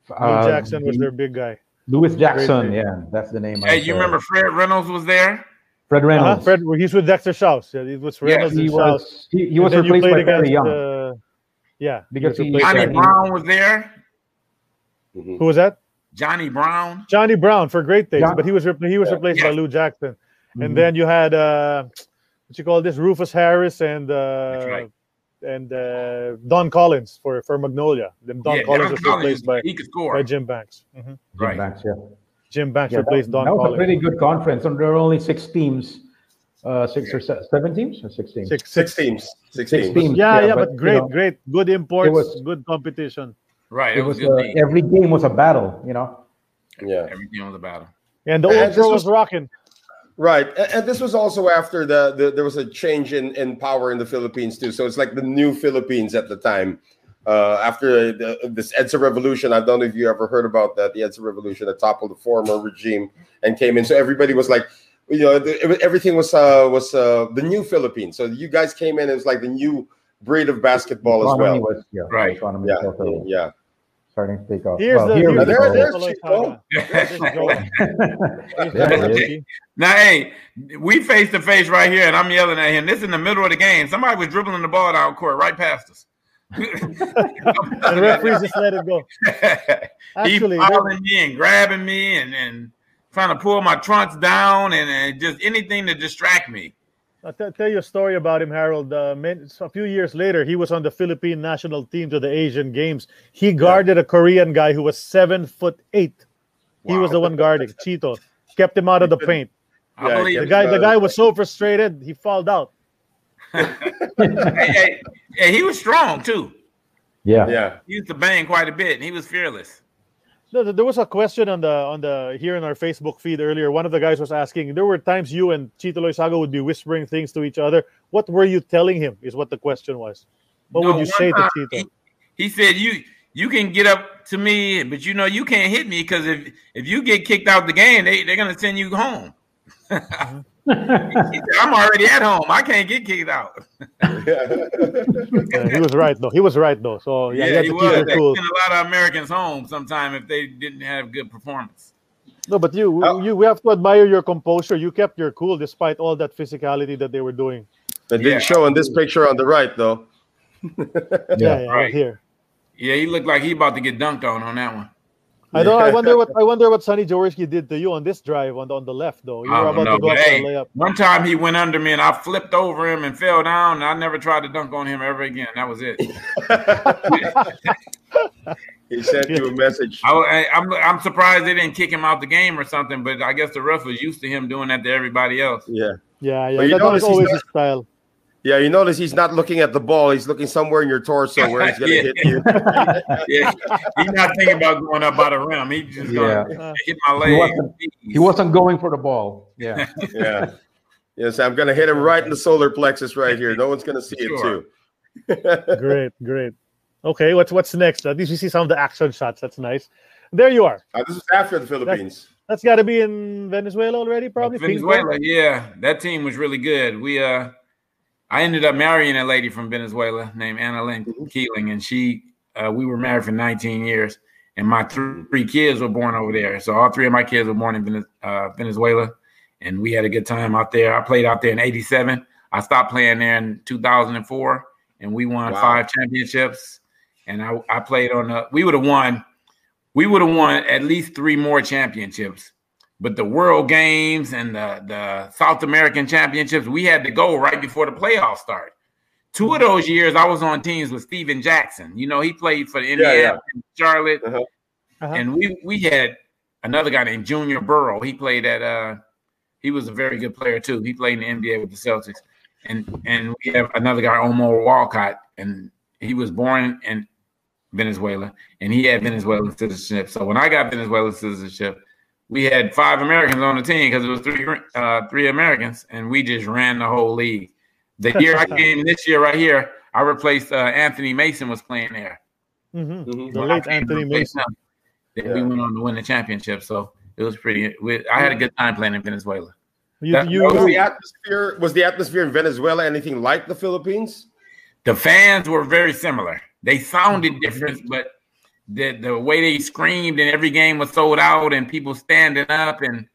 S1: Lou
S4: uh,
S1: Jackson was
S4: the-
S1: their big guy.
S4: Lewis Jackson. Yeah, that's the name.
S2: Hey,
S4: of,
S2: you remember Fred Reynolds was there?
S4: Fred
S1: Uh-huh.
S4: Reynolds?
S1: Fred, he's with Dexter Shouse. Yeah, he was Reynolds
S4: he
S1: and Schaus.
S4: was he, he was
S1: then you
S4: replaced by Terry
S1: against,
S4: Young.
S1: Uh, yeah,
S4: Because
S1: was
S4: he-
S1: replaced
S2: Johnny. Brown was there.
S3: Mhm.
S1: Who was that?
S2: Johnny Brown.
S1: Johnny Brown for great Things,
S4: John-
S1: but he was repl- he was
S3: Yeah.
S1: replaced by Lou Jackson.
S4: Mhm.
S1: And then you had uh, what you call this Rufus Harris and uh,
S2: right.
S1: and uh, Don Collins for, for Magnolia. Then Don
S2: Yeah,
S1: Collins
S2: Don
S1: was
S2: Collins,
S1: replaced by,
S2: he could score.
S1: by Jim Banks. Mhm.
S4: Jim
S2: Right.
S4: Banks, yeah.
S1: Jim Banks
S4: Yeah, that,
S1: replaced Don
S4: that was a pretty good conference. And there were only six teams, uh, six or se- seven teams or six teams.
S1: Six,
S3: Six teams. Six,
S4: Six
S3: teams.
S4: teams.
S1: Yeah, yeah,
S4: but,
S1: but
S4: you
S1: great,
S4: know,
S1: great, good imports,
S4: was-
S1: good competition.
S2: Right.
S4: It
S2: It was
S4: was
S2: good.
S4: uh, every game was a battle. You know.
S3: Yeah.
S2: Everything was a battle.
S1: And the
S3: And
S1: old
S3: this
S1: pro
S3: was-
S1: was rocking.
S3: Right, and, and this was also after the, the there was a change in, in power in the Philippines too. So it's like the new Philippines at the time. Uh, after the, this EDSA revolution, I don't know if you ever heard about that. The EDSA revolution that toppled the former regime and came in. So everybody was like, you know, the, it everything was uh, was uh, the new Philippines. So you guys came in. It was like the new breed of basketball as
S4: Economy
S3: well.
S4: was, yeah,
S2: Right.
S4: economy
S3: Yeah, yeah.
S4: Starting to take off.
S1: Here's
S4: Well,
S1: the
S4: here
S1: here's the
S3: there- there's Chico.
S1: There's Joe. Here's
S4: Yeah,
S1: Joe
S4: it is.
S1: Ricky.
S2: Now, hey, we face to face right here, and I'm yelling at him. This in the middle of the game. Somebody was dribbling the ball down court right past us.
S1: And the referees just let it go.
S2: he
S1: Actually,
S2: following me and grabbing me and, and trying to pull my trunks down and, and just anything to distract me.
S1: I'll t- tell you a story about him, Harold. Uh, man, a few years later, he was on the Philippine national team to the Asian Games. He guarded a Korean guy who was seven foot eight. He was the one guarding Chito. Kept him out of the paint.
S3: Yeah,
S1: The guy, the guy was so frustrated, he fouled out.
S2: hey, hey, hey, he was strong too.
S4: Yeah.
S3: Yeah,
S2: He used to bang quite a bit, and he was fearless.
S1: There was a question on the on the here in our Facebook feed earlier. One of the guys was asking. There were times you and Chito Loyzaga would be whispering things to each other. What were you telling him? Is what the question was. What
S2: No,
S1: would you say to Chito?
S2: He, he said, "You you can get up to me, but you know you can't hit me because if if you get kicked out the game, they they're gonna send you home." said, uh-huh. "I'm already at home. I can't get kicked out."
S1: Yeah, he was right though. He was right though. So yeah, you
S2: Yeah,
S1: had
S2: he
S1: to
S2: was.
S1: keep it cool.
S2: a lot of Americans home sometime if they didn't have good performance.
S1: No, but you,
S3: Oh.
S1: you, we have to admire your composure. You kept your cool despite all that physicality that they were doing.
S3: it
S2: Yeah.
S3: didn't show in this picture on the right though.
S1: Yeah, yeah,
S2: right.
S1: here.
S2: Yeah, he looked like he about to get dunked on on that one.
S1: I don't. I wonder what I wonder what Sonny Jaworski did to you on this drive on the, on the left though. You
S2: I
S1: were about
S2: know,
S1: to go up
S2: hey,
S1: layup.
S2: one time he went under me and I flipped over him and fell down. And I never tried to dunk on him ever again. That was it.
S3: He sent you a message.
S2: I, I, I'm I'm surprised they didn't kick him out the game or something. But I guess the ref was used to him doing that to everybody else.
S3: Yeah.
S1: Yeah, yeah.
S3: But you
S1: That was
S3: notice he's
S1: always
S3: not-
S1: his style.
S3: Yeah, you notice he's not looking at the ball. He's looking somewhere in your torso where he's going to
S2: Yeah.
S3: hit you.
S2: Yeah, he's not thinking about going up by the rim. He just gonna
S4: Yeah.
S2: hit my leg.
S4: He wasn't, he wasn't going for the ball. Yeah.
S3: Yeah. Yes, I'm going to hit him right in the solar plexus right here. No one's going to see
S2: Sure.
S3: it too.
S1: Great, great. Okay, what's what's next? At least we see some of the action shots. That's nice. There you are.
S3: Uh, this is after the Philippines.
S1: That's got to be in Venezuela already, probably.
S2: Venezuela, yeah, that team was really good. We uh, I ended up marrying a lady from Venezuela named Anna Lynn Keeling, and she, uh, we were married for 19 years, and my th- three kids were born over there. So all three of my kids were born in Vene- uh, Venezuela, and we had a good time out there. I played out there in '87. I stopped playing there in 2004, and we won
S3: Wow.
S2: five championships. And I, I played on the. We would have won. We would have won at least three more championships but the World Games and the, the South American Championships, we had to go right before the playoffs started. Two of those years, I was on teams with Steven Jackson. You know, he played for the Indiana,
S3: yeah.
S2: and Charlotte,
S3: Uh-huh.
S1: Uh-huh.
S2: and we we had another guy named Junior Burrow. He played at uh, he was a very good player too. He played in the NBA with the Celtics, and and we have another guy, Omar Walcott, and he was born in Venezuela, and he had Venezuelan citizenship. So when I got Venezuelan citizenship, we had five Americans on the team because it was three uh, three Americans, and we just ran the whole league. The year I came this year right here, I replaced uh, Anthony Mason was playing there.
S1: Mhm.
S3: Mhm.
S1: The late Anthony Mason.
S2: him, Then we went on to win the championship, so it was pretty. We, I had a good time playing in Venezuela.
S1: You, you,
S3: was the atmosphere was the atmosphere in Venezuela anything like the Philippines?
S2: The fans were very similar. They sounded different, but the the way they screamed and every game was sold out and people standing up and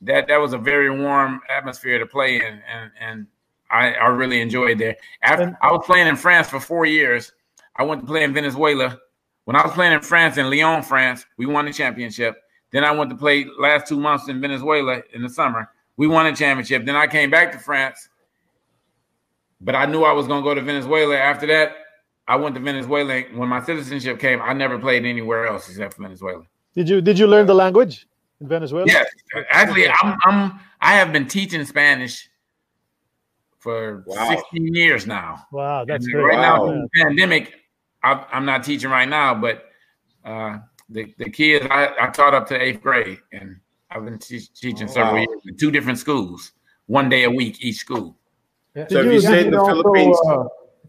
S2: that that was a very warm atmosphere to play in and and I, I really enjoyed there. After I was playing in France for four years, I went to play in Venezuela. When I was playing in France in Lyon, France, we won the championship. Then I went to play last two months in Venezuela in the summer. We won a championship. Then I came back to France but I knew I was going to go to Venezuela. After that, I went to Venezuela. When my citizenship came, I never played anywhere else except Venezuela.
S1: Did you did you learn the language in Venezuela?
S2: Yes, actually, I'm, I'm I have been teaching Spanish for wow. 16 years now.
S1: Wow, that's
S2: great. Right wow. now, pandemic, I, am not teaching right now, but uh, the the kids I, I taught up to eighth grade, and I've been te- teaching several wow. years in two different schools, one day a week each school.
S3: Yeah. So if you, say in the also, Philippines. Uh,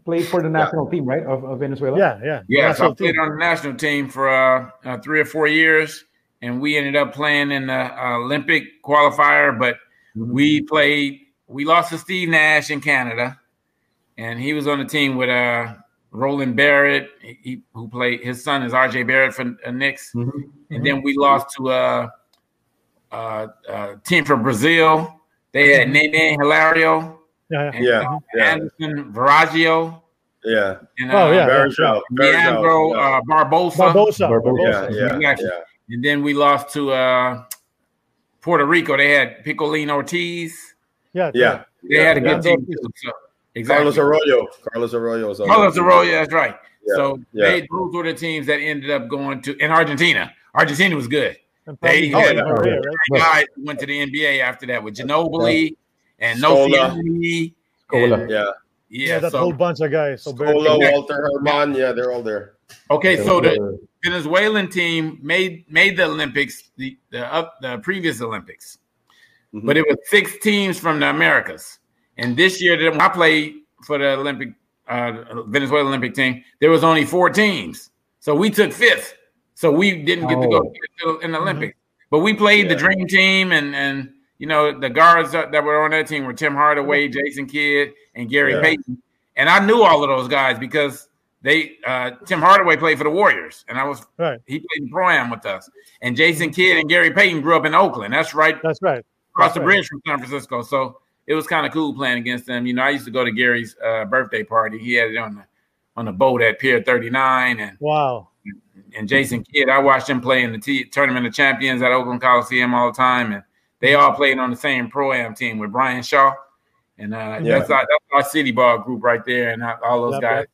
S4: played for the national yeah. team, right, of, of, Venezuela?
S1: Yeah, yeah.
S2: Yeah, so I played team. on the national team for uh, uh, three or four years, and we ended up playing in the uh, Olympic qualifier, but mm-hmm. we played, we lost to Steve Nash in Canada, and he was on the team with uh, Roland Barrett, he, who played, his son is RJ Barrett for uh, Knicks. Mm-hmm. And mm-hmm. then we lost to a, a, a team from Brazil. They had mm-hmm. Nene Hilario
S3: yeah, yeah, yeah.
S2: Anderson, Varejao.
S3: Yeah.
S1: And, uh, oh yeah.
S3: Varejao.
S2: Leandro uh, Barbosa.
S1: Barbosa.
S3: Barbosa. Yeah, yeah, yeah.
S2: And then we lost to uh, Puerto Rico. They had Piculín Ortiz.
S1: Yeah.
S3: Yeah.
S2: They had a good team too. So,
S3: exactly. Carlos Arroyo. Carlos Arroyo.
S2: Was Carlos Arroyo. That's right. Yeah. So yeah. they those were the teams that ended up going to in Argentina. Argentina was good. They had oh, yeah, right? guys went to the NBA after that with Ginobili and no
S3: Scola.
S1: Scola. Yeah. Yeah, yeah, that so, whole bunch of guys. So
S3: Scola, Walter Herrmann, yeah, they're all there.
S2: Okay, so the Venezuelan team made made the Olympics, the the, uh, the previous Olympics, mm-hmm. but it was six teams from the Americas. And this year, when I played for the Olympic uh, Venezuela Olympic team, there was only four teams, so we took fifth. So we didn't get oh. to go in the Olympics, mm-hmm. but we played yeah. the Dream Team and and you know, the guards that were on that team were Tim Hardaway, Jason Kidd, and Gary yeah. Payton. And I knew all of those guys because they uh, Tim Hardaway played for the Warriors, and I was right. He played in pro am with us. And Jason Kidd and Gary Payton grew up in Oakland. That's right.
S1: That's right.
S2: Across
S1: That's
S2: the bridge right. from San Francisco. So it was kind of cool playing against them. You know, I used to go to Gary's uh, birthday party. He had it on the on the boat at Pier 39, and
S1: wow.
S2: And Jason Kidd, I watched him play in the t- tournament of champions at Oakland Coliseum all the time, and they all played on the same pro am team with Brian Shaw, and uh, yeah. that's, our, that's our city ball group right there, and all those guys.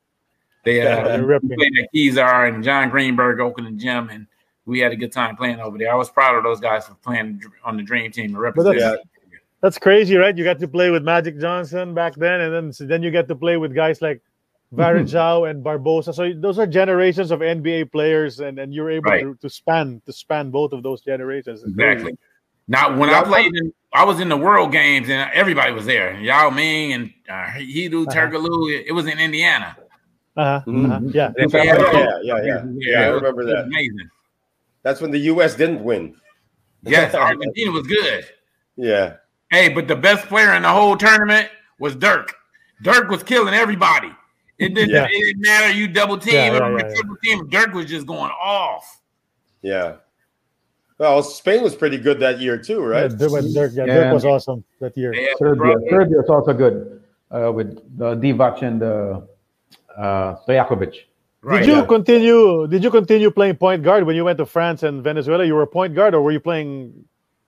S2: They uh, played at Kezar and John Greenberg Oakland Gym, and we had a good time playing over there. I was proud of those guys for playing on the Dream Team.
S1: That's, that's crazy, right? You got to play with Magic Johnson back then, and then so then you get to play with guys like Varejao and Barbosa. So those are generations of NBA players, and, and you're able right. to, to span to span both of those generations.
S2: exactly. Now, when I played in, I was in the World Games and everybody was there. Yao Ming and uh, Hedo uh-huh. Turkoglu. It was in Indiana.
S1: Uh-huh. Mm-hmm. uh-huh. Yeah.
S3: Yeah. Yeah, yeah, yeah, yeah. yeah I remember that. Amazing. That's when the U.S. didn't win.
S2: Yes, Argentina was good.
S3: Yeah.
S2: Hey, but the best player in the whole tournament was Dirk. Dirk was killing everybody. It didn't, yeah. it didn't matter you double team yeah, or triple team. Dirk was just going off.
S3: Yeah. Well, Spain was pretty good that year too, right?
S1: Yeah, Dirk, yeah, Dirk was awesome that year.
S4: Yeah, Serbia, Serbia was also good uh, with the Divac and the uh, Stojakovic.
S1: Right. Did you yeah. continue? Did you continue playing point guard when you went to France and Venezuela? You were a point guard, or were you playing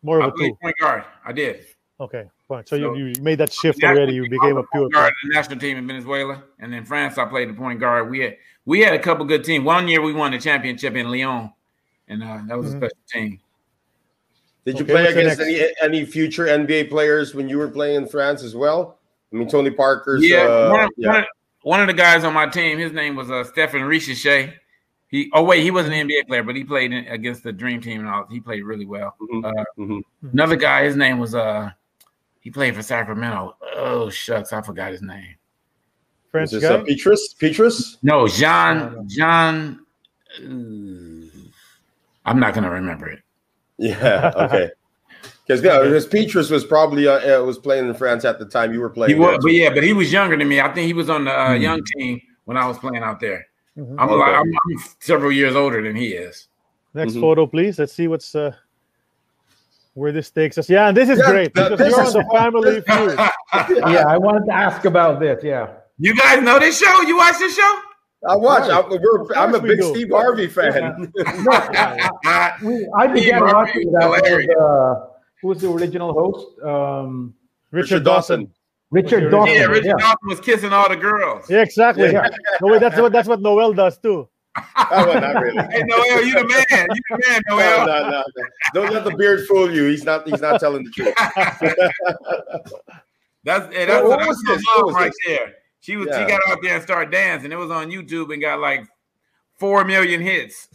S1: more of
S2: I
S1: a two?
S2: Point guard. I did.
S1: Okay, fine. So, so you, you made that shift already. You became a pure
S2: guard. The national team in Venezuela, and in France, I played the point guard. We had we had a couple good teams. One year we won the championship in Lyon, and uh, that was mm-hmm. a special team.
S3: Did you play against any any future NBA players when you were playing in France as well? I mean, Tony Parker's.
S2: Yeah, uh, one, of, yeah. One, of, one, of, the guys on my team, his name was uh, Stephen Richeche. He oh wait, he was an NBA player, but he played in, against the Dream Team and all. He played really well. Mm-hmm. Uh, mm-hmm. Another guy, his name was uh, he played for Sacramento. Oh shucks, I forgot his name.
S3: French guy? Uh, Petrus? Petrus?
S2: No, John. John. Uh, I'm not gonna remember it.
S3: Yeah. Okay. Because yeah, because Petrus was probably uh, uh, was playing in France at the time you were playing.
S2: He was, but yeah, but he was younger than me. I think he was on the uh, mm-hmm. young team when I was playing out there. Mm-hmm. I'm, okay. like, I'm, I'm, several years older than he is.
S1: Next mm-hmm. photo, please. Let's see what's uh, where this takes us. Yeah, and this is yeah, great because you're on the family
S4: feud. yeah, I wanted to ask about this. Yeah,
S2: you guys know this show? You watch this show?
S3: I watch. I, am a big Steve Harvey fan.
S4: I began watching that with uh, who's the original host? Um,
S3: Richard, Richard Dawson.
S4: Dawson. Richard Dawson.
S2: Yeah, Richard
S4: yeah.
S2: Dawson was kissing all the girls.
S1: Yeah, exactly.
S4: Yeah.
S1: No, wait, that's what that's what Noel does too.
S3: Oh, well, not really.
S2: Hey, Noel, you the man. You the man, Noel.
S3: no, no, no. Don't let the beard fool you. He's not. He's not telling the truth.
S2: That's hey, that's,
S3: What
S2: that's
S3: was
S2: my
S3: this? What was
S2: right
S3: this?
S2: there. She was
S3: Yeah.
S2: she got out there and started dancing. It was on YouTube and got like four million hits.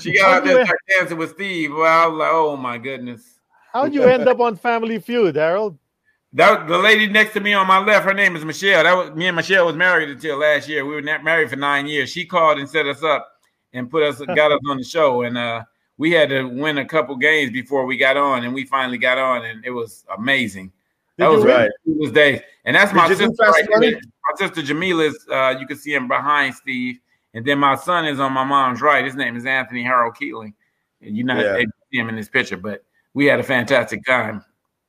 S2: she got out there and started dancing with Steve. Well, I was like, oh my goodness.
S1: How'd you end up on Family Feud, Harold?
S2: That the lady next to me on my left, her name is Michelle. That was me and Michelle was married until last year. We were na- married for nine years. She called and set us up and put us got us on the show. And uh we had to win a couple games before we got on, and we finally got on, and it was amazing. That was right. This day, and that's
S3: Did
S2: my sister.
S3: Fast
S2: Right
S3: Money?
S2: there. My sister Jamila's. Uh, you can see him behind Steve, and then my son is on my mom's right. His name is Anthony Harold Keeling. And you not
S3: Yeah.
S2: able to see him in this picture, but we had a fantastic time.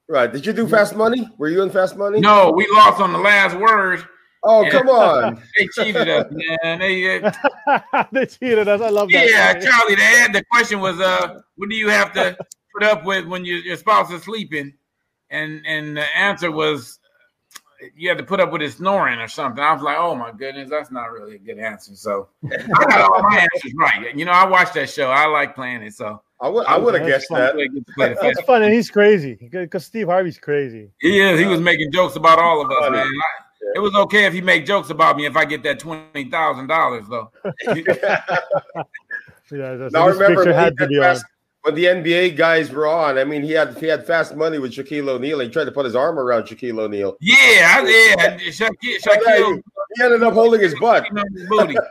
S3: Right? Did you do Fast Money? Were you in Fast Money?
S2: No, we lost on the last word.
S3: Oh,
S2: Yeah.
S3: come on.
S2: They cheated us, man. They, uh,
S1: they cheated us. I love that.
S2: yeah, Charlie. They had the question was, uh, what do you have to put up with when you, your spouse is sleeping? And and the answer was, you had to put up with his snoring or something. I was like, oh my goodness, that's not really a good answer. So I got all my answers right. You know, I watched that show. I like playing it. So
S3: I would. I would have guessed
S1: fun.
S3: that.
S2: I get to play the
S1: That's
S2: fast.
S1: fun, and he's crazy because Steve Harvey's crazy.
S2: He is. He was making jokes about all of us, man. I- it was okay if he make jokes about me if I get that twenty thousand dollars though.
S1: Yeah, that's,
S3: Now remember
S1: picture
S3: he
S1: had to be on.
S3: Fast, when the NBA guys were on. I mean, he had he had Fast Money with Shaquille O'Neal. He tried to put his arm around Shaquille O'Neal.
S2: Yeah, I did. Shaquille,
S3: Yeah,
S2: Shaquille
S3: he, he ended up holding his butt.
S2: on his booty.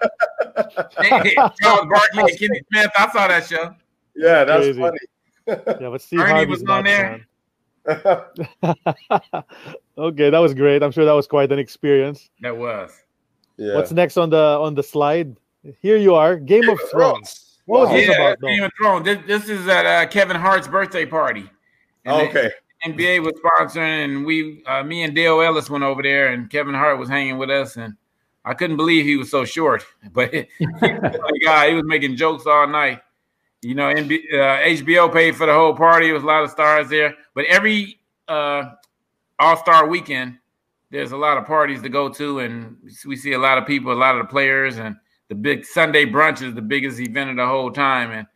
S2: Charles Barkley and Kenny Smith. I saw that show.
S3: Yeah, that's
S1: Crazy.
S3: funny.
S1: Yeah, but Steve
S2: Ernie
S1: Harvey's
S2: was on
S1: nuts,
S2: there.
S1: okay, that was great. I'm sure that was quite an experience.
S2: That was.
S3: yeah.
S1: What's next on the on the slide? Here you are, Game of Thrones. What was
S3: Wow.
S1: this
S2: yeah,
S1: about, though?
S2: Game of Thrones. This, this is at uh, Kevin Hart's birthday party. And
S3: Okay.
S2: NBA was sponsoring, and we, uh, me and Dale Ellis went over there, and Kevin Hart was hanging with us, and I couldn't believe he was so short. But he was guy. He was making jokes all night. You know, NB, uh, HBO paid for the whole party. There was a lot of stars there. But every uh, All Star weekend, there's a lot of parties to go to, and we see a lot of people, a lot of the players, and the big Sunday brunch is the biggest event of the whole time. And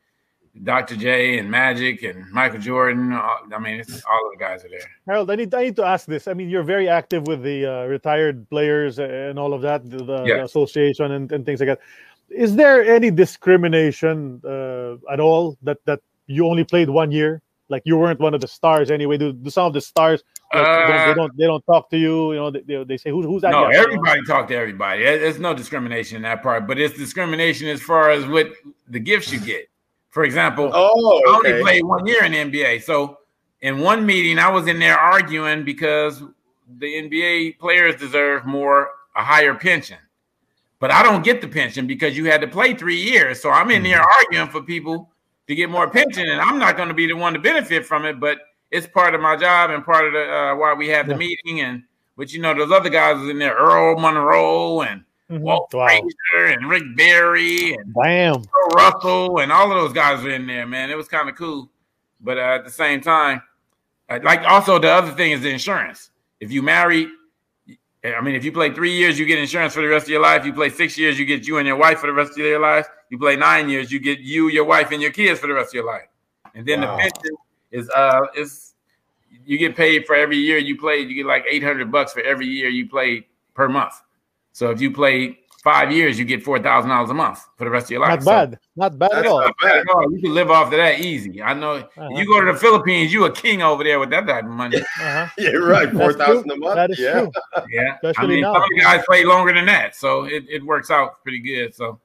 S2: Dr. J and Magic and Michael Jordan. I mean, it's, all of the guys are there.
S1: Harold, I need I need to ask this. I mean, you're very active with the uh, retired players and all of that, the, the, the association and, and things like that. Is there any discrimination uh, at all that that you only played one year? Like you weren't one of the stars anyway. Do, do some of the stars
S2: Uh,
S1: they don't they don't talk to you? You know, they, they, they say who's who's that?
S2: No,
S1: guy?" You know?
S2: everybody talk to everybody. There- There's no discrimination in that part, but it's discrimination as far as what the gifts you get. For example,
S3: Oh,
S2: I only played one year in the NBA. So in one meeting, I was in there arguing because the NBA players deserve more a higher pension. But I don't get the pension because you had to play three years. So I'm in there arguing for people to get more pension, and I'm not going to be the one to benefit from it. But it's part of my job and part of the uh, why we have the meeting. And but you know, those other guys in there, Earl Monroe and
S1: Mhm.
S2: Walt
S1: Wow.
S2: Frazier and Rick Barry and
S1: Bam.
S2: Russell and all of those guys were in there, man. It was kind of cool. But uh, at the same time, uh, like also the other thing is the insurance. If you marry, I mean, if you play three years, you get insurance for the rest of your life. You play six years, you get you and your wife for the rest of your life. You play nine years, you get you, your wife, and your kids for the rest of your life. And then
S3: Wow.
S2: the pension is uh is you get paid for every year you played. You get like eight hundred bucks for every year you played per month. So if you play five years, you get four thousand dollars a month for the rest of your life.
S1: Not
S2: So-
S1: bad. Not bad at all.
S3: not bad.
S2: at all. You can live off of that easy. I know.
S1: Uh-huh.
S2: You go to the Philippines, you a king over there with that type of money.
S1: Uh-huh.
S3: Yeah, right. Four thousand
S1: true.
S3: a month.
S1: That is
S3: yeah.
S1: true.
S2: Yeah, I
S1: Especially
S2: mean,
S1: now.
S2: some of the guys play longer than that, so it, it works out pretty good. So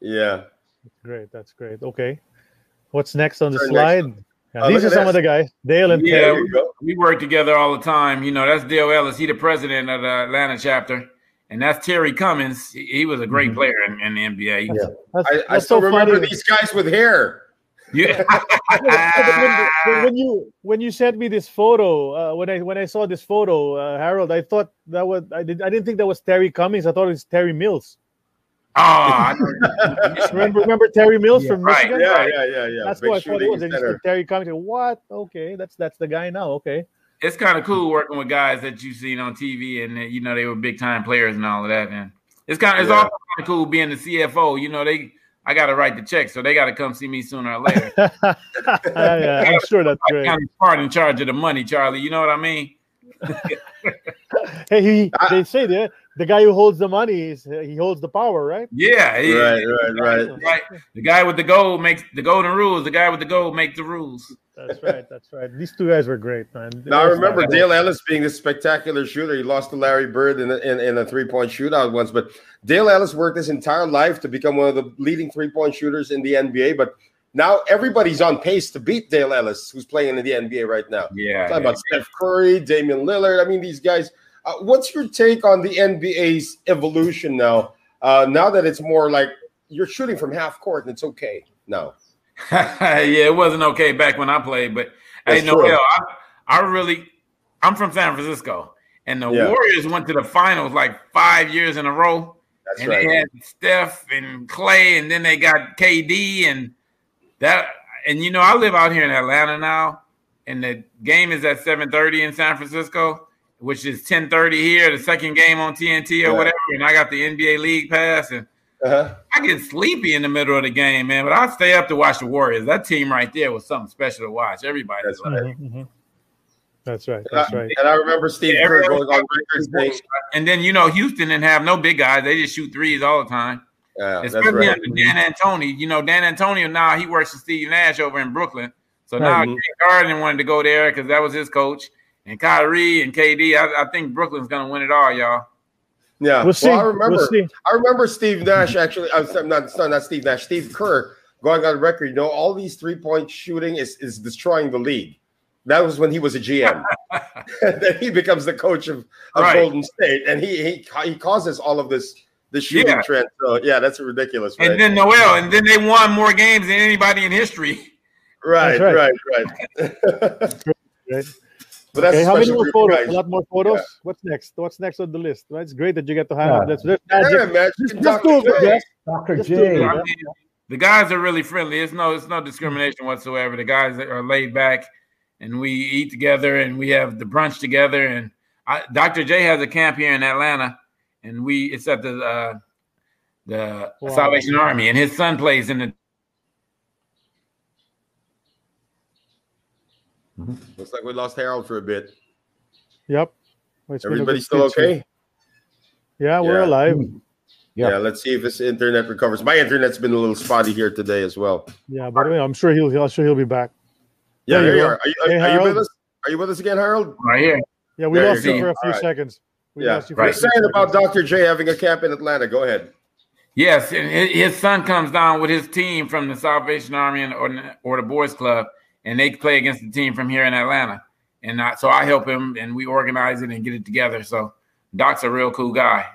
S3: Yeah.
S1: Great. That's great. Okay. What's next on the
S3: Turn
S1: slide?
S3: Next
S1: Yeah, these are
S3: at
S1: some of the guys. Dale and
S2: Yeah,
S3: There
S1: Terry.
S3: you
S2: we work together all the time. You know, that's Dale Ellis. He the president of the Atlanta chapter, and that's Terry Cummings. He, he was a great player in, in the NBA.
S1: That's,
S3: I, I still
S1: so
S3: remember
S1: funny.
S3: these guys with hair.
S2: Yeah.
S1: when, when- when you when you sent me this photo, uh, when I when I saw this photo, uh, Harold, I thought that was I did I didn't think that was Terry Cummings. I thought it was Terry Mills.
S2: Oh,
S1: Remember remember Terry Mills from
S2: Right,
S1: Michigan?
S3: Yeah, yeah, yeah, yeah.
S1: That's
S3: Big
S1: what I thought it was. I just
S3: center.
S1: said Terry Cummings. I What? Okay, that's that's the guy now. Okay.
S2: it's kind of cool working with guys that you've seen on TV and you know they were big time players and all of that. And it's kind of it's yeah. also kind of cool being the CFO. You know they I got to write the check, so they got to come see me sooner or later.
S1: yeah, I'm sure that's great.
S2: I'm part in charge of the money, Charlie. You know what I mean?
S1: Hey, he, they say that the guy who holds the money is he holds the power, right?
S2: Yeah,
S3: he, right, right, right,
S2: right. The guy with the gold makes the golden rules. The guy with the gold makes the rules.
S1: That's right. That's right. These two guys were great, man.
S3: Now I remember Dale Ellis being this spectacular shooter. He lost to Larry Bird in a, in, in a three point shootout once, but Dale Ellis worked his entire life to become one of the leading three point shooters in the NBA. But now everybody's on pace to beat Dale Ellis, who's playing in the NBA right now.
S2: Yeah,
S3: talking
S2: yeah.
S3: about Steph Curry, Damian Lillard. I mean, these guys. Uh, what's your take on the NBA's evolution now? Uh, now that it's more like you're shooting from half court and it's okay now.
S2: yeah, it wasn't okay back when I played, but That's hey, Noel, I, I really, I'm from San Francisco, and the yeah. Warriors went to the finals like five years in a row.
S3: That's
S2: and
S3: right.
S2: they had Steph and Klay, and then they got KD and that. And you know, I live out here in Atlanta now, and the game is at 7:30 in San Francisco, which is 10:30 here. The second game on TNT or yeah. whatever, and I got the NBA League Pass, and uh-huh. I get sleepy in the middle of the game, man. But I stay up to watch the Warriors. That team right there was something special to watch. Everybody.
S3: That's
S1: right. Mm-hmm. That's right. That's right.
S3: And I remember Steve yeah, Kerr going on record saying,
S2: and then you know Houston didn't have no big guys; they just shoot threes all the time.
S3: Yeah,
S2: Especially
S3: right.
S2: under D'Antoni. You know, Dan Antonio now he works with Steve Nash over in Brooklyn. So now mm-hmm. Harden wanted to go there because that was his coach. And Kyrie and KD, I, I think Brooklyn's gonna win it all, y'all.
S3: Yeah,
S1: we'll, well
S3: I remember. We'll I remember Steve Nash actually. I'm not, not not Steve Nash. Steve Kerr going on record. You know, all these three point shooting is is destroying the league. That was when he was a GM. then he becomes the coach of, of right. Golden State, and he, he he causes all of this the shooting yeah. trend. So yeah, that's ridiculous.
S2: Right? And then Noel, and then they won more games than anybody in history.
S3: Right, right, right, right.
S1: right. But that's okay, how many more photos? A lot more photos. Yeah. What's next? What's next on the list? Right? It's great that you get to have yeah. Let's
S3: magic. magic.
S1: Just, uh, just do it,
S4: Dr. J.
S2: I mean, the guys are really friendly. It's no, it's no discrimination whatsoever. The guys are laid back, and we eat together, and we have the brunch together. And I, Dr. J has a camp here in Atlanta, and we it's at the uh, the wow. Salvation Army, and his son plays in the
S3: Mm-hmm. Looks like we lost Harold for a bit.
S1: Yep.
S3: Everybody still okay?
S1: Yeah, we're yeah. alive.
S3: Yeah. yeah. let's see if his internet recovers. My internet's been a little spotty here today as well.
S1: Yeah, but I'm sure he'll, I'm sure he'll be back.
S3: Yeah, there, you are. Are you, hey, are you, with us? Are you with us again, Harold?
S2: Right here.
S1: Yeah, we there lost you for a few right. seconds.
S3: We yeah, you right. saying about Dr. J having a camp in Atlanta. Go ahead.
S2: Yes, and his son comes down with his team from the Salvation Army or, or the Boys Club, and they play against the team from here in Atlanta. And I, so I help him, and we organize it and get it together. So Doc's a real cool guy.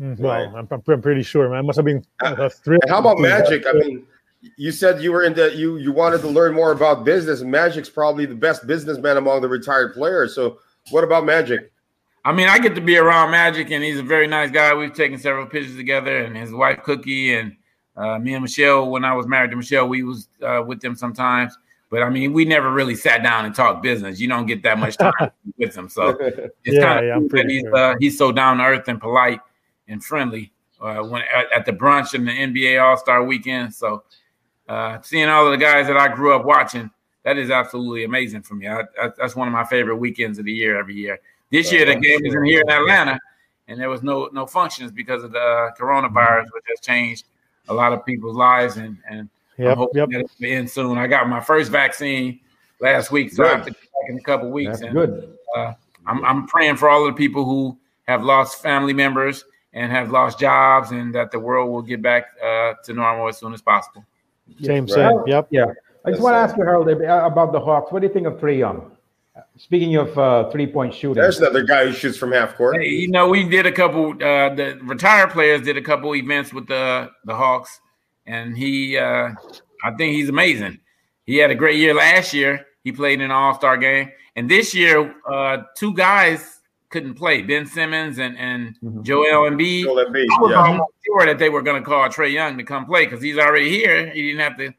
S1: Mm-hmm. Well, I'm, I'm, pretty sure, man. Must have been
S3: uh, thrilled. How about Magic? I mean, you said you were into you you wanted to learn more about business. Magic's probably the best businessman among the retired players. So, what about Magic?
S2: I mean, I get to be around Magic, and he's a very nice guy. We've taken several pictures together, and his wife Cookie, and uh, me and Michelle. When I was married to Michelle, we was uh, with them sometimes. But I mean, we never really sat down and talked business. You don't get that much time with him, so it's yeah, kind of yeah, cool he's sure. uh, he's so down to earth and polite and friendly. Uh, when at, at, the brunch and the NBA All Star Weekend, so uh, seeing all of the guys that I grew up watching, that is absolutely amazing for me. I, I, that's one of my favorite weekends of the year every year. This year the game was in here in Atlanta, and there was no no functions because of the coronavirus, which has changed a lot of people's lives and and
S1: Yep, I yep.
S2: it'll be in soon. I got my first vaccine last week, so good. I have to get back in a couple weeks.
S4: That's and, good.
S2: Uh, I'm, I'm praying for all of the people who have lost family members and have lost jobs, and that the world will get back uh, to normal as soon as possible.
S1: Same, right. same. Yep.
S4: Yeah. I just want to ask you, Harold, about the Hawks. What do you think of Trae Young? Speaking of uh, three-point shooting,
S3: there's another guy who shoots from half court.
S2: Hey, you know, we did a couple. Uh, the retired players did a couple events with the the Hawks and he, uh, I think he's amazing. He had a great year last year. He played in an All Star game, and this year, uh, two guys couldn't play: Ben Simmons and and mm-hmm. Joel Embiid.
S3: Joel Embiid,
S2: I was
S3: yeah.
S2: almost sure that they were going to call Trae Young to come play because he's already here. He didn't have to uh,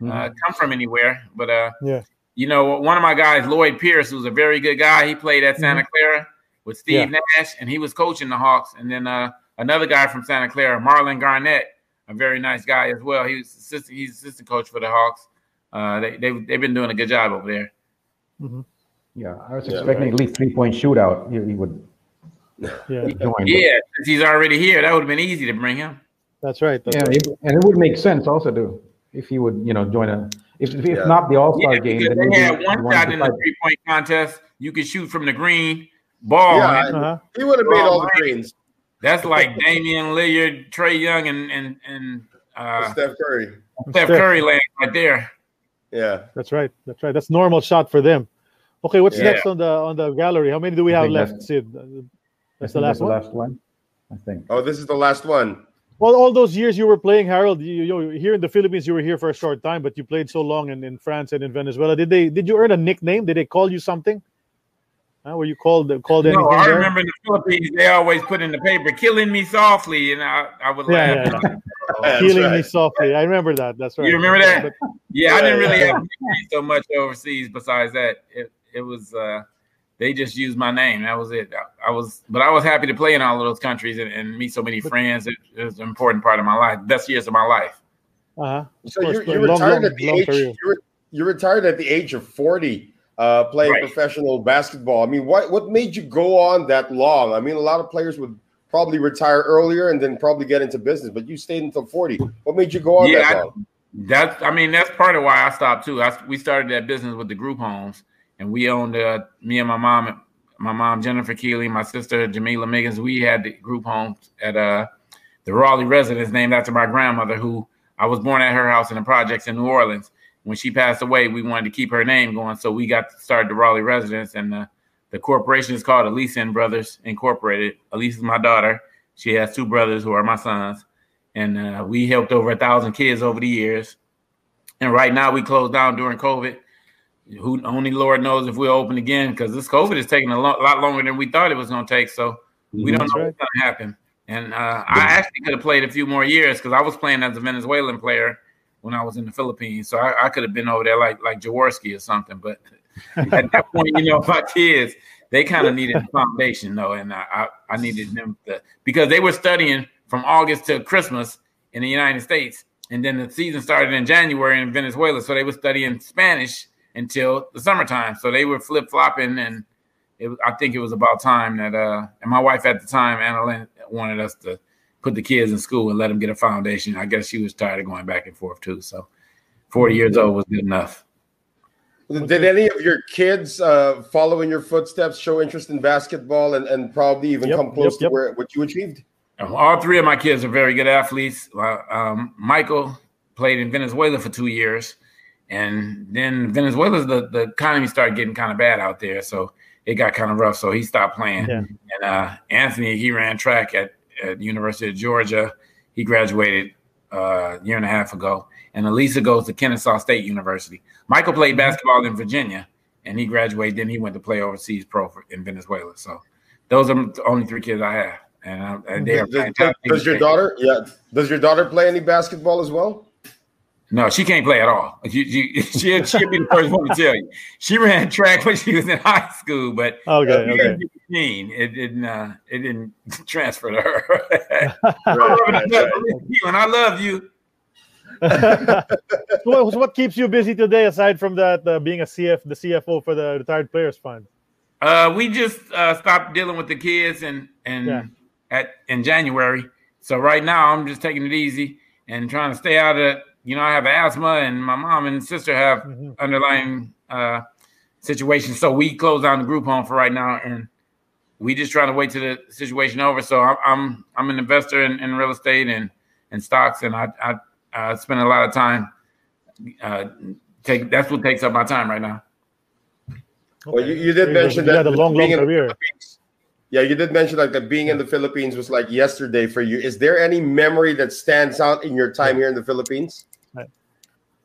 S2: mm-hmm. come from anywhere. But uh,
S1: yeah,
S2: you know, one of my guys, Lloyd Pierce, who's a very good guy, he played at Santa mm-hmm. Clara with Steve yeah. Nash, and he was coaching the Hawks. And then uh, another guy from Santa Clara, Marlon Garnett, a very nice guy as well. He was assistant, he's assistant coach for the Hawks. Uh, they, they, they've been doing a good job over there.
S4: Mm-hmm. Yeah, I was expecting right. at least three point shootout. He, he would.
S2: Yeah, yeah. Since he's already here, that would have been easy to bring him.
S1: That's right. That's
S4: yeah,
S1: right.
S4: and it would make sense also to if he would, you know, join a if, if yeah. not the All Star yeah, game. Then
S2: they had one shot in the three point contest. You could shoot from the green ball. Yeah,
S3: uh-huh. he would have made all the greens.
S2: That's like Damian Lillard, Trae Young, and and and uh,
S3: Steph Curry.
S2: Steph Curry land right there.
S3: Yeah,
S1: that's right. That's right. That's normal shot for them. Okay, what's yeah. next on the on the gallery? How many do we have left, Sid?
S4: That's the last, that's one? the last one. I think.
S3: Oh, this is the last one.
S1: Well, all those years you were playing, Harold, you, you here in the Philippines, you were here for a short time, but you played so long in, in France and in Venezuela. Did they did you earn a nickname? Did they call you something? Uh, were you called called anything?
S2: No, I
S1: there?
S2: remember in the Philippines they always put in the paper "killing me softly," and I, I would yeah, laugh.
S1: Yeah, yeah. killing right. me softly. I remember that. That's right.
S2: You remember that? yeah, I didn't really have so much overseas. Besides that, it it was uh, they just used my name. That was it. I, I, was, but I was happy to play in all of those countries and, and meet so many friends. It, it, was an important part of my life, best years of my life.
S1: Uh-huh.
S3: So you, you retired long, at the age you, were, you retired at the age of forty, uh, playing right. professional basketball. I mean, what what made you go on that long? I mean, a lot of players would probably retire earlier and then probably get into business, but you stayed until forty. What made you go on yeah, that long?
S2: That's I mean, that's part of why I stopped too. I, we started that business with the group homes and we owned uh, me and my mom, my mom Jennifer Keeley, my sister Jamila Miggins. We had the group homes at uh, the Raleigh residence, named after my grandmother, who I was born at her house in the projects in New Orleans. When she passed away, we wanted to keep her name going, so we got started the Raleigh residence, and the, the corporation is called Elise and Brothers Incorporated. Elise is my daughter. She has two brothers who are my sons, and uh, we helped over a thousand kids over the years. And right now, we closed down during COVID who only Lord knows if we'll open again because this COVID is taking a lo- lot longer than we thought it was going to take. So we don't know right. what's going to happen. And uh, I actually could have played a few more years because I was playing as a Venezuelan player when I was in the Philippines. So I, I could have been over there like like Jaworski or something. But at that point, you know, my kids they kind of needed a foundation though, and I, I, I needed them to because they were studying from August to Christmas in the United States, and then the season started in January in Venezuela. So they were studying Spanish until the summertime. So they were flip flopping, and it, I think it was about time that. Uh, and my wife at the time, Anna Lynn, wanted us to put the kids in school and let them get a foundation. I guess she was tired of going back and forth too. So, forty years old was good enough.
S3: Did any of your kids uh, follow in your footsteps, show interest in basketball, and, and probably even yep, come close yep, yep. to where what you achieved?
S2: All three of my kids are very good athletes. Uh, um, Michael played in Venezuela for two years. And then Venezuela's the, the economy started getting kind of bad out there. So it got kind of rough. So he stopped playing. Yeah. And uh, Anthony, he ran track at, at University of Georgia. He graduated uh, a year and a half ago. And Elisa goes to Kennesaw State University. Michael played mm-hmm. basketball in Virginia and he graduated. Then he went to play overseas pro for, in Venezuela. So those are the only three kids I have. And, uh, and they are
S3: does, does your daughter, yeah, does your daughter play any basketball as well?
S2: No, she can't play at all. She, she, she'll, she'll be the first one to tell you. She ran track when she was in high school, but
S1: okay, uh, okay.
S2: it didn't uh, it didn't transfer to her. I you and I love you.
S1: so what keeps you busy today aside from that uh, being a CF the CFO for the retired players fund?
S2: Uh, we just uh, stopped dealing with the kids and and yeah. at in January. So right now I'm just taking it easy and trying to stay out of you know, I have asthma, and my mom and sister have mm-hmm. underlying uh, situations. So we closed down the group home for right now, and we just trying to wait till the situation over. So I'm I'm, I'm an investor in, in real estate and and stocks, and I I uh, spend a lot of time. Uh, take that's what takes up my time right now.
S3: Okay. Well, you, you did mention that the long, long career. Yeah, you did mention like that being in the Philippines was like yesterday for you. Is there any memory that stands out in your time here in the Philippines?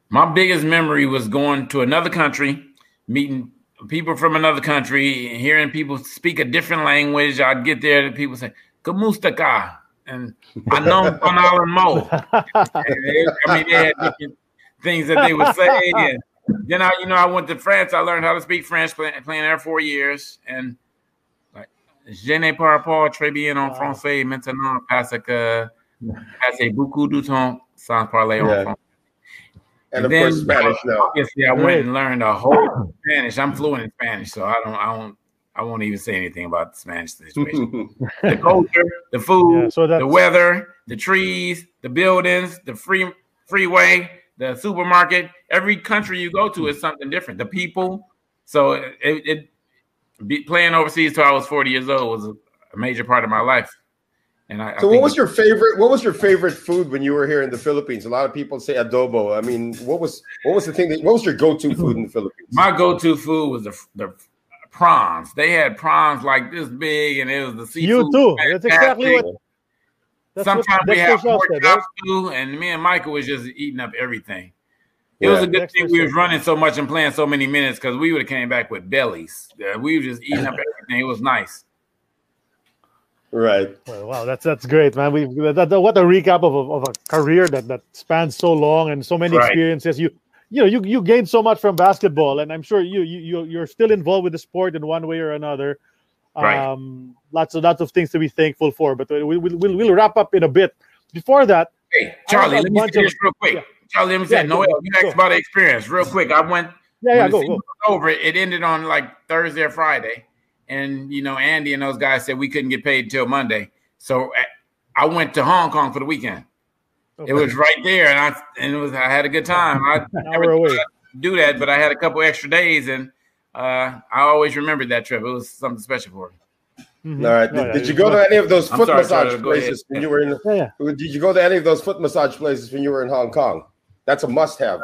S2: My biggest memory was going to another country, meeting people from another country, hearing people speak a different language. I'd get there and people say, Kamusta ka? And I know Panal Mo. I mean, they had different things that they would say. And then I, you know, I went to France. I learned how to speak French, playing, playing there four years, and like, je ne parle pas très bien en français maintenant parce que passé beaucoup de temps sans parler en français.
S3: And, and of then, course, Spanish now.
S2: Obviously, I went and learned a whole Spanish. I'm fluent in Spanish, so I don't, I don't, I won't even say anything about the Spanish situation. the culture, the food, yeah, so the weather, the trees, the buildings, the free freeway, the supermarket. Every country you go to is something different. The people. So it, it be, playing overseas till I was 40 years old was a major part of my life.
S3: And I, so, I what was your favorite? What was your favorite food when you were here in the Philippines? A lot of people say adobo. I mean, what was what was the thing? That, what was your go-to food in the Philippines?
S2: My go-to food was the, the prawns. They had prawns like this big, and it was the seafood.
S1: You too. That's exactly what.
S2: That's Sometimes what, we have pork chops too, and me and Michael was just eating up everything. It yeah, was a good thing we was running so much and playing so many minutes because we would have came back with bellies. Yeah, we were just eating up everything. It was nice.
S3: Right.
S1: Well, wow, that's that's great, man. We that, that, what a recap of a, of a career that that spans so long and so many right. experiences. You you know you you gained so much from basketball, and I'm sure you you you're still involved with the sport in one way or another. Right. Um, lots of lots of things to be thankful for, but we, will we'll, we'll wrap up in a bit. Before that,
S2: hey Charlie, let me finish real quick. Yeah. Charlie, let me say, yeah, Noel, you asked about the experience real quick. I went.
S1: Yeah, yeah, go, go.
S2: over. It ended on like Thursday or Friday and you know Andy and those guys said we couldn't get paid until Monday. So I went to Hong Kong for the weekend. Okay. It was right there, and I and it was I had a good time. I never do that, but I had a couple extra days, and uh, I always remembered that trip. It was something special for me.
S3: Mm-hmm. All right. Did, did, you go to any of those foot sorry, massage sorry, places when you were in? Yeah, yeah. Did you go to any of those foot massage places when you were in Hong Kong? That's a must-have.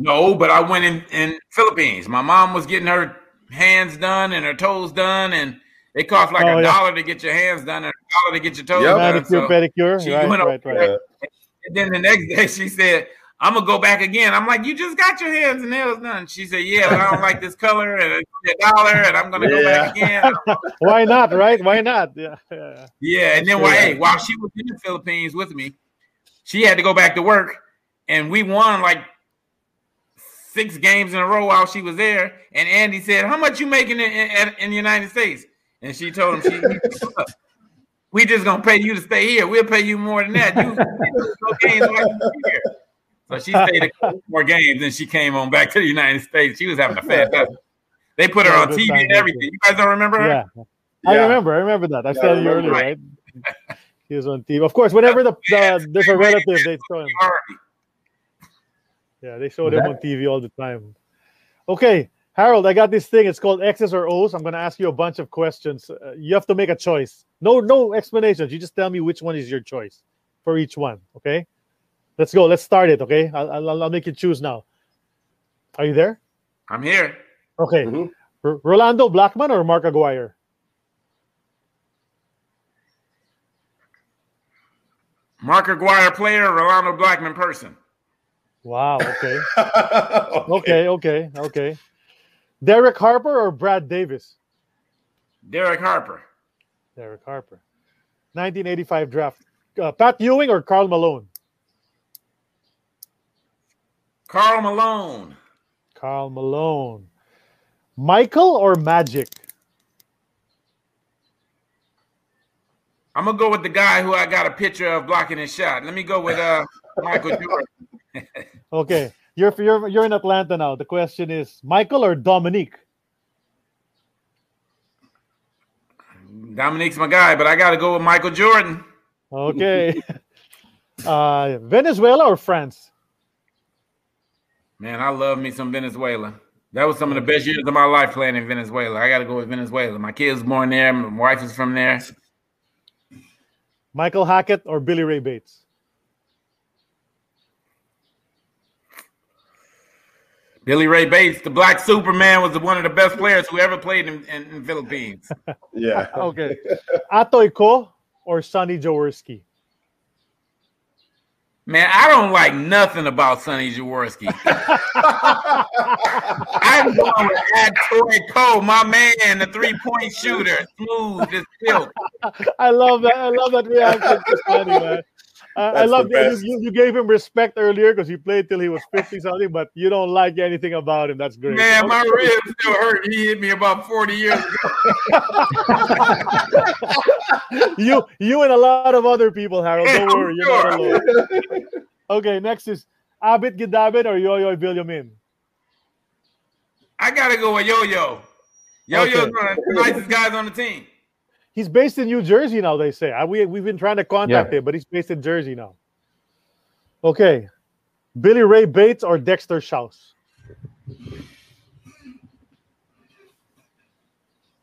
S2: No, but I went in in Philippines. My mom was getting her hands done and her toes done, and it cost like oh, a yeah. dollar to get your hands done and a dollar to get your toes yep. done.
S1: Manicure, so pedicure. She right, went right, right.
S2: And then the next day she said, I'm gonna go back again. I'm like, you just got your hands and nails done. She said, Yeah, but I don't like this color and a dollar, and I'm gonna yeah. go back again.
S1: Why not? Right? Why not? Yeah.
S2: Yeah. yeah and then while, hey, while she was in the Philippines with me, she had to go back to work, and we won like six games in a row while she was there. And Andy said, "How much you making in, in, in the United States?" And she told him, "She, we just gonna pay you to stay here. We'll pay you more than that. You, games here." So she stayed a couple more games, and she came on back to the United States. She was having a fantastic. They put her yeah, on TV and everything. You guys don't remember her?
S1: Yeah, yeah. I remember. I remember that. I yeah, said you earlier, right? right? he was on TV. Of course, whenever the, the there's a relative, they throw him. Yeah, they show them on TV all the time. Okay, Harold, I got this thing. It's called X's or O's. I'm going to ask you a bunch of questions. Uh, you have to make a choice. No, no explanations. You just tell me which one is your choice for each one. Okay, let's go. Let's start it. Okay, I'll, I'll, I'll make you choose now. Are you there?
S2: I'm here.
S1: Okay, mm-hmm. R- Rolando Blackman or Mark Aguirre?
S2: Mark Aguirre player, Rolando Blackman person.
S1: Wow. Okay. okay. okay. Okay. Okay. Derek Harper or Brad Davis?
S2: Derek Harper.
S1: Derek Harper. 1985 draft. Uh, Pat Ewing or Karl Malone?
S2: Karl Malone.
S1: Karl Malone. Michael or Magic?
S2: I'm gonna go with the guy who I got a picture of blocking his shot. Let me go with uh Michael Jordan
S1: okay, you're you're you're in Atlanta now. The question is Michael or Dominique?
S2: Dominique's my guy, but I got to go with Michael Jordan.
S1: Okay. uh, Venezuela or France?
S2: Man, I love me some Venezuela. That was some of the best years of my life playing in Venezuela. I got to go with Venezuela. My kids born there. My wife is from there.
S1: Michael Hackett or Billy Ray Bates?
S2: Billy Ray Bates, the Black Superman, was one of the best players who ever played in, in, in Philippines.
S3: yeah.
S1: okay. Atoy Co or Sonny Jaworski?
S2: Man, I don't like nothing about Sonny Jaworski. I'm going with Atoy Co, my man, the three-point shooter, smooth as silk.
S1: I love that. I love that reaction to Sonny, man. I love you, you, you. gave him respect earlier because he played till he was fifty something, but you don't like anything about him. That's great.
S2: Man, my ribs still hurt. He hit me about forty years ago.
S1: you, you, and a lot of other people, Harold. Don't worry, you're not alone. Okay, next is Abet Guidaben or Yo-Yo Villamin.
S2: I gotta go with Yo-Yo. Yo-Yo's okay. one of the nicest guys on the team.
S1: He's based in New Jersey now. They say we we've been trying to contact yeah. him, but he's based in Jersey now. Okay, Billy Ray Bates or Dexter Shouse.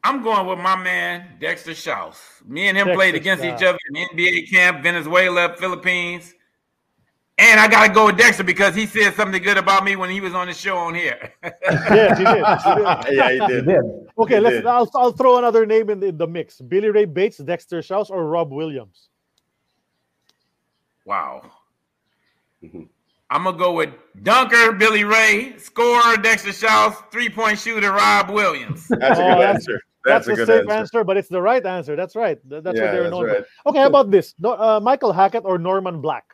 S2: I'm going with my man Dexter Shouse. Me and him Dexter played against each other in NBA camp, Venezuela, Philippines. And I gotta go with Dexter because he said something good about me when he was on the show on here.
S1: yes, he did.
S3: He did. yeah, he did. He did.
S1: Okay, let's. I'll, I'll throw another name in the, in the mix: Billy Ray Bates, Dexter Shouse, or Rob Williams.
S2: Wow. Mm-hmm. I'm gonna go with Dunker, Billy Ray, scorer, Dexter Shouse, three point shooter, Rob Williams.
S3: That's a good oh, answer. That's,
S1: that's
S3: a,
S1: safe
S3: answer.
S1: answer. but it's the right answer. That's right. That's yeah, what they're known right. for. Okay, how about this? Uh, Michael Hackett or Norman Black?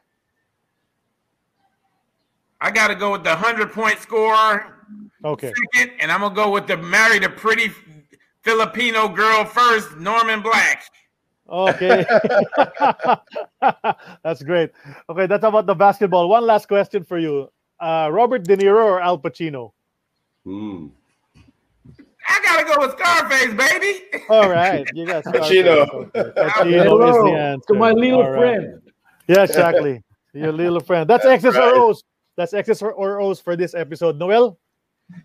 S2: I got to go with the hundred point scorer.
S1: Okay.
S2: Second, and I'm gonna go with the married a pretty Filipino girl first, Norman Black.
S1: Okay. that's great. Okay, that's about the basketball. One last question for you. Uh, Robert De Niro or Al Pacino?
S3: Hmm.
S2: I gotta go with Scarface, baby.
S1: All right, you got
S3: Scarface. Pacino.
S1: Pacino is the answer.
S4: To my little right. friend.
S1: Yeah, exactly. Your little friend. That's X's or O's. That's X's or O's for this episode. Noel?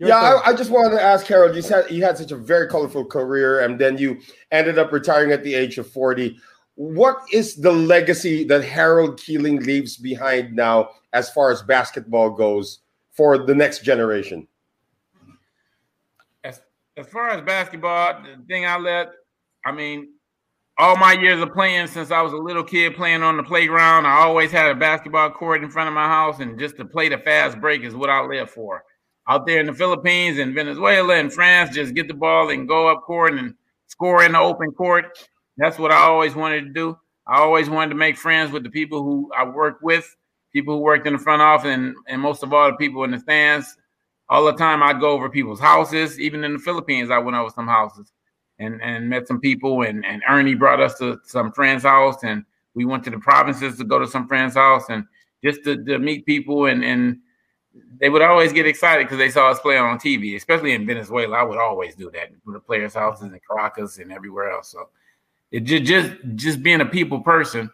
S3: Yeah, I, I, just wanted to ask Harold. You said you had such a very colorful career, and then you ended up retiring at the age of 40. What is the legacy that Harold Keeling leaves behind now as far as basketball goes for the next generation?
S2: As, as far as basketball, the thing I left, I mean, all my years of playing since I was a little kid playing on the playground, I always had a basketball court in front of my house, and just to play the fast break is what I live for. Out there in the Philippines and Venezuela and France, just get the ball and go up court and score in the open court. That's what I always wanted to do. I always wanted to make friends with the people who I worked with, people who worked in the front office, and, and most of all, the people in the stands. All the time, I'd go over people's houses. Even in the Philippines, I went over some houses and and met some people and and Ernie brought us to some friends' house and we went to the provinces to go to some friends' house and just to, to meet people and and they would always get excited because they saw us play on TV, especially in Venezuela. I would always do that to the players' houses in Caracas and everywhere else. So it just just just being a people person,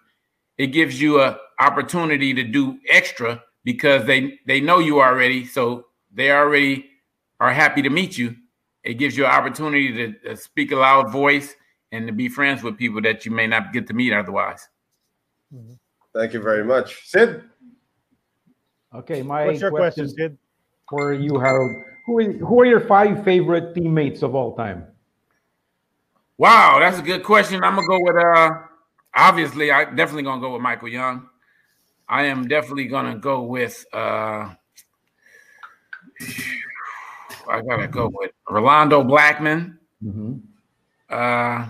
S2: it gives you a opportunity to do extra because they they know you already, so they already are happy to meet you it gives you an opportunity to, speak a loud voice and to be friends with people that you may not get to meet otherwise.
S3: Thank you very much, Sid.
S4: Okay, my
S1: What's your question, question Sid?
S4: for you, Harold. Who, is, who are your five favorite teammates of all time?
S2: Wow, that's a good question. I'm gonna go with uh obviously I definitely gonna go with Michael Young. I am definitely gonna go with uh I gotta go with Rolando Blackman. Mm-hmm. Uh,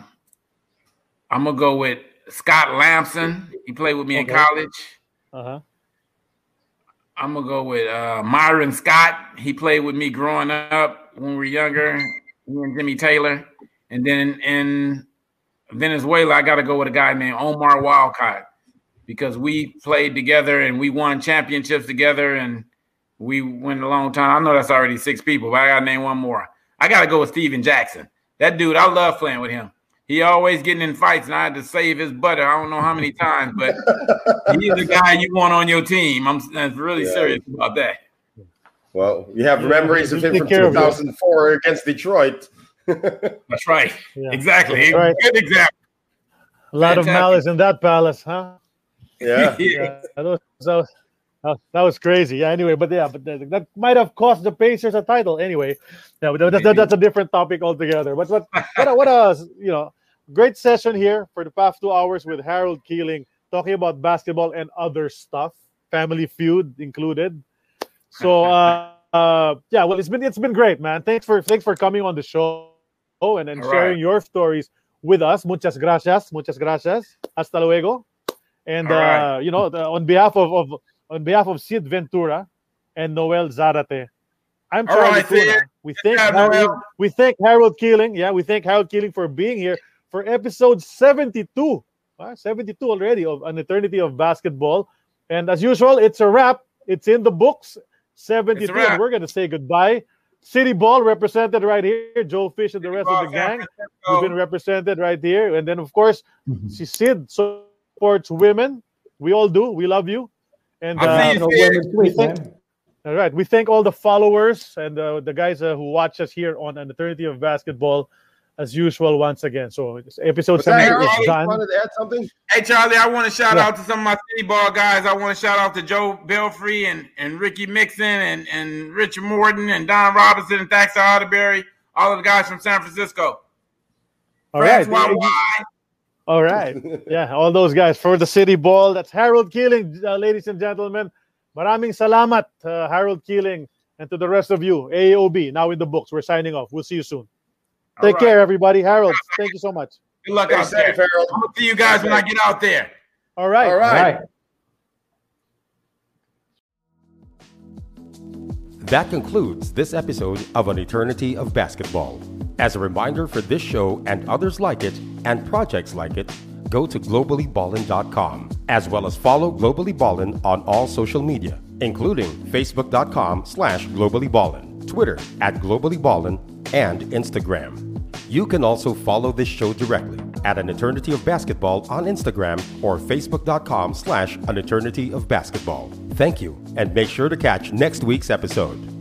S2: I'm gonna go with Scott Lamson. He played with me okay. in college.
S1: Uh-huh.
S2: I'm gonna go with uh, Myron Scott. He played with me growing up when we were younger. Me and Jimmy Taylor, and then in Venezuela, I got to go with a guy named Omar Walcott because we played together and we won championships together, and we went a long time. I know that's already six people, but I got to name one more. I got to go with Stephen Jackson. That dude, I love playing with him. He always getting in fights, and I had to save his butter. I don't know how many times, but he's the guy you want on your team. I'm, I'm really yeah. serious about that.
S3: Well, you have memories of him from 2004 against Detroit.
S2: That's right. Yeah. Exactly. Right. Good example.
S1: A lot Fantastic. of malice in that palace, huh?
S3: Yeah.
S1: yeah. That was, Oh, that was crazy. Yeah. Anyway, but yeah, but that might have cost the Pacers a title. Anyway, yeah, but that, that, that's a different topic altogether. But what what a, what a you know great session here for the past two hours with Harold Keeling talking about basketball and other stuff, Family Feud included. So uh, uh, yeah, well, it's been it's been great, man. Thanks for thanks for coming on the show and, and sharing right. your stories with us. Muchas gracias, muchas gracias. Hasta luego. And right. uh, you know, the, on behalf of, of on behalf of Sid Ventura and Noel Zarate, I'm Charlie right, We thank Harold, we thank Harold Keeling. Yeah, we thank Harold Keeling for being here for episode 72. Uh, 72 already of an eternity of basketball. And as usual, it's a wrap. It's in the books. 72. And we're gonna say goodbye. City Ball represented right here. Joe Fish and the rest of the gang. We've been represented right here. And then of course, mm-hmm. Sid supports women. We all do. We love you. And uh, we thank, all right. We thank all the followers and uh, the guys uh, who watch us here on an eternity of basketball as usual once again. So episode seven is done.
S3: Wanted to add something?
S2: Hey Charlie, I want to shout yeah. out to some of my city ball guys. I want to shout out to Joe Belfry and, and Ricky Mixon and, and Richard Morton and Don Robinson and Thaxter Otterberry, all of the guys from San Francisco.
S1: All right. All right. Yeah, all those guys for the city ball. That's Harold Keeling, uh, ladies and gentlemen. Maraming salamat, uh, Harold Keeling, and to the rest of you. AOB, now in the books. We're signing off. We'll see you soon. Take right. care, everybody. Harold, thank you so much.
S2: Good luck out there. Harold. I'll see you guys when I get out there.
S1: All right. All right. All right.
S5: That concludes this episode of An Eternity of Basketball. As a reminder for this show and others like it, and projects like it, go to globallyballin.com, as well as follow Globally Ballin on all social media, including facebook.com slash globallyballin, Twitter at globallyballin, and Instagram. You can also follow this show directly at An Eternity of Basketball on Instagram or facebook.com slash An Eternity of Basketball. Thank you, and make sure to catch next week's episode.